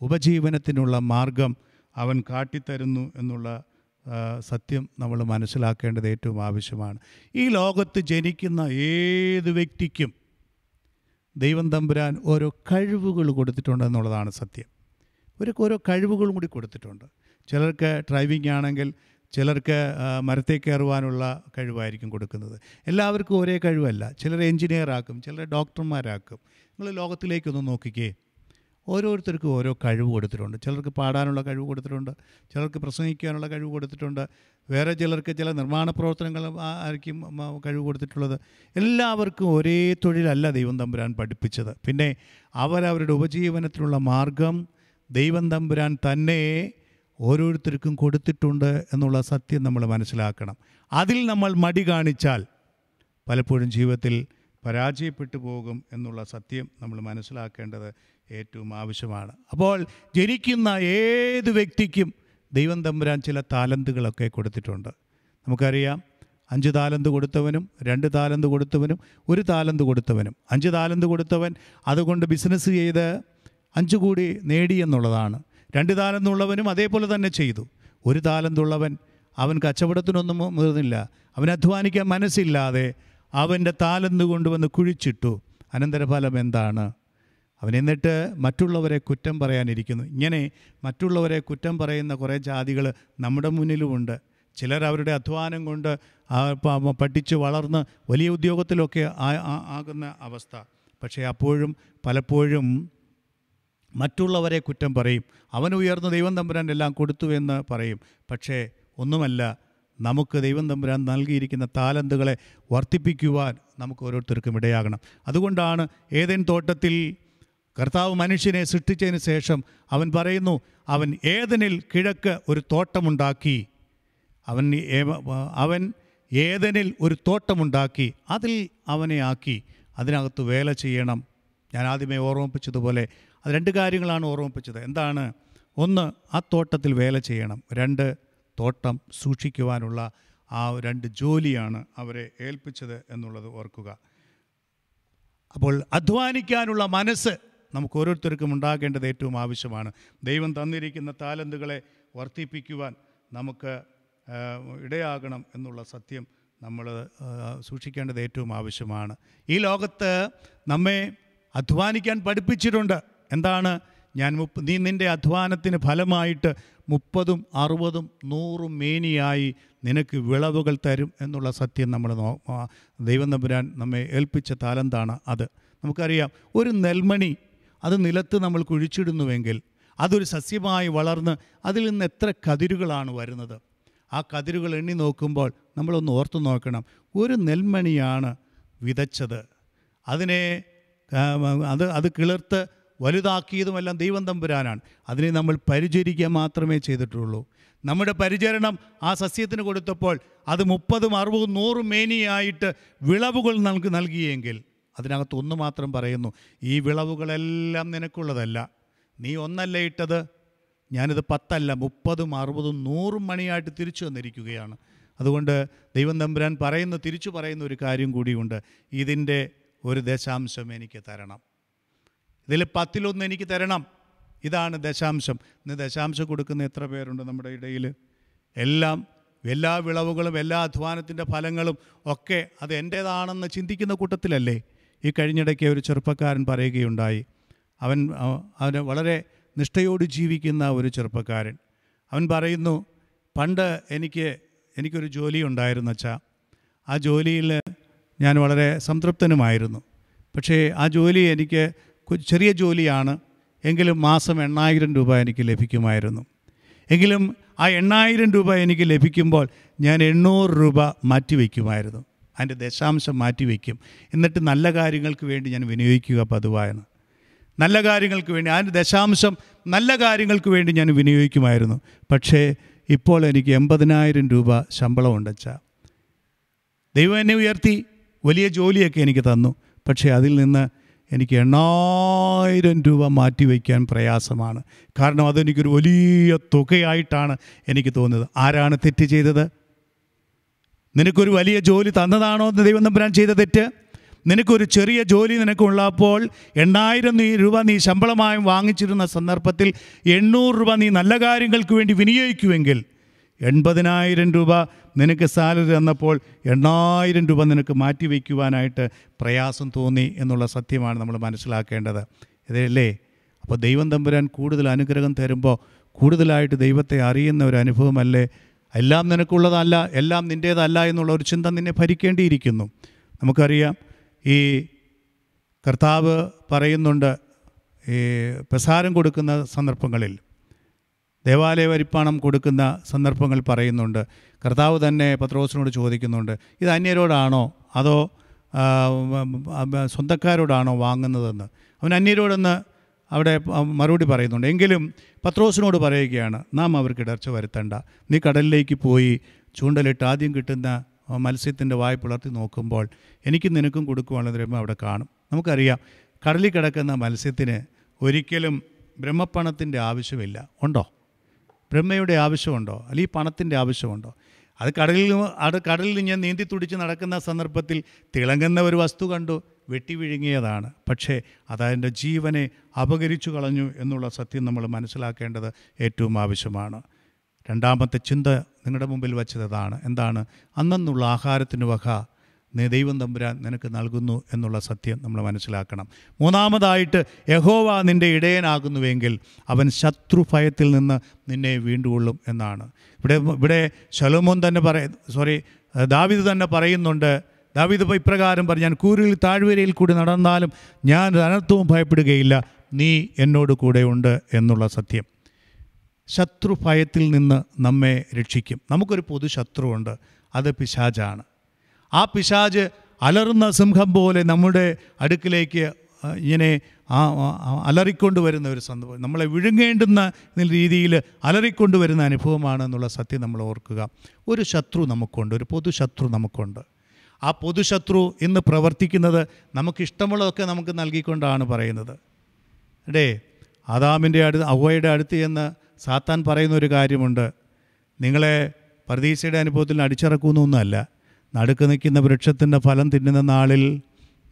ഉപജീവനത്തിനുള്ള മാർഗം അവൻ കാട്ടിത്തരുന്നു എന്നുള്ള സത്യം നമ്മൾ മനസ്സിലാക്കേണ്ടത് ഏറ്റവും ആവശ്യമാണ്. ഈ ലോകത്ത് ജനിക്കുന്ന ഏത് വ്യക്തിക്കും ദൈവം തമ്പുരാൻ ഓരോ കഴിവുകൾ കൊടുത്തിട്ടുണ്ടെന്നുള്ളതാണ് സത്യം. ഇവർക്ക് ഓരോ കഴിവുകളും കൂടി കൊടുത്തിട്ടുണ്ട്. ചിലർക്ക് ഡ്രൈവിംഗ് ആണെങ്കിൽ ചിലർക്ക് മരത്തെ കയറുവാനുള്ള കഴിവായിരിക്കും കൊടുക്കുന്നത്. എല്ലാവർക്കും ഒരേ കഴിവല്ല. ചിലർ എഞ്ചിനീയർ ആക്കും ചിലർ ഡോക്ടർമാരാക്കും നിങ്ങൾ ലോകത്തിലേക്കൊന്ന് നോക്കിക്കേ. ഓരോരുത്തർക്കും ഓരോ കഴിവ് കൊടുത്തിട്ടുണ്ട്. ചിലർക്ക് പാടാനുള്ള കഴിവ് കൊടുത്തിട്ടുണ്ട്. ചിലർക്ക് പ്രസംഗിക്കാനുള്ള കഴിവ് കൊടുത്തിട്ടുണ്ട്. വേറെ ചിലർക്ക് ചില നിർമ്മാണ പ്രവർത്തനങ്ങൾ ആയിരിക്കും കഴിവ് കൊടുത്തിട്ടുള്ളത്. എല്ലാവർക്കും ഒരേ തൊഴിലല്ല ദൈവം തമ്പുരാൻ പഠിപ്പിച്ചത്. പിന്നെ അവരവരുടെ ഉപജീവനത്തിനുള്ള മാർഗം ദൈവം തമ്പുരാൻ തന്നെ ഓരോരുത്തർക്കും കൊടുത്തിട്ടുണ്ട് എന്നുള്ള സത്യം നമ്മൾ മനസ്സിലാക്കണം. അതിൽ നമ്മൾ മടി കാണിച്ചാൽ പലപ്പോഴും ജീവിതത്തിൽ പരാജയപ്പെട്ടു പോകും എന്നുള്ള സത്യം നമ്മൾ മനസ്സിലാക്കേണ്ടത് ഏറ്റവും ആവശ്യമാണ്. അപ്പോൾ ജനിക്കുന്ന ഏത് വ്യക്തിക്കും ദൈവം തമ്പുരാൻ ചില താലന്തുകളൊക്കെ കൊടുത്തിട്ടുണ്ട്. നമുക്കറിയാം അഞ്ച് താലന്ത് കൊടുത്തവനും രണ്ട് താലന്ത് കൊടുത്തവനും ഒരു താലന്ത് കൊടുത്തവനും. അഞ്ച് താലന്ത് കൊടുത്തവൻ അതുകൊണ്ട് ബിസിനസ് ചെയ്ത് അഞ്ച് കൂടി നേടി എന്നുള്ളതാണ്. രണ്ട് താലന്തുള്ളവനും അതേപോലെ തന്നെ ചെയ്തു. ഒരു താലന്തുള്ളവൻ അവൻ കച്ചവടത്തിനൊന്നും മുതിർന്നില്ല. അവൻ അധ്വാനിക്കാൻ മനസ്സില്ലാതെ അവന്റെ താലന്ത് കൊണ്ടുവന്ന് കുഴിച്ചിട്ടു. അനന്തരഫലം എന്താണ്? അവൻ എന്നിട്ട് മറ്റുള്ളവരെ കുറ്റം പറയാനിരിക്കുന്നു. ഇങ്ങനെ മറ്റുള്ളവരെ കുറ്റം പറയുന്ന കുറേ ജാതികൾ നമ്മുടെ മുന്നിലുമുണ്ട്. ചിലർ അവരുടെ അധ്വാനം കൊണ്ട് പഠിച്ച് വളർന്ന് വലിയ ഉദ്യോഗത്തിലൊക്കെ ആകുന്ന അവസ്ഥ. പക്ഷേ അപ്പോഴും പലപ്പോഴും മറ്റുള്ളവരെ കുറ്റം പറയും. അവൻ ഉയർന്ന ദൈവം തമ്പുരാൻ എല്ലാം കൊടുത്തു എന്ന് പറയും. പക്ഷേ ഒന്നുമല്ല നമുക്ക് ദൈവം തമ്പുരാൻ നൽകിയിരിക്കുന്ന താലന്തുകളെ വർദ്ധിപ്പിക്കുവാൻ നമുക്ക് ഓരോരുത്തർക്കും ഇടയാകണം. അതുകൊണ്ടാണ് ഏതേൻ തോട്ടത്തിൽ കർത്താവ് മനുഷ്യനെ സൃഷ്ടിച്ചതിന് ശേഷം അവൻ പറയുന്നു അവൻ ഏതനിൽ കിഴക്ക് ഒരു തോട്ടമുണ്ടാക്കി. അവൻ അവൻ ഏതനിൽ ഒരു തോട്ടമുണ്ടാക്കി. അതിൽ അവനെ ആക്കി. അതിനകത്ത് വേല ചെയ്യണം. ഞാൻ ആദ്യമേ ഓർമ്മിപ്പിച്ചതുപോലെ അത് രണ്ട് കാര്യങ്ങളാണ് ഓർമ്മിപ്പിച്ചത്. എന്താണ്? ഒന്ന് ആ തോട്ടത്തിൽ വേല ചെയ്യണം. രണ്ട് തോട്ടം സൂക്ഷിക്കുവാനുള്ള ആ രണ്ട് ജോലിയാണ് അവരെ ഏൽപ്പിച്ചത് എന്നുള്ളത് ഓർക്കുക. അപ്പോൾ അധ്വാനിക്കാനുള്ള മനസ്സ് നമുക്ക് ഓരോരുത്തർക്കും ഉണ്ടാകേണ്ടത് ഏറ്റവും ആവശ്യമാണ്. ദൈവം തന്നിരിക്കുന്ന താലന്തുകളെ വർദ്ധിപ്പിക്കുവാൻ നമുക്ക് ഇടയാകണം എന്നുള്ള സത്യം നമ്മൾ സൂക്ഷിക്കേണ്ടത് ഏറ്റവും ആവശ്യമാണ്. ഈ ലോകത്ത് നമ്മെ അധ്വാനിക്കാൻ പഠിപ്പിച്ചിട്ടുണ്ട്. എന്താണ്? ഞാൻ മുപ്പ നീ നിന്റെ അധ്വാനത്തിന് ഫലമായിട്ട് മുപ്പതും അറുപതും നൂറും മേനിയായി നിനക്ക് വിളവുകൾ തരും എന്നുള്ള സത്യം നമ്മൾ ദൈവം നമ്പുരാൻ നമ്മെ ഏൽപ്പിച്ച താലന്താണ് അത്? നമുക്കറിയാം ഒരു നെൽമണി അത് നിലത്ത് നമ്മൾ കുഴിച്ചിടുന്നുവെങ്കിൽ അതൊരു സസ്യമായി വളർന്ന് അതിൽ നിന്ന് എത്ര കതിരുകളാണ് വരുന്നത്? ആ കതിരുകൾ എണ്ണി നോക്കുമ്പോൾ നമ്മളൊന്ന് ഓർത്തു നോക്കണം ഒരു നെൽമണിയാണ് വിതച്ചത്. അതിനെ അത് അത് കിളിർത്ത് വലുതാക്കിയതുമെല്ലാം ദൈവം തമ്പുരാനാണ്. അതിനെ നമ്മൾ പരിചരിക്കുക മാത്രമേ ചെയ്തിട്ടുള്ളൂ. നമ്മുടെ പരിചരണം ആ സസ്യത്തിന് കൊടുത്തപ്പോൾ അത് മുപ്പതും അറുപതും നൂറും മേനിയായിട്ട് വിളവുകൾ നമുക്ക് നൽകിയെങ്കിൽ അതിനകത്ത് ഒന്ന് മാത്രം പറയുന്നു ഈ വിളവുകളെല്ലാം നിനക്കുള്ളതല്ല. നീ ഒന്നല്ല ഇട്ടത്. ഞാനിത് പത്തല്ല മുപ്പതും അറുപതും നൂറും മണിയായിട്ട് തിരിച്ചു വന്നിരിക്കുകയാണ്. അതുകൊണ്ട് ദൈവം തമ്പുരാൻ പറയുന്ന തിരിച്ചു പറയുന്ന ഒരു കാര്യം കൂടിയുണ്ട്. ഇതിന്റെ ഒരു ദശാംശം എനിക്ക് തരണം. ഇതിൽ പത്തിലൊന്ന് എനിക്ക് തരണം. ഇതാണ് ദശാംശം. ഇന്ന് ദശാംശം കൊടുക്കുന്ന എത്ര പേരുണ്ട് നമ്മുടെ ഇടയിൽ? എല്ലാം എല്ലാ വിളവുകളും എല്ലാ അധ്വാനത്തിന്റെ ഫലങ്ങളും ഒക്കെ അത് എന്റേതാണെന്ന് ചിന്തിക്കുന്ന കൂട്ടത്തിലല്ലേ? ഈ കഴിഞ്ഞിടയ്ക്ക് ഒരു ചെറുപ്പക്കാരൻ പറയുകയുണ്ടായി. അവൻ അവന് വളരെ നിഷ്ഠയോട് ജീവിക്കുന്ന ഒരു ചെറുപ്പക്കാരൻ. അവൻ പറയുന്നു പണ്ട് എനിക്ക് എനിക്കൊരു ജോലി ഉണ്ടായിരുന്നു അച്ഛാ. ആ ജോലിയിൽ ഞാൻ വളരെ സംതൃപ്തനുമായിരുന്നു. പക്ഷേ ആ ജോലി എനിക്ക് ചെറിയ ജോലിയാണ്. എങ്കിലും മാസം എണ്ണായിരം രൂപ എനിക്ക് ലഭിക്കുമായിരുന്നു. എങ്കിലും ആ എണ്ണായിരം രൂപ എനിക്ക് ലഭിക്കുമ്പോൾ ഞാൻ എണ്ണൂറ് രൂപ മാറ്റിവെക്കുമായിരുന്നു. അതിന്റെ ദശാംശം മാറ്റിവെക്കും. എന്നിട്ട് നല്ല കാര്യങ്ങൾക്ക് വേണ്ടി ഞാൻ വിനിയോഗിക്കുക പതിവായാണ് നല്ല കാര്യങ്ങൾക്ക് വേണ്ടി അതിന്റെ ദശാംശം നല്ല കാര്യങ്ങൾക്ക് വേണ്ടി ഞാൻ വിനിയോഗിക്കുമായിരുന്നു. പക്ഷേ ഇപ്പോൾ എനിക്ക് എൺപതിനായിരം രൂപ ശമ്പളം ഉണ്ടച്ച ദൈവം എന്നെ ഉയർത്തി വലിയ ജോലിയൊക്കെ എനിക്ക് തന്നു. പക്ഷേ അതിൽ നിന്ന് എനിക്ക് എണ്ണായിരം രൂപ മാറ്റി മാറ്റിവെക്കാൻ പ്രയാസമാണ്. കാരണം അതെനിക്കൊരു വലിയ തുകയായിട്ടാണ് എനിക്ക് തോന്നുന്നത്. ആരാണ് തെറ്റ് ചെയ്തത്? നിനക്കൊരു വലിയ ജോലി തന്നതാണോ എന്ന് ദൈവം തമ്പുരാൻ ചെയ്ത തെറ്റ്? നിനക്കൊരു ചെറിയ ജോലി നിനക്കുള്ളപ്പോൾ എണ്ണായിരം രൂപ നീ ശമ്പളമായും വാങ്ങിച്ചിരുന്ന സന്ദർഭത്തിൽ എണ്ണൂറ് രൂപ നീ നല്ല കാര്യങ്ങൾക്ക് വേണ്ടി വിനിയോഗിക്കുമെങ്കിൽ എൺപതിനായിരം രൂപ നിനക്ക് സാലറി തന്നപ്പോൾ എണ്ണായിരം രൂപ നിനക്ക് മാറ്റി മാറ്റിവെക്കുവാനായിട്ട് പ്രയാസം തോന്നി എന്നുള്ള സത്യമാണ് നമ്മൾ മനസ്സിലാക്കേണ്ടത്. ഇതല്ലേ അപ്പോൾ ദൈവം തമ്പുരാൻ കൂടുതൽ അനുഗ്രഹം തരുമ്പോൾ കൂടുതലായിട്ട് ദൈവത്തെ അറിയുന്ന ഒരു അനുഭവമല്ലേ? എല്ലാം നിനക്കുള്ളതല്ല എല്ലാം നിന്റേതല്ല എന്നുള്ള ഒരു ചിന്ത നിന്നെ ഭരിക്കേണ്ടിയിരിക്കുന്നു. നമുക്കറിയാം ഈ കർത്താവ് പറയുന്നുണ്ട് ഈ പ്രസാരം കൊടുക്കുന്ന സന്ദർഭങ്ങളിൽ ദേവാലയ വരിപ്പാണം കൊടുക്കുന്ന സന്ദർഭങ്ങൾ പറയുന്നുണ്ട്. കർത്താവ് തന്നെ പത്രോസിനോട് ചോദിക്കുന്നുണ്ട് ഇത് അന്യരോടാണോ? അതോ സ്വന്തക്കാരോടാണോ വാങ്ങുന്നതെന്ന്? അവൻ അന്യരോടെന്ന് അവിടെ മറുപടി പറയുന്നുണ്ട് എങ്കിലും പത്രോസിനോട് പറയുകയാണ് നാം അവർക്ക് ഇടർച്ച വരുത്തണ്ട. നീ കടലിലേക്ക് പോയി ചൂണ്ടലിട്ട് ആദ്യം കിട്ടുന്ന മത്സ്യത്തിന്റെ വായ പുലർത്തി നോക്കുമ്പോൾ എനിക്ക് നിനക്കും കൊടുക്കുവാനുള്ള ദ്രവ്യം അവിടെ കാണും. നമുക്കറിയാം കടലിൽ കിടക്കുന്ന മത്സ്യത്തിന് ഒരിക്കലും ബ്രഹ്മപ്പണത്തിന്റെ ആവശ്യമില്ല. ഉണ്ടോ? ബ്രഹ്മയുടെ ആവശ്യമുണ്ടോ? അല്ലെങ്കിൽ പണത്തിന്റെ ആവശ്യമുണ്ടോ? അത് കടലിൽ അത് കടലിൽ ഞാൻ നീന്തി തുടിച്ച് നടക്കുന്ന സന്ദർഭത്തിൽ തിളങ്ങുന്ന ഒരു വസ്തു കണ്ടു വെട്ടി വിഴുങ്ങിയതാണ്. പക്ഷേ അതതിന്റെ ജീവനെ അപകരിച്ചു കളഞ്ഞു എന്നുള്ള സത്യം നമ്മൾ മനസ്സിലാക്കേണ്ടത് ഏറ്റവും ആവശ്യമാണ്. രണ്ടാമത്തെ ചിന്ത നിങ്ങളുടെ മുമ്പിൽ വച്ചതാണ് എന്താണ്? അന്നുള്ള ആഹാരത്തിന് വക ദൈവം തമ്പുരാൻ നിനക്ക് നൽകുന്നു എന്നുള്ള സത്യം നമ്മൾ മനസ്സിലാക്കണം. മൂന്നാമതായിട്ട് യഹോവ നിന്റെ ഇടയനാകുന്നുവെങ്കിൽ അവൻ ശത്രുഭയത്തിൽ നിന്ന് നിന്നെ വീണ്ടുകൊള്ളും എന്നാണ്. ഇവിടെ ഇവിടെ ശലോമോൻ തന്നെ പറയ സോറി ദാവിദ് തന്നെ പറയുന്നുണ്ട്. ദാവിദ് ഇപ്രകാരം പറഞ്ഞു ഞാൻ കൂരിൽ താഴ്വരയിൽ കൂടി നടന്നാലും ഞാൻ അനർത്ഥവും ഭയപ്പെടുകയില്ല. നീ എന്നോട് കൂടെ ഉണ്ട് എന്നുള്ള സത്യം. ശത്രുഭയത്തിൽ നിന്ന് നമ്മെ രക്ഷിക്കും. നമുക്കൊരു പൊതു ശത്രുവുണ്ട്. അത് പിശാജാണ് ആ പിശാജ് അലറുന്ന സിംഹം പോലെ നമ്മുടെ അടുക്കിലേക്ക് ഇങ്ങനെ അലറിക്കൊണ്ട് വരുന്ന ഒരു സന്ദർഭം. നമ്മളെ വിഴുങ്ങേണ്ടുന്ന രീതിയിൽ അലറിക്കൊണ്ട് വരുന്ന അനുഭവമാണ് എന്നുള്ള സത്യം നമ്മൾ ഓർക്കുക. ഒരു ശത്രു നമുക്കുണ്ട് ഒരു പൊതുശത്രു നമുക്കുണ്ട്. ആ പൊതുശത്രു ഇന്ന് പ്രവർത്തിക്കുന്നത് നമുക്കിഷ്ടമുള്ളതൊക്കെ നമുക്ക് നൽകിക്കൊണ്ടാണ് പറയുന്നത്. അടേ ആദാമിന്റെ അടുത്ത് അവയുടെ അടുത്ത് എന്ന് സാത്താൻ പറയുന്ന ഒരു കാര്യമുണ്ട്. നിങ്ങളെ പ്രതീക്ഷയുടെ അനുഭവത്തിൽ അടിച്ചിറക്കുന്നൊന്നുമല്ല. നടുക്ക് നിൽക്കുന്ന വൃക്ഷത്തിന്റെ ഫലം തിന്നുന്ന നാളിൽ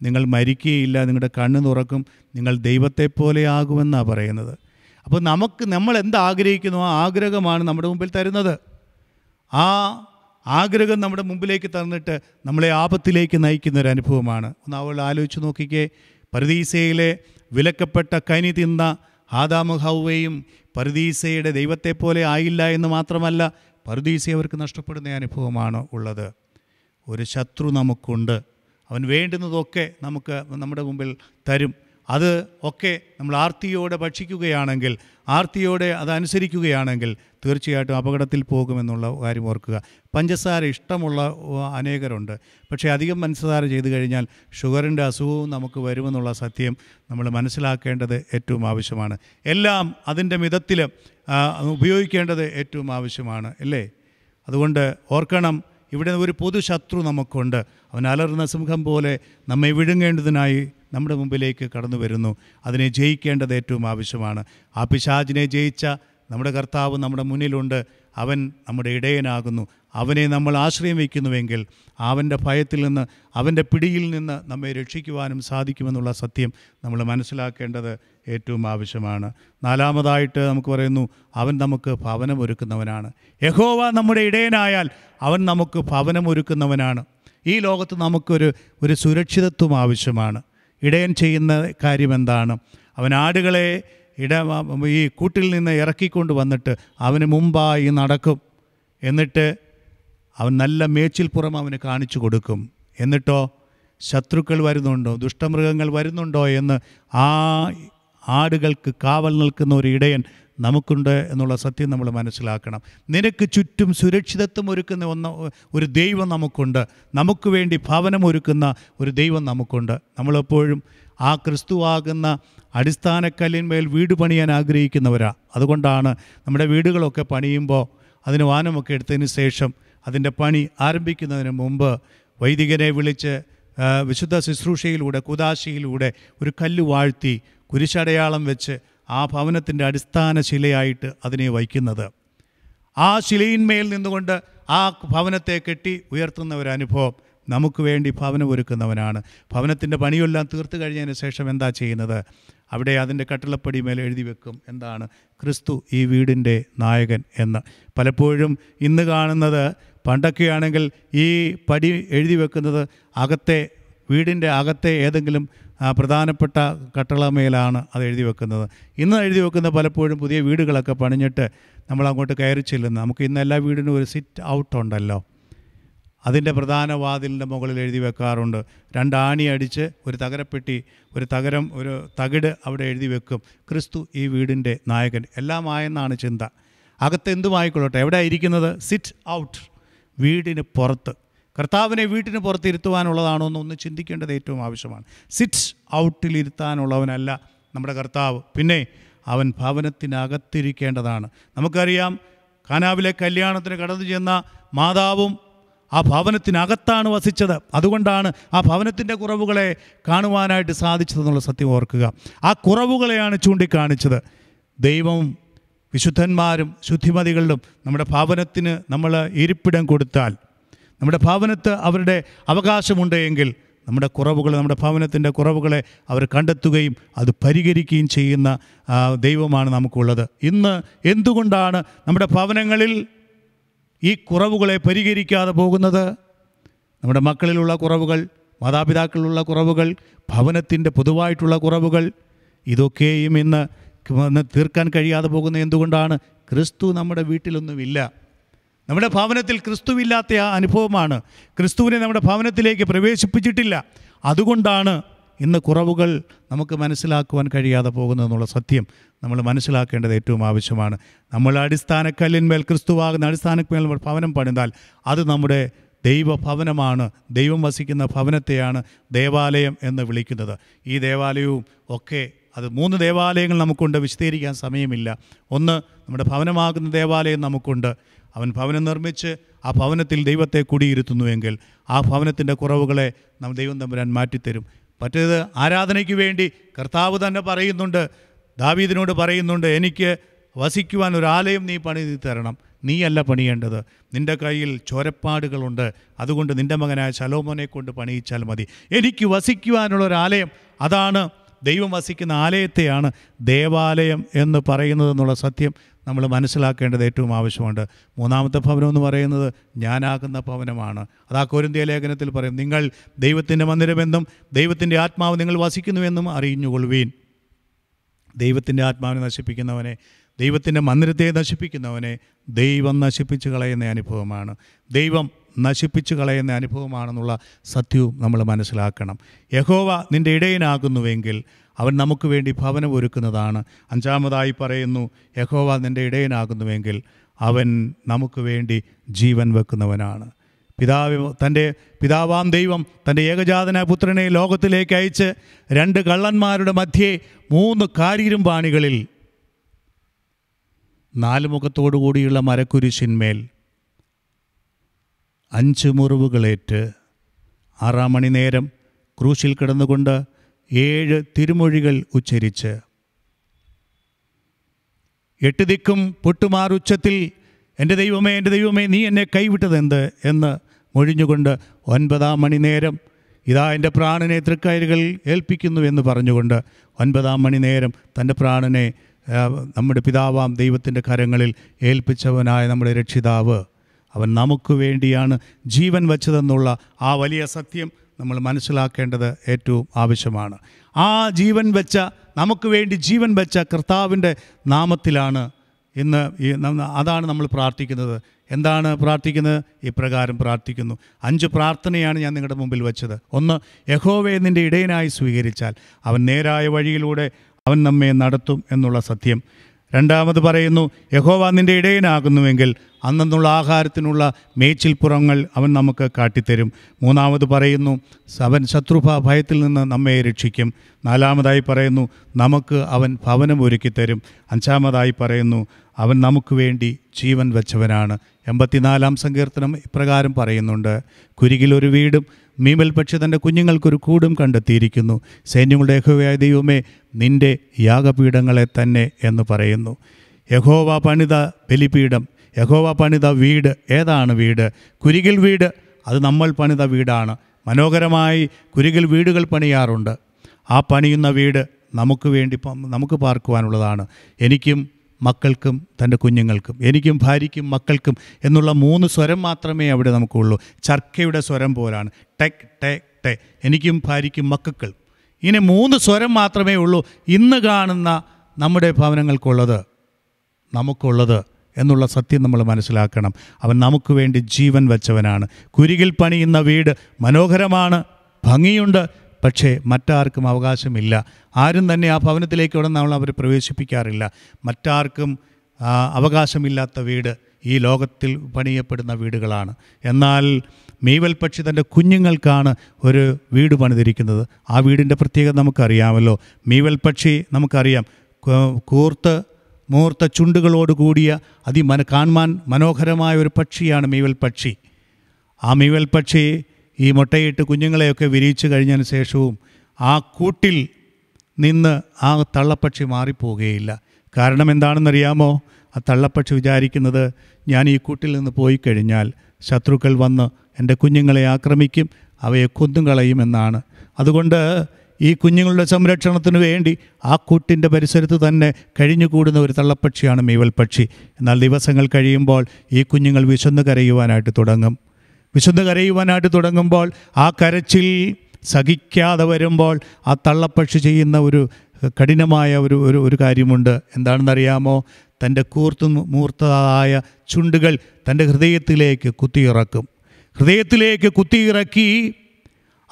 നിങ്ങൾ മരിക്കുകയില്ല നിങ്ങളുടെ കണ്ണ് തുറക്കും നിങ്ങൾ ദൈവത്തെ പോലെ ആകുമെന്നാണ് പറയുന്നത്. അപ്പോൾ നമുക്ക് നമ്മൾ എന്താഗ്രഹിക്കുന്നു ആ ആഗ്രഹമാണ് നമ്മുടെ മുമ്പിൽ തരുന്നത്. ആ ആഗ്രഹം നമ്മുടെ മുമ്പിലേക്ക് തന്നിട്ട് നമ്മളെ ആപത്തിലേക്ക് നയിക്കുന്ന ഒരു അനുഭവമാണ്. ഒന്ന് അവൾ ആലോചിച്ച് നോക്കിക്കേ. പരദീസയിലെ വിലക്കപ്പെട്ട കനി തിന്ന ആദാമ ഹൗവയും പരദീസയുടെ ദൈവത്തെ പോലെ ആയില്ല എന്ന് മാത്രമല്ല പരദീസ അവർക്ക് നഷ്ടപ്പെടുന്ന അനുഭവമാണ് ഉള്ളത്. ഒരു ശത്രു നമുക്കുണ്ട്. അവൻ വേണ്ടുന്നതൊക്കെ നമുക്ക് നമ്മുടെ മുമ്പിൽ തരും. അത് ഒക്കെ നമ്മൾ ആർത്തിയോടെ ഭക്ഷിക്കുകയാണെങ്കിൽ ആർത്തിയോടെ അതനുസരിക്കുകയാണെങ്കിൽ തീർച്ചയായിട്ടും അപകടത്തിൽ പോകുമെന്നുള്ള കാര്യം ഓർക്കുക. പഞ്ചസാര ഇഷ്ടമുള്ള അനേകരുണ്ട്. പക്ഷേ അധികം പഞ്ചസാര ചെയ്തു കഴിഞ്ഞാൽ ഷുഗറിന്റെ അസുഖവും നമുക്ക് വരുമെന്നുള്ള സത്യം നമ്മൾ മനസ്സിലാക്കേണ്ടത് ഏറ്റവും ആവശ്യമാണ്. എല്ലാം അതിന്റെ മിതത്തിൽ ഉപയോഗിക്കേണ്ടത് ഏറ്റവും ആവശ്യമാണ്. അല്ലേ? അതുകൊണ്ട് ഓർക്കണം ഇവിടെ ഒരു പൊതു ശത്രു നമുക്കുണ്ട്. അവൻ അലറുന്ന സിംഹം പോലെ നമ്മെ വിഴുങ്ങേണ്ടതിനായി നമ്മുടെ മുമ്പിലേക്ക് കടന്നു വരുന്നു. അതിനെ ജയിക്കേണ്ടത് ഏറ്റവും ആവശ്യമാണ്. ആ പിശാജിനെ ജയിച്ച നമ്മുടെ കർത്താവ് നമ്മുടെ മുന്നിലുണ്ട്. അവൻ നമ്മുടെ ഇടയനാകുന്നു. അവനെ നമ്മൾ ആശ്രയം വയ്ക്കുന്നുവെങ്കിൽ അവന്റെ ഭയത്തിൽ നിന്ന് അവന്റെ പിടിയിൽ നിന്ന് നമ്മെ രക്ഷിക്കുവാനും സാധിക്കുമെന്നുള്ള സത്യം നമ്മൾ മനസ്സിലാക്കേണ്ടത് ഏറ്റവും ആവശ്യമാണ്. നാലാമതായിട്ട് നമുക്ക് പറയുന്നു അവൻ നമുക്ക് ഭവനമൊരുക്കുന്നവനാണ്. യഹോവ നമ്മുടെ ഇടയനായാൽ അവൻ നമുക്ക് ഭവനമൊരുക്കുന്നവനാണ്. ഈ ലോകത്ത് നമുക്കൊരു ഒരു സുരക്ഷിതത്വം ആവശ്യമാണ്. ഇടയൻ ചെയ്യുന്ന കാര്യം എന്താണ്? അവൻ ആടുകളെ ഇട ഈ കൂട്ടിൽ നിന്ന് ഇറക്കിക്കൊണ്ട് വന്നിട്ട് അവന് മുമ്പായി നടക്കും. എന്നിട്ട് അവൻ നല്ല മേച്ചിൽപ്പുറം അവന് കാണിച്ചു കൊടുക്കും. എന്നിട്ടോ ശത്രുക്കൾ വരുന്നുണ്ടോ? ദുഷ്ടമൃഗങ്ങൾ വരുന്നുണ്ടോ? എന്ന് ആ ആടുകൾക്ക് കാവൽ നിൽക്കുന്ന ഒരു ഇടയൻ നമുക്കുണ്ട് എന്നുള്ള സത്യം നമ്മൾ മനസ്സിലാക്കണം. നിനക്ക് ചുറ്റും സുരക്ഷിതത്വം ഒരുക്കുന്ന ഒന്ന് ഒരു ദൈവം നമുക്കുണ്ട്. നമുക്ക് വേണ്ടി ഭവനം ഒരുക്കുന്ന ഒരു ദൈവം നമുക്കുണ്ട്. നമ്മളെപ്പോഴും ആ ക്രിസ്തുവാകുന്ന അടിസ്ഥാനക്കല്ലിന്മേൽ വീട് പണിയാൻ ആഗ്രഹിക്കുന്നവരാ. അതുകൊണ്ടാണ് നമ്മുടെ വീടുകളൊക്കെ പണിയുമ്പോൾ അതിന് വാനമൊക്കെ എടുത്തതിന് ശേഷം അതിന്റെ പണി ആരംഭിക്കുന്നതിന് മുമ്പ് വൈദികനെ വിളിച്ച് വിശുദ്ധ ശുശ്രൂഷയിലൂടെ കുദാശിയിലൂടെ ഒരു കല്ല് വാഴ്ത്തി കുരിശടയാളം വെച്ച് ആ ഭവനത്തിന്റെ അടിസ്ഥാന ശിലയായിട്ട് അതിനെ വയ്ക്കുന്നത്. ആ ശിലയിന്മേൽ നിന്നുകൊണ്ട് ആ ഭവനത്തെ കെട്ടി ഉയർത്തുന്ന ഒരു അനുഭവം നമുക്ക് വേണ്ടി ഭവനം ഒരുക്കുന്നവനാണ്. ഭവനത്തിന്റെ പണിയെല്ലാം തീർത്തു കഴിഞ്ഞതിന് ശേഷം എന്താ ചെയ്യുന്നത്? അവിടെ അതിന്റെ കട്ടിളപ്പടി മേൽ എഴുതി വെക്കും എന്താണ്? ക്രിസ്തു ഈ വീടിന്റെ നായകൻ എന്ന്. പലപ്പോഴും ഇന്ന് കാണുന്നത് പണ്ടൊക്കെയാണെങ്കിൽ ഈ പടി എഴുതി വെക്കുന്നത് അകത്തെ വീടിന്റെ അകത്തെ ഏതെങ്കിലും പ്രധാനപ്പെട്ട കട്ടളമേലാണ് അത് എഴുതി വെക്കുന്നത്. ഇന്ന് എഴുതി വെക്കുന്ന പലപ്പോഴും പുതിയ വീടുകളൊക്കെ പണിഞ്ഞിട്ട് നമ്മൾ അങ്ങോട്ട് കയറി ചെല്ലുന്നു. നമുക്ക് ഇന്ന് എല്ലാ വീടിനും ഒരു സിറ്റ് ഔട്ട് ഉണ്ടല്ലോ. അതിന്റെ പ്രധാന വാതിലിന്റെ മുകളിൽ എഴുതി വെക്കാറുണ്ട്. രണ്ടാണി അടിച്ച് ഒരു തകരപ്പെട്ടി ഒരു തകരം ഒരു തകിട് അവിടെ എഴുതി വെക്കും. ക്രിസ്തു ഈ വീടിന്റെ നായകൻ. എല്ലാമായെന്നാണ് ചിന്ത. അകത്തെന്തുമായിക്കൊള്ളട്ടെ എവിടെ ഇരിക്കുന്നത്? സിറ്റ് ഔട്ട് വീടിന് പുറത്ത്. കർത്താവിനെ വീട്ടിന് പുറത്ത് ഇരുത്തുവാനുള്ളതാണോ എന്നൊന്ന് ചിന്തിക്കേണ്ടത് ഏറ്റവും ആവശ്യമാണ്. സിറ്റ്സ് ഔട്ടിൽ ഇരുത്താനുള്ളവനല്ല നമ്മുടെ കർത്താവ്. പിന്നെ അവൻ ഭവനത്തിനകത്തിരിക്കേണ്ടതാണ്. നമുക്കറിയാം കാനാവിലെ കല്യാണത്തിന് കടന്നു ചെന്ന മാതാവും ആ ഭവനത്തിനകത്താണ് വസിച്ചത്. അതുകൊണ്ടാണ് ആ ഭവനത്തിന്റെ കുറവുകളെ കാണുവാനായിട്ട് സാധിച്ചതെന്നുള്ള സത്യം ഓർക്കുക. ആ കുറവുകളെയാണ് ചൂണ്ടിക്കാണിച്ചത്. ദൈവം വിശുദ്ധന്മാരും ശുദ്ധിമതികളിലും നമ്മുടെ ഭാവനത്തിന് നമ്മൾ ഇരിപ്പിടം കൊടുത്താൽ നമ്മുടെ ഭാവനത്ത് അവരുടെ അവകാശമുണ്ട് എങ്കിൽ നമ്മുടെ കുറവുകൾ നമ്മുടെ ഭവനത്തിന്റെ കുറവുകളെ അവർ കണ്ടെത്തുകയും അത് പരിഹരിക്കുകയും ചെയ്യുന്ന ദൈവമാണ് നമുക്കുള്ളത്. ഇന്ന് എന്തുകൊണ്ടാണ് നമ്മുടെ ഭവനങ്ങളിൽ ഈ കുറവുകളെ പരിഹരിക്കാതെ പോകുന്നത്? നമ്മുടെ മക്കളിലുള്ള കുറവുകൾ മാതാപിതാക്കളിലുള്ള കുറവുകൾ ഭവനത്തിന്റെ പൊതുവായിട്ടുള്ള കുറവുകൾ ഇതൊക്കെയും ഇന്ന് തീർക്കാൻ കഴിയാതെ പോകുന്നത് എന്തുകൊണ്ടാണ്? ക്രിസ്തു നമ്മുടെ വീട്ടിലൊന്നുമില്ല. നമ്മുടെ ഭവനത്തിൽ ക്രിസ്തുവില്ലാത്ത ആ അനുഭവമാണ്. ക്രിസ്തുവിനെ നമ്മുടെ ഭവനത്തിലേക്ക് പ്രവേശിപ്പിച്ചിട്ടില്ല. അതുകൊണ്ടാണ് ഇന്ന് കുറവുകൾ നമുക്ക് മനസ്സിലാക്കുവാൻ കഴിയാതെ പോകുന്നതെന്നുള്ള സത്യം നമ്മൾ മനസ്സിലാക്കേണ്ടത് ഏറ്റവും ആവശ്യമാണ്. നമ്മൾ അടിസ്ഥാനക്കല്ലിന്മേൽ ക്രിസ്തുവാകുന്ന അടിസ്ഥാനക്കല്ലിൽ നമ്മൾ ഭവനം പണിതാൽ അത് നമ്മുടെ ദൈവഭവനമാണ്. ദൈവം വസിക്കുന്ന ഭവനത്തെയാണ് ദേവാലയം എന്ന് വിളിക്കുന്നത്. ഈ ദേവാലയവും ഒക്കെ അത് മൂന്ന് ദേവാലയങ്ങൾ നമുക്കുണ്ട് വിശദീകരിക്കാൻ സമയമില്ല. ഒന്ന് നമ്മുടെ ഭവനമാകുന്ന ദേവാലയം നമുക്കുണ്ട്. അവൻ ഭവനം നിർമ്മിച്ച് ആ ഭവനത്തിൽ ദൈവത്തെ കുടിയിരുത്തുന്നുവെങ്കിൽ ആ ഭവനത്തിന്റെ കുറവുകളെ നാം ദൈവം തമ്പുരാൻ മാറ്റിത്തരും. മറ്റേത് ആരാധനയ്ക്ക് വേണ്ടി കർത്താവ് തന്നെ പറയുന്നുണ്ട് ദാവീദിനോട് പറയുന്നുണ്ട് എനിക്ക് വസിക്കുവാൻ ഒരു ആലയം നീ പണി തരണം. നീയല്ല പണിയേണ്ടത്. നിന്റെ കയ്യിൽ ചോരപ്പാടുകളുണ്ട്. അതുകൊണ്ട് നിന്റെ മകനായ ശലോമോനെ കൊണ്ട് പണിയിച്ചാൽ മതി. എനിക്ക് വസിക്കുവാനുള്ള ഒരു ആലയം അതാണ് ദൈവം വസിക്കുന്ന ആലയത്തെയാണ് ദേവാലയം എന്ന് പറയുന്നത് എന്നുള്ള സത്യം നമ്മൾ മനസ്സിലാക്കേണ്ടത് ഏറ്റവും ആവശ്യമുണ്ട്. മൂന്നാമത്തെ ഭവനം എന്ന് പറയുന്നത് ഞാനാകുന്ന ഭവനമാണ്. അത് ആ കോരിന്തിയ ലേഖനത്തിൽ പറയും നിങ്ങൾ ദൈവത്തിന്റെ മന്ദിരമെന്നും ദൈവത്തിന്റെ ആത്മാവ് നിങ്ങൾ വസിക്കുന്നുവെന്നും അറിഞ്ഞുകൊള്ളുവീൻ. ദൈവത്തിന്റെ ആത്മാവിനെ നശിപ്പിക്കുന്നവനെ ദൈവത്തിന്റെ മന്ദിരത്തെ നശിപ്പിക്കുന്നവനെ ദൈവം നശിപ്പിച്ച് കളയുന്ന അനുഭവമാണ്. ദൈവം നശിപ്പിച്ച് കളയുന്ന അനുഭവമാണെന്നുള്ള സത്യവും നമ്മൾ മനസ്സിലാക്കണം. യഹോവ നിന്റെ ഇടയനാകുന്നുവെങ്കിൽ അവൻ നമുക്ക് വേണ്ടി ഭവനം ഒരുക്കുന്നതാണ്. അഞ്ചാമതായി പറയുന്നു യഹോവ നിന്റെ ഇടയനാകുന്നുവെങ്കിൽ അവൻ നമുക്ക് വേണ്ടി ജീവൻ വെക്കുന്നവനാണ്. പിതാവ് തന്റെ പിതാവാം ദൈവം തന്റെ ഏകജാതന പുത്രനെ ലോകത്തിലേക്ക് അയച്ച് രണ്ട് കള്ളന്മാരുടെ മധ്യേ മൂന്ന് കാരിരുമ്പാണികളിൽ നാല് മുഖത്തോടു കൂടിയുള്ള മരക്കുരിശിന്മേൽ അഞ്ച് മുറിവുകളേറ്റ് ആറാം മണി നേരം ക്രൂശിൽ കിടന്നുകൊണ്ട് ഏഴ് തിരുമൊഴികൾ ഉച്ചരിച്ച്. എട്ട് ദിക്കും പൊട്ടുമാറുച്ചത്തിൽ എന്റെ ദൈവമേ എന്റെ ദൈവമേ നീ എന്നെ കൈവിട്ടതെന്ത്? എന്ന് മൊഴിഞ്ഞുകൊണ്ട് ഒൻപതാം മണി നേരം ഇതാ എന്റെ പ്രാണനെ തൃക്കയലുകൾ ഏൽപ്പിക്കുന്നു എന്ന് പറഞ്ഞുകൊണ്ട് ഒൻപതാം മണി നേരം തന്റെ പ്രാണനെ നമ്മുടെ പിതാവാം ദൈവത്തിന്റെ കരങ്ങളിൽ ഏൽപ്പിച്ചവനായ നമ്മുടെ രക്ഷിതാവ്. അവൻ നമുക്ക് വേണ്ടിയാണ് ജീവൻ വച്ചതെന്നുള്ള ആ വലിയ സത്യം നമ്മൾ മനസ്സിലാക്കേണ്ടത് ഏറ്റവും ആവശ്യമാണ്. ആ ജീവൻ വെച്ച നമുക്ക് വേണ്ടി ജീവൻ വെച്ച കർത്താവിന്റെ നാമത്തിലാണ് ഇന്ന് അതാണ് നമ്മൾ പ്രാർത്ഥിക്കുന്നത്. എന്താണ് പ്രാർത്ഥിക്കുന്നത്? ഇപ്രകാരം പ്രാർത്ഥിക്കുന്നു. അഞ്ച് പ്രാർത്ഥനയാണ് ഞാൻ നിങ്ങളുടെ മുമ്പിൽ വെച്ചത്. ഒന്ന് യഹോവയെ നിന്റെ ഇടയനായി സ്വീകരിച്ചാൽ അവൻ നേരായ വഴിയിലൂടെ അവൻ നമ്മെ നടത്തും എന്നുള്ള സത്യം. രണ്ടാമത് പറയുന്നു യഹോവ നിന്റെ ഇടയനാകുന്നുവെങ്കിൽ അന്നുള്ള ആഹാരത്തിനുള്ള മേച്ചിൽപ്പുറങ്ങൾ അവൻ നമുക്ക് കാട്ടിത്തരും. മൂന്നാമത് പറയുന്നു അവൻ ശത്രുഭ ഭയത്തിൽ നിന്ന് നമ്മെ രക്ഷിക്കും. നാലാമതായി പറയുന്നു നമുക്ക് അവൻ ഭവനം ഒരുക്കിത്തരും. അഞ്ചാമതായി പറയുന്നു അവൻ നമുക്ക് വേണ്ടി ജീവൻ വെച്ചവനാണ്. എൺപത്തിനാലാം സങ്കീർത്തനം ഇപ്രകാരം പറയുന്നുണ്ട് കുരുകിലൊരു വീടും മീമൽ പക്ഷി തന്റെ കുഞ്ഞുങ്ങൾക്കൊരു കൂടും കണ്ടെത്തിയിരിക്കുന്നു. സൈന്യങ്ങളുടെ യഹോവയായ ദൈവമേ നിന്റെ യാഗപീഠങ്ങളെ തന്നെ എന്ന് പറയുന്നു. യഹോവ പണിത ബലിപീഠം യഹോവ പണിത വീട് ഏതാണ് വീട്? കുരികിൽ വീട് അത് നമ്മൾ പണിത വീടാണ്. മനോഹരമായി കുരികിൽ വീടുകൾ പണിയാറുണ്ട്. ആ പണിയുന്ന വീട് നമുക്ക് വേണ്ടി നമുക്ക് പാർക്കുവാനുള്ളതാണ്. എനിക്കും മക്കൾക്കും തന്റെ കുഞ്ഞുങ്ങൾക്കും എനിക്കും ഭാര്യയ്ക്കും മക്കൾക്കും എന്നുള്ള മൂന്ന് സ്വരം മാത്രമേ അവിടെ നമുക്കുള്ളൂ. ചർക്കയുടെ സ്വരം പോലാണ്. ടെക് ടെ ടെ. എനിക്കും ഭാര്യയ്ക്കും മക്കൾക്കും. ഇനി മൂന്ന് സ്വരം മാത്രമേ ഉള്ളൂ. ഇന്ന് കാണുന്ന നമ്മുടെ ഭവനങ്ങൾക്കുള്ളത് നമുക്കുള്ളത് എന്നുള്ള സത്യം നമ്മൾ മനസ്സിലാക്കണം. അവൻ നമുക്ക് വേണ്ടി ജീവൻ വെച്ചവനാണ്. കുരികിൽ പണിയുന്ന വീട് മനോഹരമാണ് ഭംഗിയുണ്ട് പക്ഷേ മറ്റാർക്കും അവകാശമില്ല. ആരും തന്നെ ആ ഭവനത്തിലേക്ക് ഉടൻ നമ്മൾ അവരെ പ്രവേശിപ്പിക്കാറില്ല. മറ്റാർക്കും അവകാശമില്ലാത്ത വീട് ഈ ലോകത്തിൽ പണിയപ്പെടുന്ന വീടുകളാണ്. എന്നാൽ മീവൽ പക്ഷി തന്റെ കുഞ്ഞുങ്ങൾക്കാണ് ഒരു വീട് പണിതിരിക്കുന്നത്. ആ വീടിന്റെ പ്രത്യേകത നമുക്കറിയാമല്ലോ. മീവൽ പക്ഷി നമുക്കറിയാം. കൂർത്ത് മൂർത്ത ചുണ്ടുകളോട് കൂടിയ അതിമന കാണുവാൻ മനോഹരമായ ഒരു പക്ഷിയാണ് മീവൽ പക്ഷി. ആ മീവൽ പക്ഷി ഈ മുട്ടയിട്ട് കുഞ്ഞുങ്ങളെയൊക്കെ വിരിയിച്ചു കഴിഞ്ഞതിന് ശേഷവും ആ കൂട്ടിൽ നിന്ന് ആ തള്ളപ്പക്ഷി മാറിപ്പോവുകയില്ല. കാരണം എന്താണെന്നറിയാമോ? ആ തള്ളപ്പക്ഷി വിചാരിക്കുന്നത് ഞാൻ ഈ കൂട്ടിൽ നിന്ന് പോയി കഴിഞ്ഞാൽ ശത്രുക്കൾ വന്ന് എന്റെ കുഞ്ഞുങ്ങളെ ആക്രമിക്കും അവയെ കൊന്നും കളയുമെന്നാണ് അതുകൊണ്ട് ഈ കുഞ്ഞുങ്ങളുടെ സംരക്ഷണത്തിന് വേണ്ടി ആ കൂട്ടിന്റെ പരിസരത്ത് തന്നെ കഴിഞ്ഞുകൂടുന്ന ഒരു തള്ളപ്പക്ഷിയാണ് മീവൽ പക്ഷി. എന്നാൽ ദിവസങ്ങൾ കഴിയുമ്പോൾ ഈ കുഞ്ഞുങ്ങൾ വിശന്ന് കരയുവാനായിട്ട് തുടങ്ങും. വിശുദ്ധ കരയുവാനായിട്ട് തുടങ്ങുമ്പോൾ ആ കരച്ചിൽ സഹിക്കാതെ വരുമ്പോൾ ആ തള്ളപ്പക്ഷി ചെയ്യുന്ന ഒരു കഠിനമായ ഒരു ഒരു ഒരു കാര്യമുണ്ട്. എന്താണെന്നറിയാമോ? തന്റെ കൂർത്തു മൂർത്തതായ ചുണ്ടുകൾ തന്റെ ഹൃദയത്തിലേക്ക് കുത്തിയിറക്കും. ഹൃദയത്തിലേക്ക് കുത്തിയിറക്കി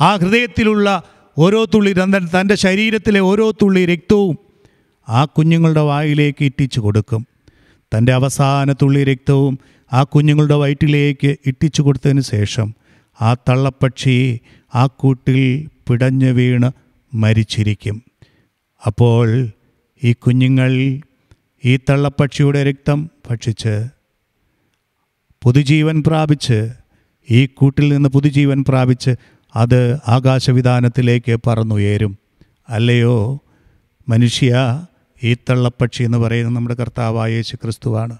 ആ ഹൃദയത്തിലുള്ള ഓരോ തുള്ളി തന്റെ ശരീരത്തിലെ ഓരോ തുള്ളി രക്തവും ആ കുഞ്ഞുങ്ങളുടെ വായിലേക്ക് ഇറ്റിച്ചു കൊടുക്കും. തന്റെ അവസാന തുള്ളി രക്തവും ആ കുഞ്ഞുങ്ങളുടെ വയറ്റിലേക്ക് ഇട്ടിച്ചു കൊടുത്തതിന് ശേഷം ആ തള്ളപ്പക്ഷി ആ കൂട്ടിൽ പിടഞ്ഞു വീണ് മരിച്ചിരിക്കും. അപ്പോൾ ഈ കുഞ്ഞുങ്ങൾ ഈ തള്ളപ്പക്ഷിയുടെ രക്തം ഭക്ഷിച്ച് പുതുജീവൻ പ്രാപിച്ച് ഈ കൂട്ടിൽ നിന്ന് പുതുജീവൻ പ്രാപിച്ച് അത് ആകാശവിധാനത്തിലേക്ക് പറന്നുയരും അല്ലയോ മനുഷ്യ ഈ തള്ളപ്പക്ഷി എന്ന് പറയുന്നത് നമ്മുടെ കർത്താവായ യേശു ക്രിസ്തുവാണ്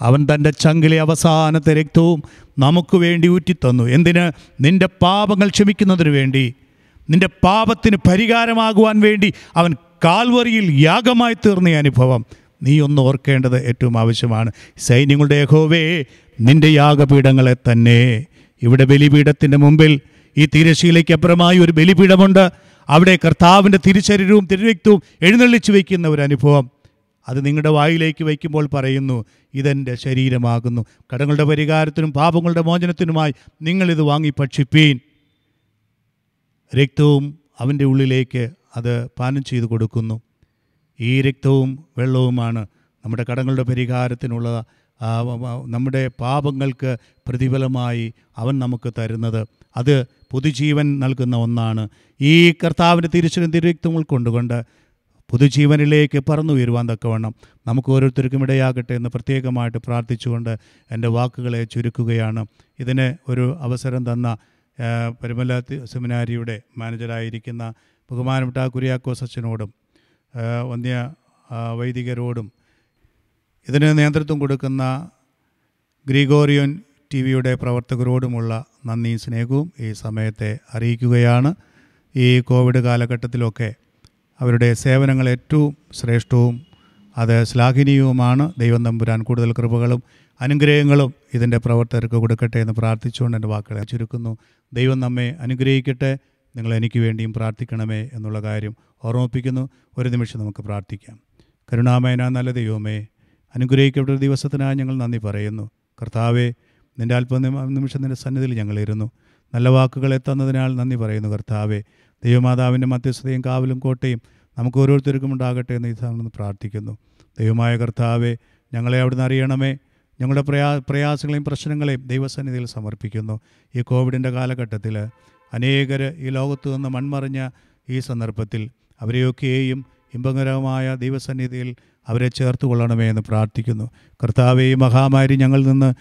അവൻ തന്റെ ചങ്കിലെ അവസാനത്തെ രക്തവും നമുക്ക് വേണ്ടി ഊറ്റിത്തന്നു. എന്തിന്? നിന്റെ പാപങ്ങൾ ക്ഷമിക്കുന്നതിന് വേണ്ടി. നിന്റെ പാപത്തിന് പരിഹാരമാകുവാൻ വേണ്ടി അവൻ കാൽവറിയിൽ യാഗമായി തീർന്ന അനുഭവം. നീ ഒന്ന് ഓർക്കേണ്ടത് ഏറ്റവും ആവശ്യമാണ്. സൈന്യങ്ങളുടെ യഹോവേ നിന്റെ യാഗപീഠങ്ങളെ തന്നെ. ഇവിടെ ബലിപീഠത്തിന്റെ മുമ്പിൽ ഈ തിരശീലയ്ക്ക് അപ്പുറമായി ഒരു ബലിപീഠമുണ്ട്. അവിടെ കർത്താവിന്റെ തിരിച്ചരീരവും തിരുരക്തവും എഴുന്നള്ളിച്ചു വയ്ക്കുന്ന ഒരു അനുഭവം. അത് നിങ്ങളുടെ വായിലേക്ക് വയ്ക്കുമ്പോൾ പറയുന്നു ഇതെന്റെ ശരീരമാകുന്നു. കടങ്ങളുടെ പരിഹാരത്തിനും പാപങ്ങളുടെ മോചനത്തിനുമായി നിങ്ങളിത് വാങ്ങി ഭക്ഷിപ്പീൻ. രക്തവും അവന്റെ ഉള്ളിലേക്ക് അത് പാനം ചെയ്തു കൊടുക്കുന്നു. ഈ രക്തവും വെള്ളവുമാണ് നമ്മുടെ കടങ്ങളുടെ പരിഹാരത്തിനുള്ള നമ്മുടെ പാപങ്ങൾക്ക് പ്രതിഫലമായി അവൻ നമുക്ക് തരുന്നത്. അത് പുതുജീവൻ നൽകുന്ന ഒന്നാണ്. ഈ കർത്താവിന്റെ തിരിച്ചിലും തിരുരക്തം ഉൾക്കൊണ്ടുകൊണ്ട് പുതുജീവനിലേക്ക് പറന്നു ഉയരുവാൻ തക്കവണ്ണം നമുക്ക് ഓരോരുത്തർക്കും ഇടയാകട്ടെ എന്ന് പ്രത്യേകമായിട്ട് പ്രാർത്ഥിച്ചുകൊണ്ട് എന്റെ വാക്കുകളെ ചുരുക്കുകയാണ്. ഇതിന് ഒരു അവസരം തന്ന പരിമല സെമിനാരിയുടെ മാനേജരായിരിക്കുന്ന ബഹുമാനപ്പെട്ട കുര്യാക്കോസ് അച്ഛനോടും വന്യ വൈദികരോടും ഇതിന് നേതൃത്വം കൊടുക്കുന്ന ഗ്രിഗോറിയൻ ടി വിയുടെ പ്രവർത്തകരോടുമുള്ള നന്ദി സ്നേഹവും ഈ സമയത്തെ അറിയിക്കുകയാണ്. ഈ കോവിഡ് കാലഘട്ടത്തിലൊക്കെ അവരുടെ സേവനങ്ങൾ ഏറ്റവും ശ്രേഷ്ഠവും അത് ശ്ലാഘനീയവുമാണ്. ദൈവം തമ്പുരാൻ കൂടുതൽ കൃപകളും അനുഗ്രഹങ്ങളും ഇതിന്റെ പ്രവർത്തകർക്ക് കൊടുക്കട്ടെ എന്ന് പ്രാർത്ഥിച്ചുകൊണ്ട് എന്റെ വാക്കുകളെ ചുരുക്കുന്നു ദൈവം നമ്മെ അനുഗ്രഹിക്കട്ടെ നിങ്ങൾ എനിക്ക് വേണ്ടിയും പ്രാർത്ഥിക്കണമേ എന്നുള്ള കാര്യം ഓർമ്മിപ്പിക്കുന്നു. ഒരു നിമിഷം നമുക്ക് പ്രാർത്ഥിക്കാം. കരുണാമേന നല്ല ദൈവമേ അനുഗ്രഹിക്കപ്പെട്ട ദിവസത്തിനായി ഞങ്ങൾ നന്ദി പറയുന്നു. കർത്താവെ നിന്റെ അല്പ നിമിഷം നിന്റെ സന്നിധിയിൽ ഞങ്ങളിരുന്നു നല്ല വാക്കുകളെ തന്നതിനാൽ നന്ദി പറയുന്നു കർത്താവെ. ദൈവമാതാവിന്റെ മധ്യസ്ഥതയും കാവലും കോട്ടയും നമുക്ക് ഓരോരുത്തർക്കും ഉണ്ടാകട്ടെ എന്ന് ഈ ഇതാണെന്ന് പ്രാർത്ഥിക്കുന്നു. ദൈവമായ കർത്താവെ ഞങ്ങളെ അവിടുന്ന് അറിയണമേ. ഞങ്ങളുടെ പ്രയാ പ്രയാസങ്ങളെയും പ്രശ്നങ്ങളെയും ദൈവസന്നിധിയിൽ സമർപ്പിക്കുന്നു. ഈ കോവിഡിന്റെ കാലഘട്ടത്തിൽ അനേകർ ഈ ലോകത്തു നിന്ന് മൺമറിഞ്ഞ ഈ സന്ദർഭത്തിൽ അവരെയൊക്കെയും ഇമ്പകരമായ ദൈവസന്നിധിയിൽ അവരെ ചേർത്ത് കൊള്ളണമേ എന്ന് പ്രാർത്ഥിക്കുന്നു. കർത്താവേ ഈ മഹാമാരി ഞങ്ങളിൽ നിന്ന്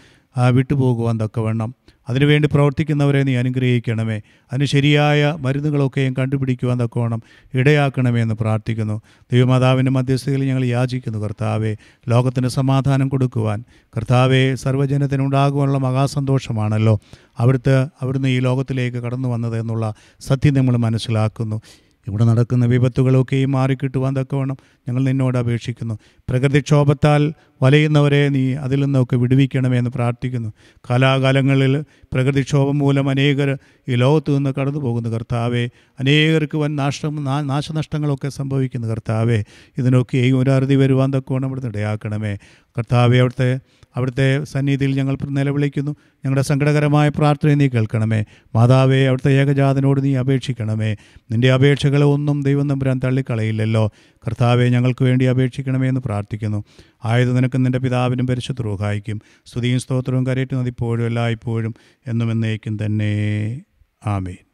വിട്ടുപോകുവാൻ തക്കവണ്ണം. അതിനുവേണ്ടി പ്രവർത്തിക്കുന്നവരെ നീ അനുഗ്രഹിക്കണമേ. അതിന് ശരിയായ മരുന്നുകളൊക്കെയും കണ്ടുപിടിക്കുവാൻ തക്കവണ്ണം ഇടയാക്കണമേ എന്ന് പ്രാർത്ഥിക്കുന്നു. ദൈവമാതാവിന്റെ മധ്യസ്ഥതയിൽ ഞങ്ങൾ യാചിക്കുന്നു കർത്താവെ. ലോകത്തിന് സമാധാനം കൊടുക്കുവാൻ. കർത്താവെ സർവജനത്തിനുണ്ടാകുവാനുള്ള മഹാസന്തോഷമാണല്ലോ അവിടുത്തെ അവിടുന്ന് ഈ ലോകത്തിലേക്ക് കടന്നു വന്നത് എന്നുള്ള സത്യം നമ്മൾ മനസ്സിലാക്കുന്നു. ഇവിടെ നടക്കുന്ന വിപത്തുകളൊക്കെയും മാറിക്കിട്ടുവാൻ തക്കവണ്ണം ഞങ്ങൾ നിന്നോട് അപേക്ഷിക്കുന്നു. പ്രകൃതിക്ഷോഭത്താൽ വലയുന്നവരെ നീ അതിൽ നിന്നൊക്കെ വിടുവിക്കണമേ എന്ന് പ്രാർത്ഥിക്കുന്നു. കാലാകാലങ്ങളിൽ പ്രകൃതിക്ഷോഭം മൂലം അനേകർ ഈ ലോകത്തു നിന്ന് കടന്നു പോകുന്നു കർത്താവെ. അനേകർക്ക് വൻ നാശം നാശനഷ്ടങ്ങളൊക്കെ സംഭവിക്കുന്നു കർത്താവെ. ഇതിനൊക്കെയും ഒരു അറുതി വരുവാൻ വേണം അവിടുന്ന് ഇടയാക്കണമേ. കർത്താവെ അവിടുത്തെ അവിടുത്തെ സന്നിധിയിൽ ഞങ്ങൾ നിലവിളിക്കുന്നു. ഞങ്ങളുടെ സങ്കടകരമായ പ്രാർത്ഥന നീ കേൾക്കണമേ. മാതാവേ അവിടുത്തെ ഏകജാതനോട് നീ അപേക്ഷിക്കണമേ. നിന്റെ അപേക്ഷകളെ ഒന്നും ദൈവം നമ്പുരാൻ തള്ളിക്കളയില്ലല്ലോ. കർത്താവെ ഞങ്ങൾക്ക് വേണ്ടി അപേക്ഷിക്കണമേ എന്ന് പ്രാർത്ഥിക്കുന്നു. ആയത് നിനക്ക് നിന്റെ പിതാവിനും പരിശുദ്ധ റൂഹായിക്കും സ്തുതിയും സ്തോത്രവും കരയേറ്റുന്നത് ഇപ്പോഴും എല്ലായ്പ്പോഴും എന്നും എന്നേക്കും തന്നെ. ആമേൻ.